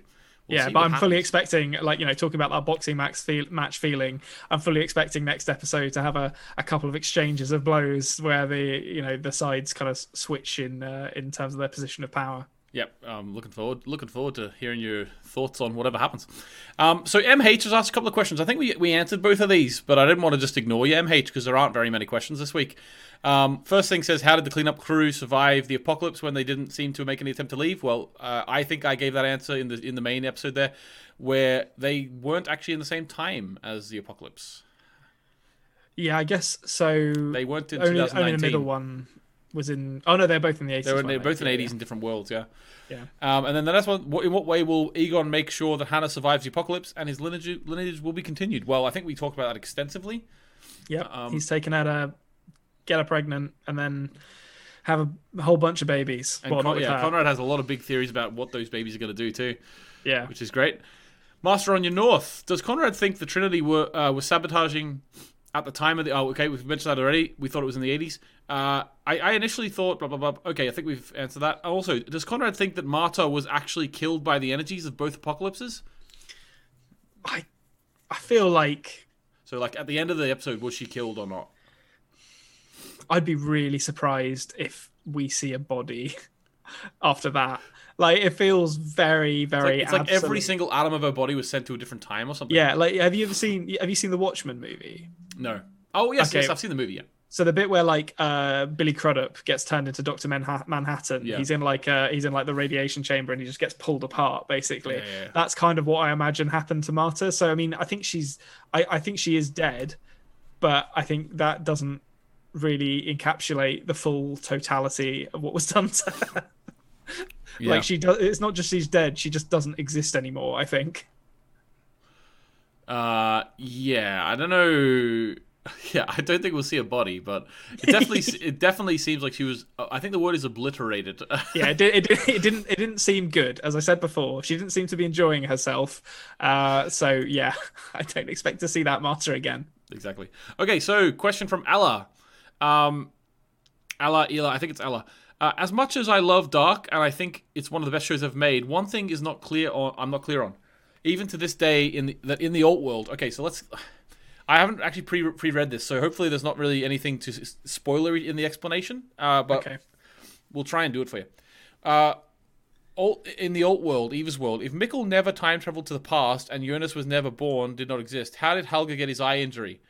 We'll yeah, but I'm fully expecting, like you know, talking about that boxing match, feel, match feeling. I'm fully expecting next episode to have a, a couple of exchanges of blows where the you know the sides kind of switch in uh, in terms of their position of power. Yep, um, looking forward. Looking forward to hearing your thoughts on whatever happens. Um, so MH has asked a couple of questions. I think we we answered both of these, but I didn't want to just ignore you, MH, because there aren't very many questions this week. Um, first thing says, how did the cleanup crew survive the apocalypse when they didn't seem to make any attempt to leave? Well, uh, I think I gave that answer in the in the main episode there, where they weren't actually in the same time as the apocalypse. Yeah, I guess so. They weren't in only, 2019. only the middle one was in. Oh no, they're both in the 80s. They were, weren't they were both in Yeah, 80s in different worlds, yeah. Yeah. Um, and then the next one, what, in what way will Egon make sure that Hannah survives the apocalypse and his lineage, lineage will be continued? Well, I think we talked about that extensively. Yeah. Um, He's taken her to get her pregnant and then have a whole bunch of babies. Well, Con- not yeah, her. Konrad has a lot of big theories about what those babies are going to do too, yeah. which is great. Master on your north, does Konrad think the Trinity were uh, were sabotaging at the time of the oh okay we've mentioned that already. We thought it was in the eighties. Uh, I, I initially thought blah blah blah. Okay, I think we've answered that. Also, does Konrad think that Marta was actually killed by the energies of both apocalypses? I I feel like So like at the end of the episode, was she killed or not? I'd be really surprised if we see a body after that. Like it feels very, It's like, very. it's like every single atom of her body was sent to a different time or something. Yeah, like have you ever seen? Have you seen the Watchmen movie? No. Oh yes, Okay. yes, I've seen the movie. Yeah. So the bit where like uh, Billy Crudup gets turned into Doctor Manha- Manhattan, Yeah. he's in like uh, he's in like the radiation chamber and he just gets pulled apart. Basically, Yeah, yeah, that's kind of what I imagine happened to Marta. So I mean, I think she's, I, I think she is dead, but I think that doesn't really encapsulate the full totality of what was done to her. Like she does, it's not just she's dead; she just doesn't exist anymore. I think. Uh, yeah, I don't know. Yeah, I don't think we'll see a body, but it definitely it definitely seems like she was. I think the word is obliterated. yeah, it, did, it, it didn't. It didn't seem good, as I said before. She didn't seem to be enjoying herself. Uh, so yeah, I don't expect to see that Marta again. exactly. Okay, so question from Ella. Um, Ella, Ella, I think it's Ella. Uh, as much as I love Dark, and I think it's one of the best shows I've made, one thing is not clear on. I'm not clear on, even to this day in the that in the alt world. Okay, so let's. I haven't actually pre pre read this, so hopefully there's not really anything to spoilery in the explanation. Uh, but Okay. we'll try and do it for you. Uh, alt, in the alt world, Eva's world, if Mikkel never time traveled to the past and Jonas was never born, did not exist, how did Helge get his eye injury?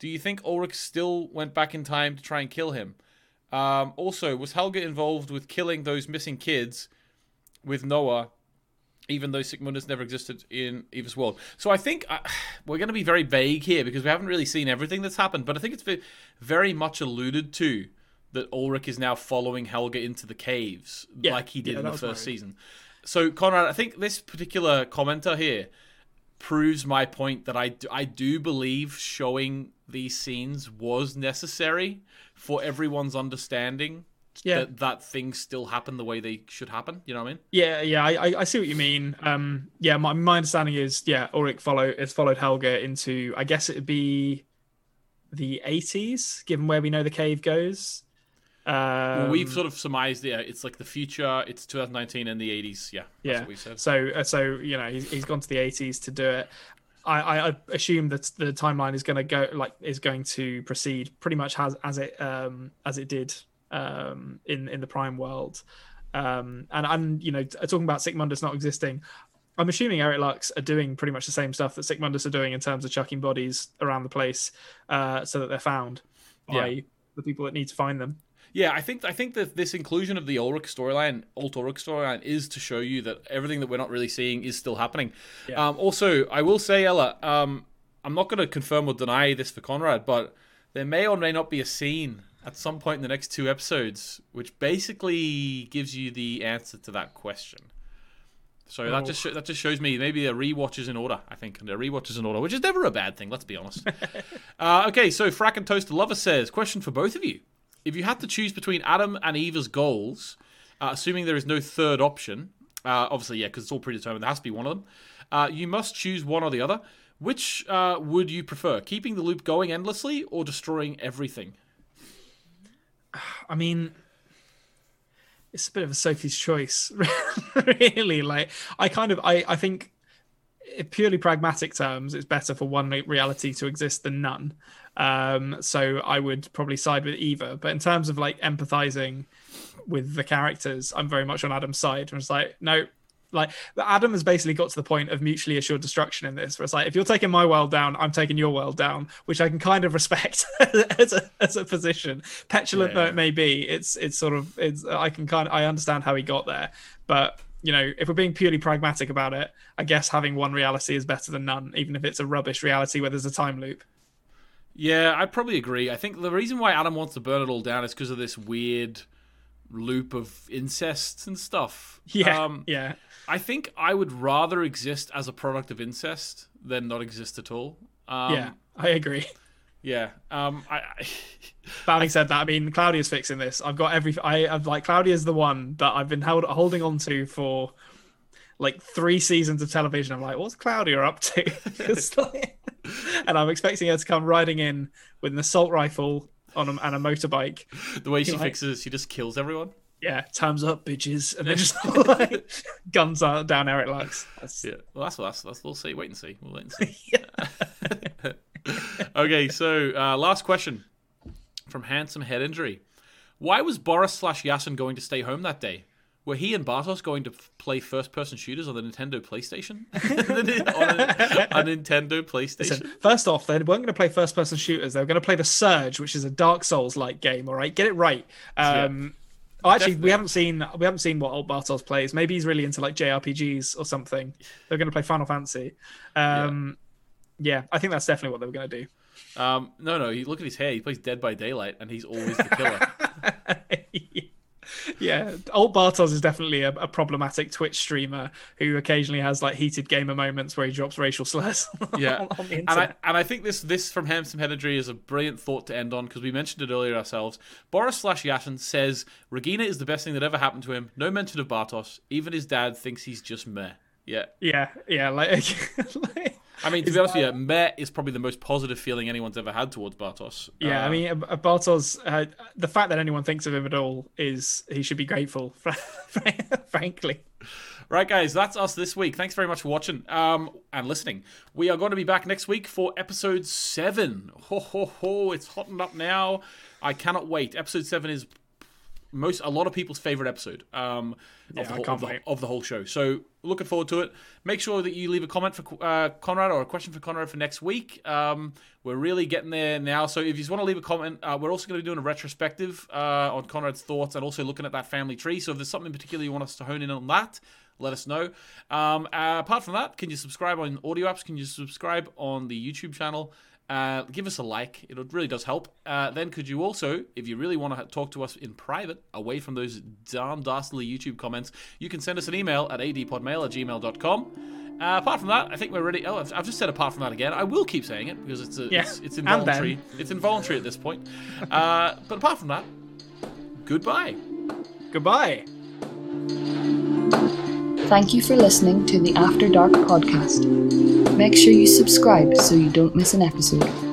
Do you think Ulrich still went back in time to try and kill him? Um, also, was Helge involved with killing those missing kids with Noah, even though Sic Mundus never existed in Eva's world? So I think uh, we're going to be very vague here because we haven't really seen everything that's happened, but I think it's ve- very much alluded to that Ulrich is now following Helge into the caves Yeah, like he did yeah, in the first season. So, Konrad, I think this particular commenter here proves my point that I do, I do believe showing these scenes was necessary for everyone's understanding Yeah. that, that things still happen the way they should happen. You know what I mean? Yeah, yeah, I, I- see what you mean. Um, yeah, my, my understanding is, yeah, Ulrich follow has followed Helge into, I guess it'd be the 80s, given where we know the cave goes. Um, Well, we've sort of surmised, yeah, it's like the future, it's 2019 and the 80s. Yeah, that's yeah. what we said. So, uh, so you know, he's, he's gone to the 80s to do it. I, I I assume that the timeline is going to go like is going to proceed pretty much as as it um as it did um in in the Prime world, um and and you know talking about Sic Mundus not existing. I'm assuming Erit Lux are doing pretty much the same stuff that Sic Mundus are doing in terms of chucking bodies around the place, uh, so that they're found by Yeah. the people that need to find them. Yeah, I think I think that this inclusion of the Ulrich storyline, Alt Ulrich storyline, is to show you that everything that we're not really seeing is still happening. Yeah. Um, also, I will say, Ella, um, I'm not going to confirm or deny this for Konrad, but there may or may not be a scene at some point in the next two episodes which basically gives you the answer to that question. So that Oh. just sho- that just shows me maybe a rewatch is in order. I think and a rewatch is in order, which is never a bad thing. Let's be honest. uh, okay, so Frack and Toaster Lover says, question for both of you: If you had to choose between Adam and Eva's goals, uh, assuming there is no third option, uh, obviously yeah, because it's all predetermined, there has to be one of them. Uh, you must choose one or the other. Which uh, would you prefer, keeping the loop going endlessly or destroying everything? I mean, it's a bit of a Sophie's choice, really. Like, I kind of, I, I think, in purely pragmatic terms, it's better for one reality to exist than none. Um, so I would probably side with Eva. But in terms of like empathizing with the characters, I'm very much on Adam's side. I'm just like, no. Like Adam has basically got to the point of mutually assured destruction in this, where it's like if you're taking my world down, I'm taking your world down, which I can kind of respect as a as a position. Petulant though it may be, it's it's sort of it's I can kind of I understand how he got there, but you know if we're being purely pragmatic about it, I guess having one reality is better than none, even if it's a rubbish reality where there's a time loop. Yeah, I'd probably agree. I think the reason why Adam wants to burn it all down is because of this weird loop of incest and stuff. Yeah, Um, yeah. I think I would rather exist as a product of incest than not exist at all. Um, yeah, I agree. Yeah. Um, I, I having said that, I mean Claudia's fixing this. I've got every. I, I've like Claudia's the one that I've been held holding on to for like three seasons of television. I'm like, what's Claudia up to? Like- and I'm expecting her to come riding in with an assault rifle on a, and a motorbike. The way she Like- fixes, she just kills everyone. Yeah, time's up, bitches, and then just like guns out down Erit Lux. That's, Yeah, well, that's that's, that's we'll see. Wait and see. We'll wait and see. okay, so uh, last question from Handsome Head Injury: Why was Boris slash Yasin going to stay home that day? Were he and Bartosz going to play first-person shooters on the Nintendo PlayStation? on a, a Nintendo PlayStation. Listen, first off, they weren't going to play first-person shooters. They were going to play the Surge, which is a Dark Souls-like game. All right, get it right. Um, oh, actually, Definitely. we haven't seen we haven't seen what old Bartosz plays. Maybe he's really into like JRPGs or something. They're going to play Final Fantasy. Um, yeah. I think that's definitely what they were going to do. Um, no, no. You look at his hair. He plays Dead by Daylight, and he's always the killer. yeah, old Bartosz is definitely a, a problematic Twitch streamer who occasionally has like heated gamer moments where he drops racial slurs. yeah, on, on the and I and I think this this from Handsome Headedry is a brilliant thought to end on because we mentioned it earlier ourselves. Boris slash Yasin says Regina is the best thing that ever happened to him. No mention of Bartosz. Even his dad thinks he's just meh. Yeah, yeah, yeah, like, like I mean to be honest with you, meh is probably the most positive feeling anyone's ever had towards Bartosz. Yeah, I Uh, mean, uh, uh, Bartosz, uh, the fact that anyone thinks of him at all is he should be grateful, frankly. Right, guys, that's us this week. Thanks very much for watching um, and listening. We are going to be back next week for episode seven. Ho ho ho! It's hotting up now. I cannot wait. Episode seven is most a lot of people's favorite episode um, Yeah, of, the whole, of, the, of the whole show. So looking forward to it. Make sure that you leave a comment for uh, Konrad or a question for Konrad for next week. Um, we're really getting there now. So if you just want to leave a comment, uh, we're also going to be doing a retrospective uh, on Konrad's thoughts and also looking at that family tree. So if there's something in particular you want us to hone in on that, let us know. Um, uh, apart from that, can you subscribe on audio apps? Can you subscribe on the YouTube channel? Uh, give us a like. It really does help. Uh, then could you also, if you really want to talk to us in private, away from those darn dastardly YouTube comments, you can send us an email at adpodmail at gmail.com. Uh, apart from that, I think we're ready. Oh, I've I've just said apart from that again. I will keep saying it because it's a, Yeah, it's, it's involuntary. It's involuntary at this point. Uh, but apart from that, goodbye. Goodbye. Thank you for listening to the After Dark podcast. Make sure you subscribe so you don't miss an episode.